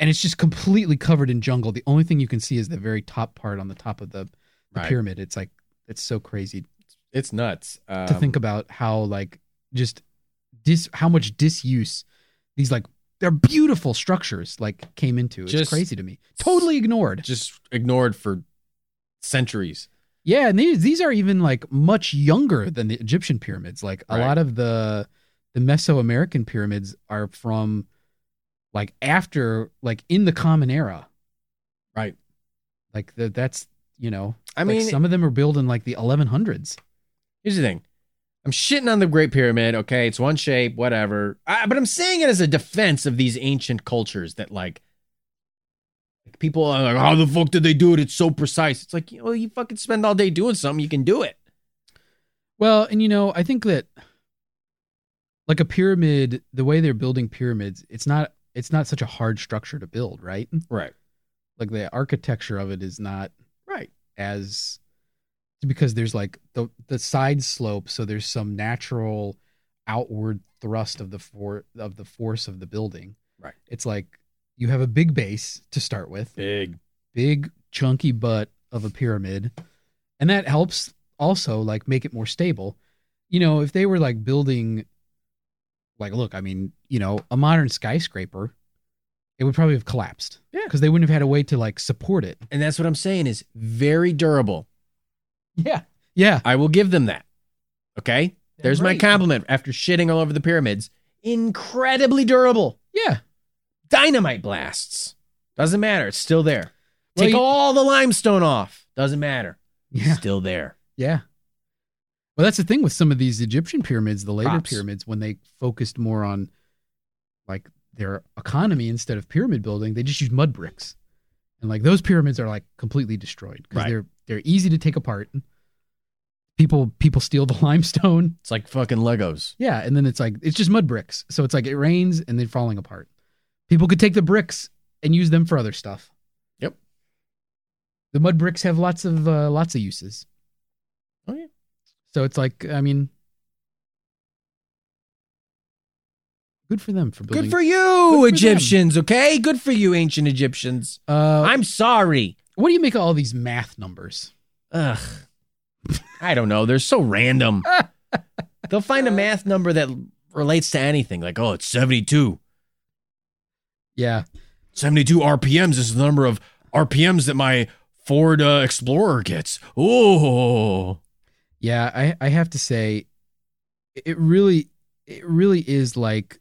And it's just completely covered in jungle. The only thing you can see is the very top part on the top of the, the Right. pyramid. It's like, it's so crazy It's nuts. Um, to think about how, like, just dis, how much disuse these, like, they're beautiful structures, like, came into. It's Just- crazy to me. Totally ignored. just ignored for centuries. Yeah, and these these are even like much younger than the Egyptian pyramids. Like a lot of the the Mesoamerican pyramids are from like after like in the common era. Right. Like the, that's you know I like, mean, some of them are built in like the 1100s. here's the thing. I'm shitting on the Great Pyramid. Okay, it's one shape, whatever. I, but I'm saying it as a defense of these ancient cultures that like, people are like, how the fuck did they do it? It's so precise. It's like, you know, you fucking spend all day doing something, you can do it. Well, and you know, I think that like a pyramid, the way they're building pyramids, it's not it's not such a hard structure to build, right? Right. Like the architecture of it is not. As because there's like the the side slope, so there's some natural outward thrust of the for of the force of the building. Right. It's like you have a big base to start with, Big. big chunky butt of a pyramid, and that helps also like make it more stable. you know, if they were like building, like, look, I mean, you know, a modern skyscraper, it would probably have collapsed. Yeah. Because they wouldn't have had a way to like support it. And that's what I'm saying is very durable. Yeah. Yeah. I will give them that. Okay? There's my compliment after shitting all over the pyramids. Incredibly durable. Yeah. Dynamite blasts. Doesn't matter. It's still there. Well, Take you- all the limestone off. Doesn't matter. Yeah. Still there. Yeah. Well, that's the thing with some of these Egyptian pyramids, the later Props. pyramids, when they focused more on like their economy instead of pyramid building, they just use mud bricks. And like those pyramids are like completely destroyed because Right. they're they're easy to take apart. People people steal the limestone. It's like fucking Legos. Yeah, and then it's like it's just mud bricks. So it's like it rains and they're falling apart. People could take the bricks and use them for other stuff. Yep. The mud bricks have lots of uh, lots of uses. Oh, yeah. So it's like I mean good for them for building Good for you, Good for Egyptians, okay? Good for you, ancient Egyptians. uh I'm sorry. what do you make of all these math numbers? Ugh. I don't know. They're so random. They'll find a math number that relates to anything. Like, oh, it's 72. Yeah. 72 RPMs is the number of RPMs that my Ford uh, Explorer gets. Oh. Yeah, I I have to say it really it really is like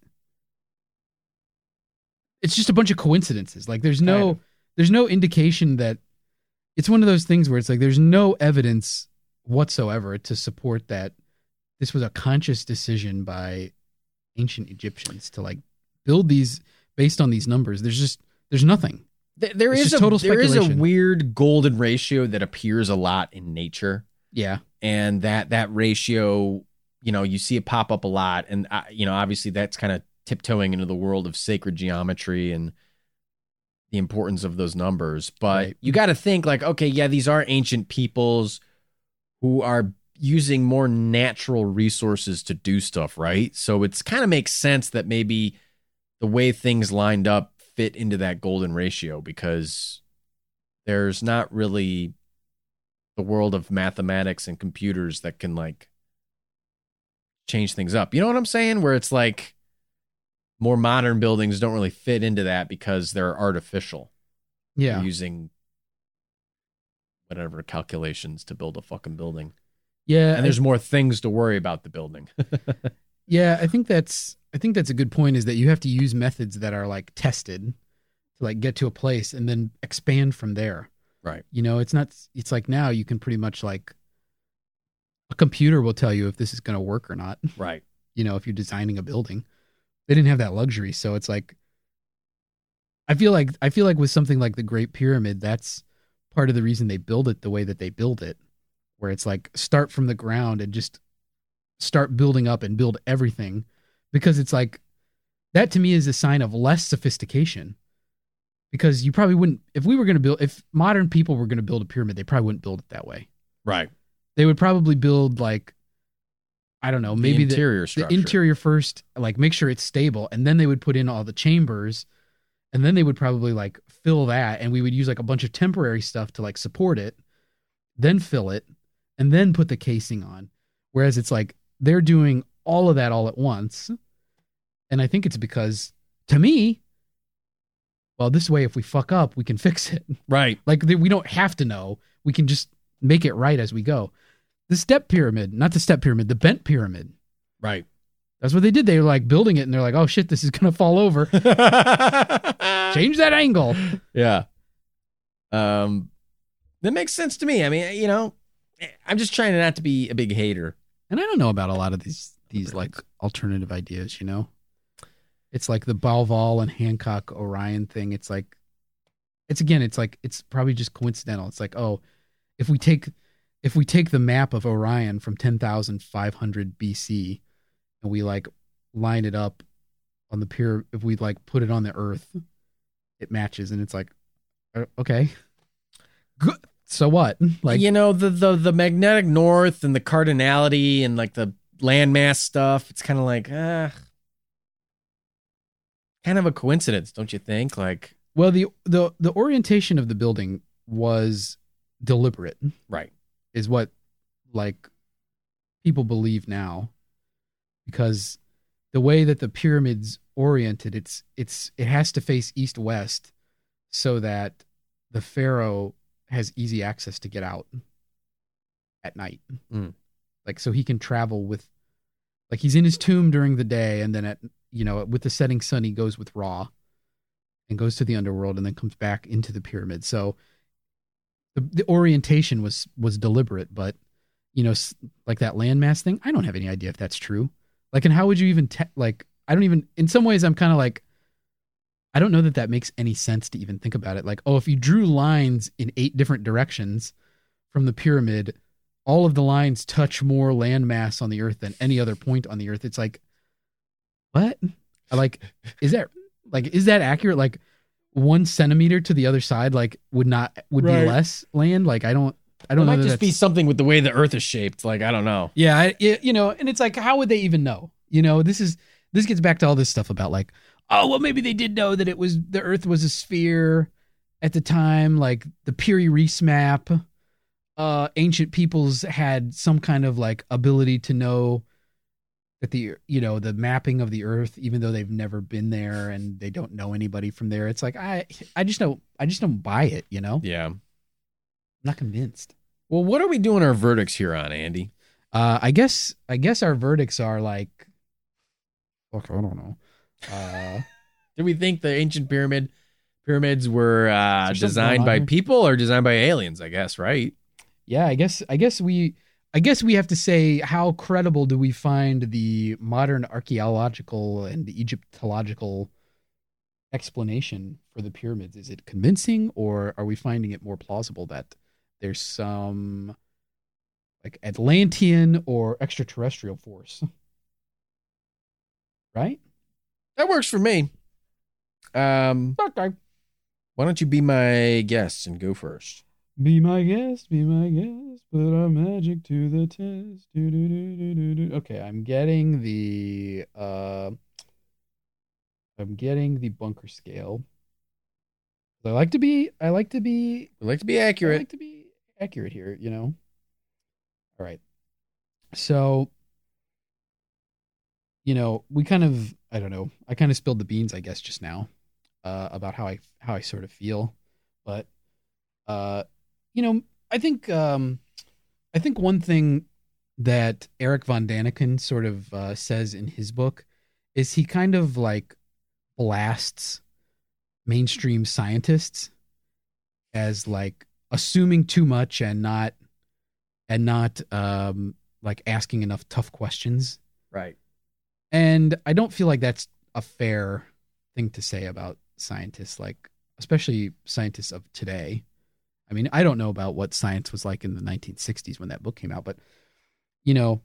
it's just a bunch of coincidences. Like there's no Kind of. there's no indication that it's one of those things where it's like there's no evidence whatsoever to support that this was a conscious decision by ancient Egyptians to like build these based on these numbers. There's just there's nothing. Th- There It's is a total there is a weird golden ratio that appears a lot in nature. Yeah. and that that ratio you know you see it pop up a lot and uh, you know obviously that's kind of tiptoeing into the world of sacred geometry and the importance of those numbers but Right. you got to think like okay yeah these are ancient peoples who are using more natural resources to do stuff right so it's kind of makes sense that maybe the way things lined up fit into that golden ratio because there's not really the world of mathematics and computers that can like change things up. You know what I'm saying? Where it's like more modern buildings don't really fit into that because they're artificial. Yeah. They're using whatever calculations to build a fucking building. Yeah. And there's more things to worry about the building. Yeah, I think that's I think that's a good point is that you have to use methods that are like tested to like get to a place and then expand from there. Right. You know, it's not it's like now you can pretty much like a computer will tell you if this is going to work or not, right. you know, if you're designing a building. They didn't have that luxury, so it's like I feel like I feel like with something like the Great Pyramid, that's part of the reason they build it the way that they build it, where it's like start from the ground and just start building up and build everything. Because it's like that to me is a sign of less sophistication. Because you probably wouldn't if we were going to build if modern people were going to build a pyramid they probably wouldn't build it that way. Right. they would probably build like i don't know maybe the the, interior the structure. interior first like make sure it's stable and then they would put in all the chambers and then they would probably like fill that and we would use like a bunch of temporary stuff to like support it then fill it and then put the casing on whereas it's like they're doing all of that all at once and i think it's because to me well this way if we fuck up we can fix it Right. like we don't have to know we can just make it right as we go the step pyramid not the step pyramid the bent pyramid Right. that's what they did. They were like building it and they're like, oh shit, this is going to fall over. Change that angle. Yeah. Um, that makes sense to me. I mean, you know, I'm just trying not to be a big hater. And I don't know about a lot of these, these like alternative ideas, you know? It's like the Bauval and Hancock Orion thing. It's like, it's again, it's like, it's probably just coincidental. It's like, oh, if we take, if we take the map of Orion from 10,500 BC and we like line it up on the pier, if we like put it on the earth, it matches. And it's like, uh, okay, good. So what? Like, you know, the the the magnetic north and the cardinality and like the landmass stuff. It's kind of like, ah, kind of a coincidence, don't you think? Like, Well, the the the orientation of the building was deliberate, right, is what like people believe now. Because the way that the pyramids oriented it's it's it has to face east west so that the pharaoh has easy access to get out at night. Mm. like so he can travel with like he's in his tomb during the day and then at you know with the setting sun he goes with ra and goes to the underworld and then comes back into the pyramid. So the, the orientation was was deliberate but you know like that landmass thing i don't have any idea if that's true. Like and how would you even te- like i don't even in some ways i'm kind of like i don't know that that makes any sense to even think about it. Like oh if you drew lines in eight different directions from the pyramid all of the lines touch more landmass on the earth than any other point on the earth. It's like what? Like is that like is that accurate? Like one centimeter to the other side like would not would Right. be less land like i don't i don't know might just be something with the way the Earth is shaped. Like I don't know. yeah, I, you know, and it's like, how would they even know? You know, this is this gets back to all this stuff about like, oh, well, maybe they did know that it was the Earth was a sphere at the time, like the Piri Reis map. Uh, ancient peoples had some kind of like ability to know that the you know the mapping of the Earth, even though they've never been there and they don't know anybody from there. It's like I I just don't I just don't buy it. You know, Yeah. I'm not convinced. Well, what are we doing our verdicts here on, Andy? Uh, I guess I guess our verdicts are like, fuck, I don't know. Uh, Do we think the ancient pyramid pyramids were uh, Is there something designed by people or designed by aliens? I guess, right? yeah, I guess I guess we I guess we have to say how credible do we find the modern archaeological and Egyptological explanation for the pyramids? Is it convincing, or are we finding it more plausible that there's some like Atlantean or extraterrestrial force? Right? That works for me. Um, Okay. why don't you be my guest and go first? Be my guest, be my guest, put our magic to the test. Do, do, do. Okay, I'm getting the uh I'm getting the bunker scale. I like to be I like to be We like to be accurate. I like to be accurate here, you know. All right. So you know, we kind of I don't know. I kind of spilled the beans I guess just now uh about how I how I sort of feel. But uh you know, I think um I think one thing that Eric von Daniken sort of uh, says in his book is he kind of like blasts mainstream scientists as like assuming too much and not and not um like asking enough tough questions Right. and i don't feel like that's a fair thing to say about scientists like especially scientists of today i mean i don't know about what science was like in the 1960s when that book came out but you know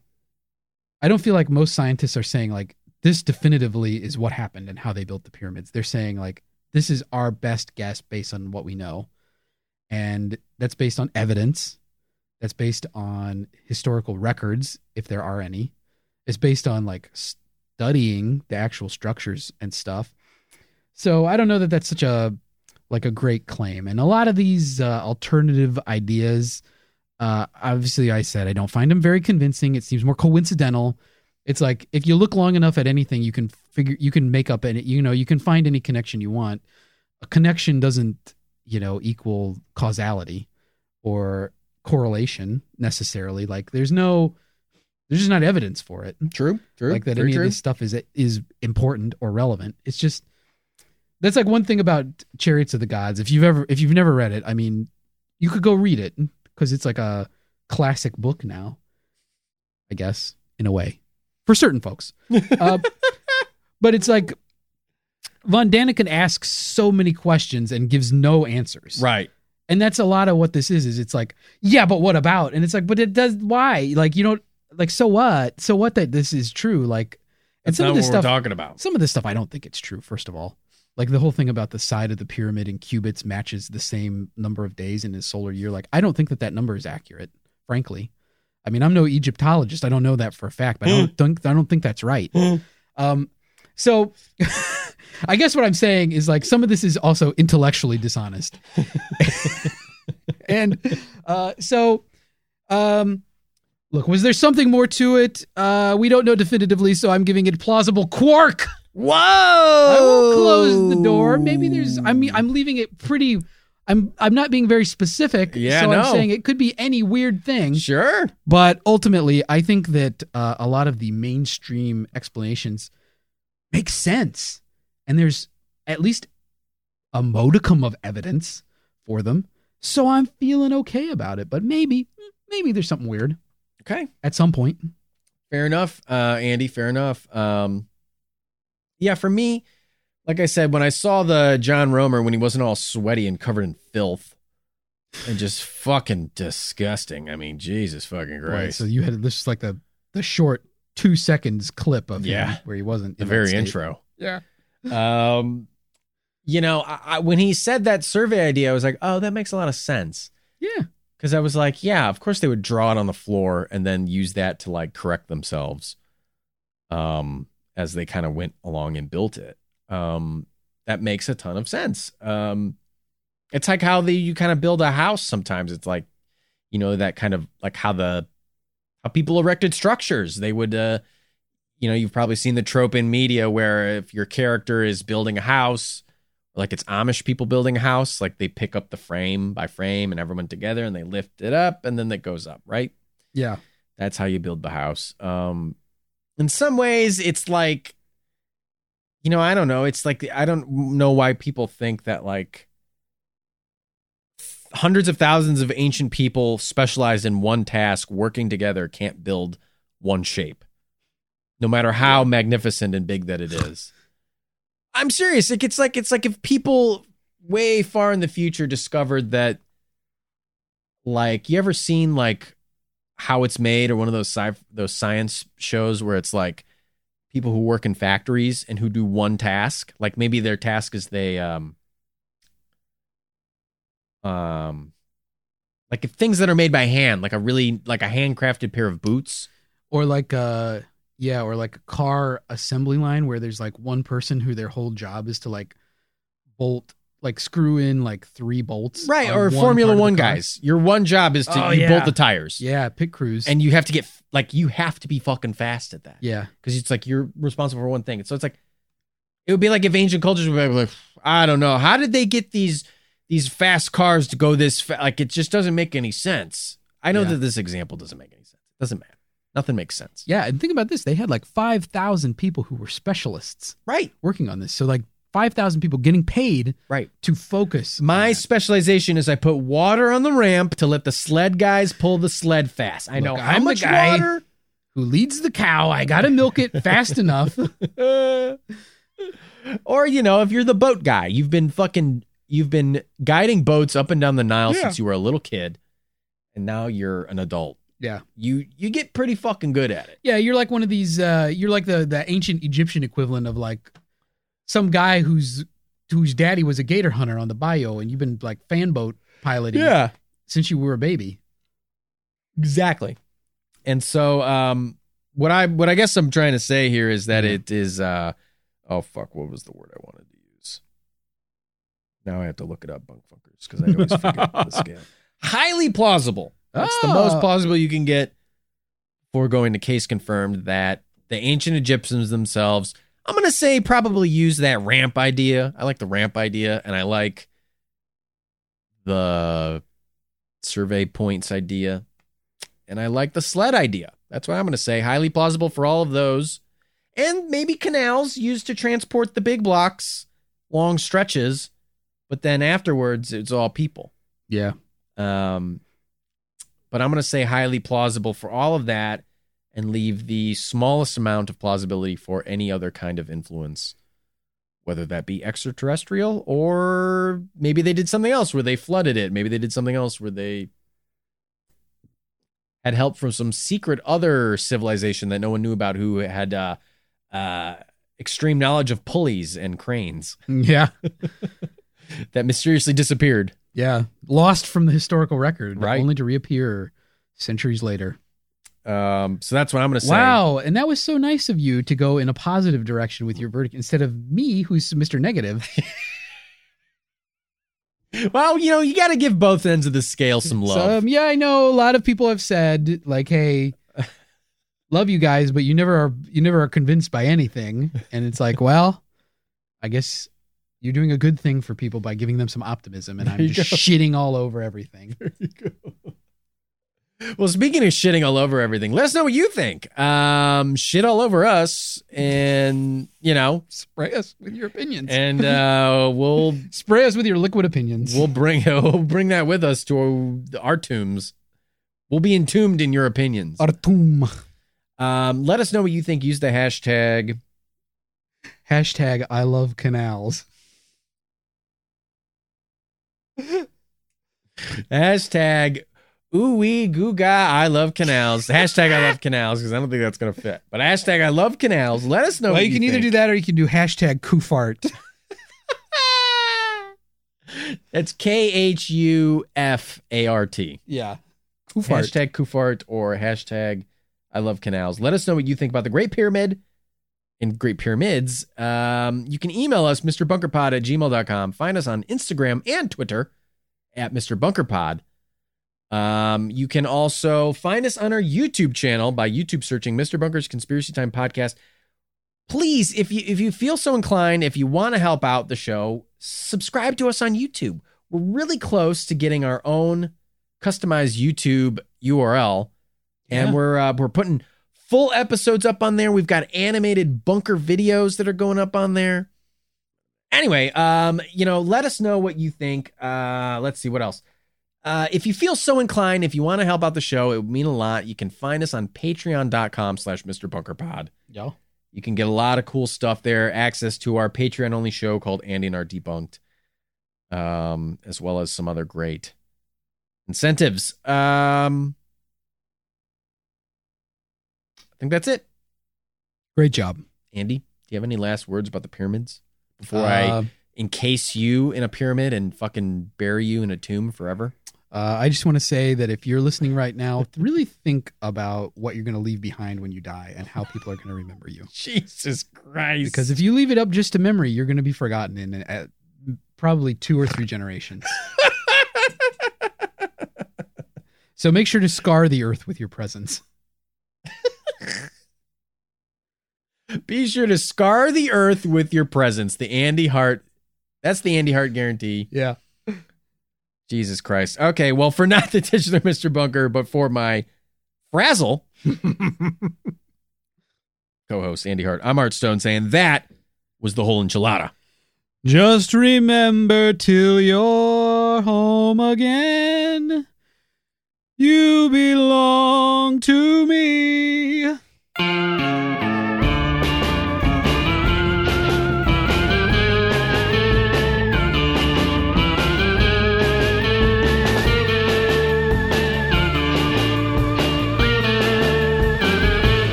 i don't feel like most scientists are saying like this definitively is what happened and how they built the pyramids. They're saying like this is our best guess based on what we know. And that's based on evidence. That's based on historical records if there are any. It's based on like studying the actual structures and stuff. So i don't know that that's such a like a great claim and a lot of these uh, alternative ideas uh obviously i said i don't find them very convincing it seems more coincidental it's like if you look long enough at anything you can figure you can make up any you know you can find any connection you want a connection doesn't you know equal causality or correlation necessarily like there's no there's just not evidence for it True. True. like that any true. of this stuff is is important or relevant it's just that's like one thing about chariots of the gods. If you've ever if you've never read it i mean you could go read it because it's like a classic book now i guess in a way for certain folks. Uh, but it's like von daniken asks so many questions and gives no answers. Right. and that's a lot of what this is is it's like yeah but what about? And it's like but it does why? Like you don't like so what? So what that this is true? Like and That's some of this stuff talking about. some of this stuff i don't think it's true first of all like the whole thing about the side of the pyramid in cubits matches the same number of days in his solar year. Like i don't think that that number is accurate frankly. I mean i'm no egyptologist. I don't know that for a fact but i don't think i don't think that's right. Um so i guess what i'm saying is like some of this is also intellectually dishonest. And uh so um Look, was there something more to it? Uh, we don't know definitively, so I'm giving it plausible quark. Whoa! I will close the door. Maybe there's. I mean, I'm leaving it pretty. I'm. I'm not being very specific. Yeah, so I'm saying it could be any weird thing. Sure. But ultimately, I think that uh, a lot of the mainstream explanations make sense, and there's at least a modicum of evidence for them. So I'm feeling okay about it. But maybe, maybe there's something weird Okay. at some point. Fair enough, uh, Andy. Fair enough. Um, yeah, for me, like I said, when I saw the John Romer when he wasn't all sweaty and covered in filth and just fucking disgusting. I mean, Jesus fucking Right. Christ. So you had this is like the the short two seconds clip of Yeah. him where he wasn't the in very intro. Yeah. Um, you know, I, I, when he said that survey idea, I was like, oh, that makes a lot of sense. Yeah. Because I was like, yeah, of course they would draw it on the floor and then use that to like correct themselves um, as they kind of went along and built it. Um, that makes a ton of sense. Um, it's like how the, you kind of build a house sometimes. It's like, you know, that kind of like how the how people erected structures. They would uh you know, you've probably seen the trope in media where if your character is building a house, like it's Amish people building a house, like they pick up the frame by frame and everyone together and they lift it up and then it goes up, right? Yeah. That's how you build the house. Um, in some ways, it's like, you know, I don't know. It's like I don't know why people think that like hundreds of thousands of ancient people specialized in one task working together can't build one shape, no matter how magnificent and big that it is. I'm serious. Like it's like it's like if people way far in the future discovered that, like, you ever seen like how it's made or one of those sci- those science shows where it's like people who work in factories and who do one task like maybe their task is they um um like things that are made by hand like a really like a handcrafted pair of boots. Or like uh yeah, or like a car assembly line where there's like one person who their whole job is to like bolt like screw in like three bolts. right on or one formula part of the one car. guys your one job is to Oh, you yeah. bolt the tires Yeah, pit crews. and you have to get like you have to be fucking fast at that yeah. because it's like you're responsible for one thing. So it's like it would be like if ancient cultures were like, I don't know, how did they get these these fast cars to go this fa-? like? It just doesn't make any sense. I know Yeah. that this example doesn't make any sense. It doesn't matter. Nothing makes sense. Yeah, and think about this. They had like 5,000 people who were specialists Right. working on this. So like 5,000 people getting paid Right. to focus. My specialization is I put water on the ramp to let the sled guys pull the sled fast. I know Look, how I'm the guy- water. who leads the cow. I got to milk it fast enough. or you know, if you're the boat guy, you've been fucking you've been guiding boats up and down the Nile Yeah. since you were a little kid, and now you're an adult. Yeah. You you get pretty fucking good at it. Yeah, you're like one of these uh you're like the the ancient Egyptian equivalent of like some guy whose whose daddy was a gator hunter on the bayou and you've been like fan boat piloting since you were a baby. exactly. And so, um, what I what I guess I'm trying to say here is that Yeah. it is uh, oh fuck, what was the word I wanted to use? Now I have to look it up, bunk funkers, because I always forget the scale. Highly plausible. That's the most Ah. plausible you can get before going to case confirmed that the ancient Egyptians themselves, I'm going to say, probably use that ramp idea. I like the ramp idea, and I like the survey points idea, and I like the sled idea. That's what I'm going to say. Highly plausible for all of those. And maybe canals used to transport the big blocks long stretches, but then afterwards it's all people. Yeah. Um, but I'm going to say highly plausible for all of that and leave the smallest amount of plausibility for any other kind of influence, whether that be extraterrestrial or maybe they did something else where they flooded it. Maybe they did something else where they had help from some secret other civilization that no one knew about who had uh, uh, extreme knowledge of pulleys and cranes Yeah. that mysteriously disappeared. Yeah. Lost from the historical record, Right. only to reappear centuries later. Um, so that's what I'm going to say. Wow. And that was so nice of you to go in a positive direction with your verdict instead of me, who's Mr. Negative. Well, you know, you got to give both ends of the scale some love. So, um, yeah, I know a lot of people have said, like, hey, love you guys, but you never are you never are convinced by anything. And it's like, well, I guess you're doing a good thing for people by giving them some optimism, and There I'm just go. shitting all over everything. There you go. Well, speaking of shitting all over everything, let us know what you think. Um, shit all over us, and you know, Spray us with your opinions. and uh, we'll Spray us with your liquid opinions. we'll bring we'll bring that with us to our tombs. We'll be entombed in your opinions. Artum. Um, let us know what you think. Use the hashtag. Hashtag I love canals. Hashtag ooh wee goo ga. I love canals. Hashtag I love canals because I don't think that's gonna fit. But hashtag I love canals. Let us know. well, what you can either do that or you can do hashtag Kufart. It's K H U F A R T. yeah. Kufart. Hashtag Kufart or hashtag I love canals. Let us know what you think about the Great Pyramid and Great Pyramids. Um, you can email us, Mr. MrBunkerPod at gmail.com. Find us on Instagram and Twitter at Mr. MrBunkerPod. Um, you can also find us on our YouTube channel by YouTube searching Mr. Bunker's Conspiracy Time Podcast. Please, if you if you feel so inclined, if you want to help out the show, subscribe to us on YouTube. We're really close to getting our own customized YouTube URL, and Yeah. we're uh, we're putting full episodes up on there. We've got animated bunker videos that are going up on there. Anyway, um, you know, let us know what you think. Uh, let's see what else. Uh, if you feel so inclined, if you want to help out the show, it would mean a lot. You can find us on patreon.com slash Mr. Bunker Pod. Yeah. You can get a lot of cool stuff there, access to our Patreon only show called Andy and Our Debunked, um, as well as some other great incentives. Um, I think that's it. Great job. Andy, do you have any last words about the pyramids before I Uh, encase you in a pyramid and fucking bury you in a tomb forever? Uh, I just want to say that if you're listening right now, really think about what you're going to leave behind when you die and how people are going to remember you. Jesus Christ. Because if you leave it up just to memory, you're going to be forgotten in uh, probably two or three generations. so make sure to scar the earth with your presence. Be sure to scar the earth with your presence. The Andy Hart. That's the Andy Hart guarantee. Yeah. Jesus Christ. Okay, well, for not the titular Mr. Bunker, but for my frazzle co-host Andy Hart, I'm Art Stone saying that was the whole enchilada. Just remember till you're home again, you belong to me.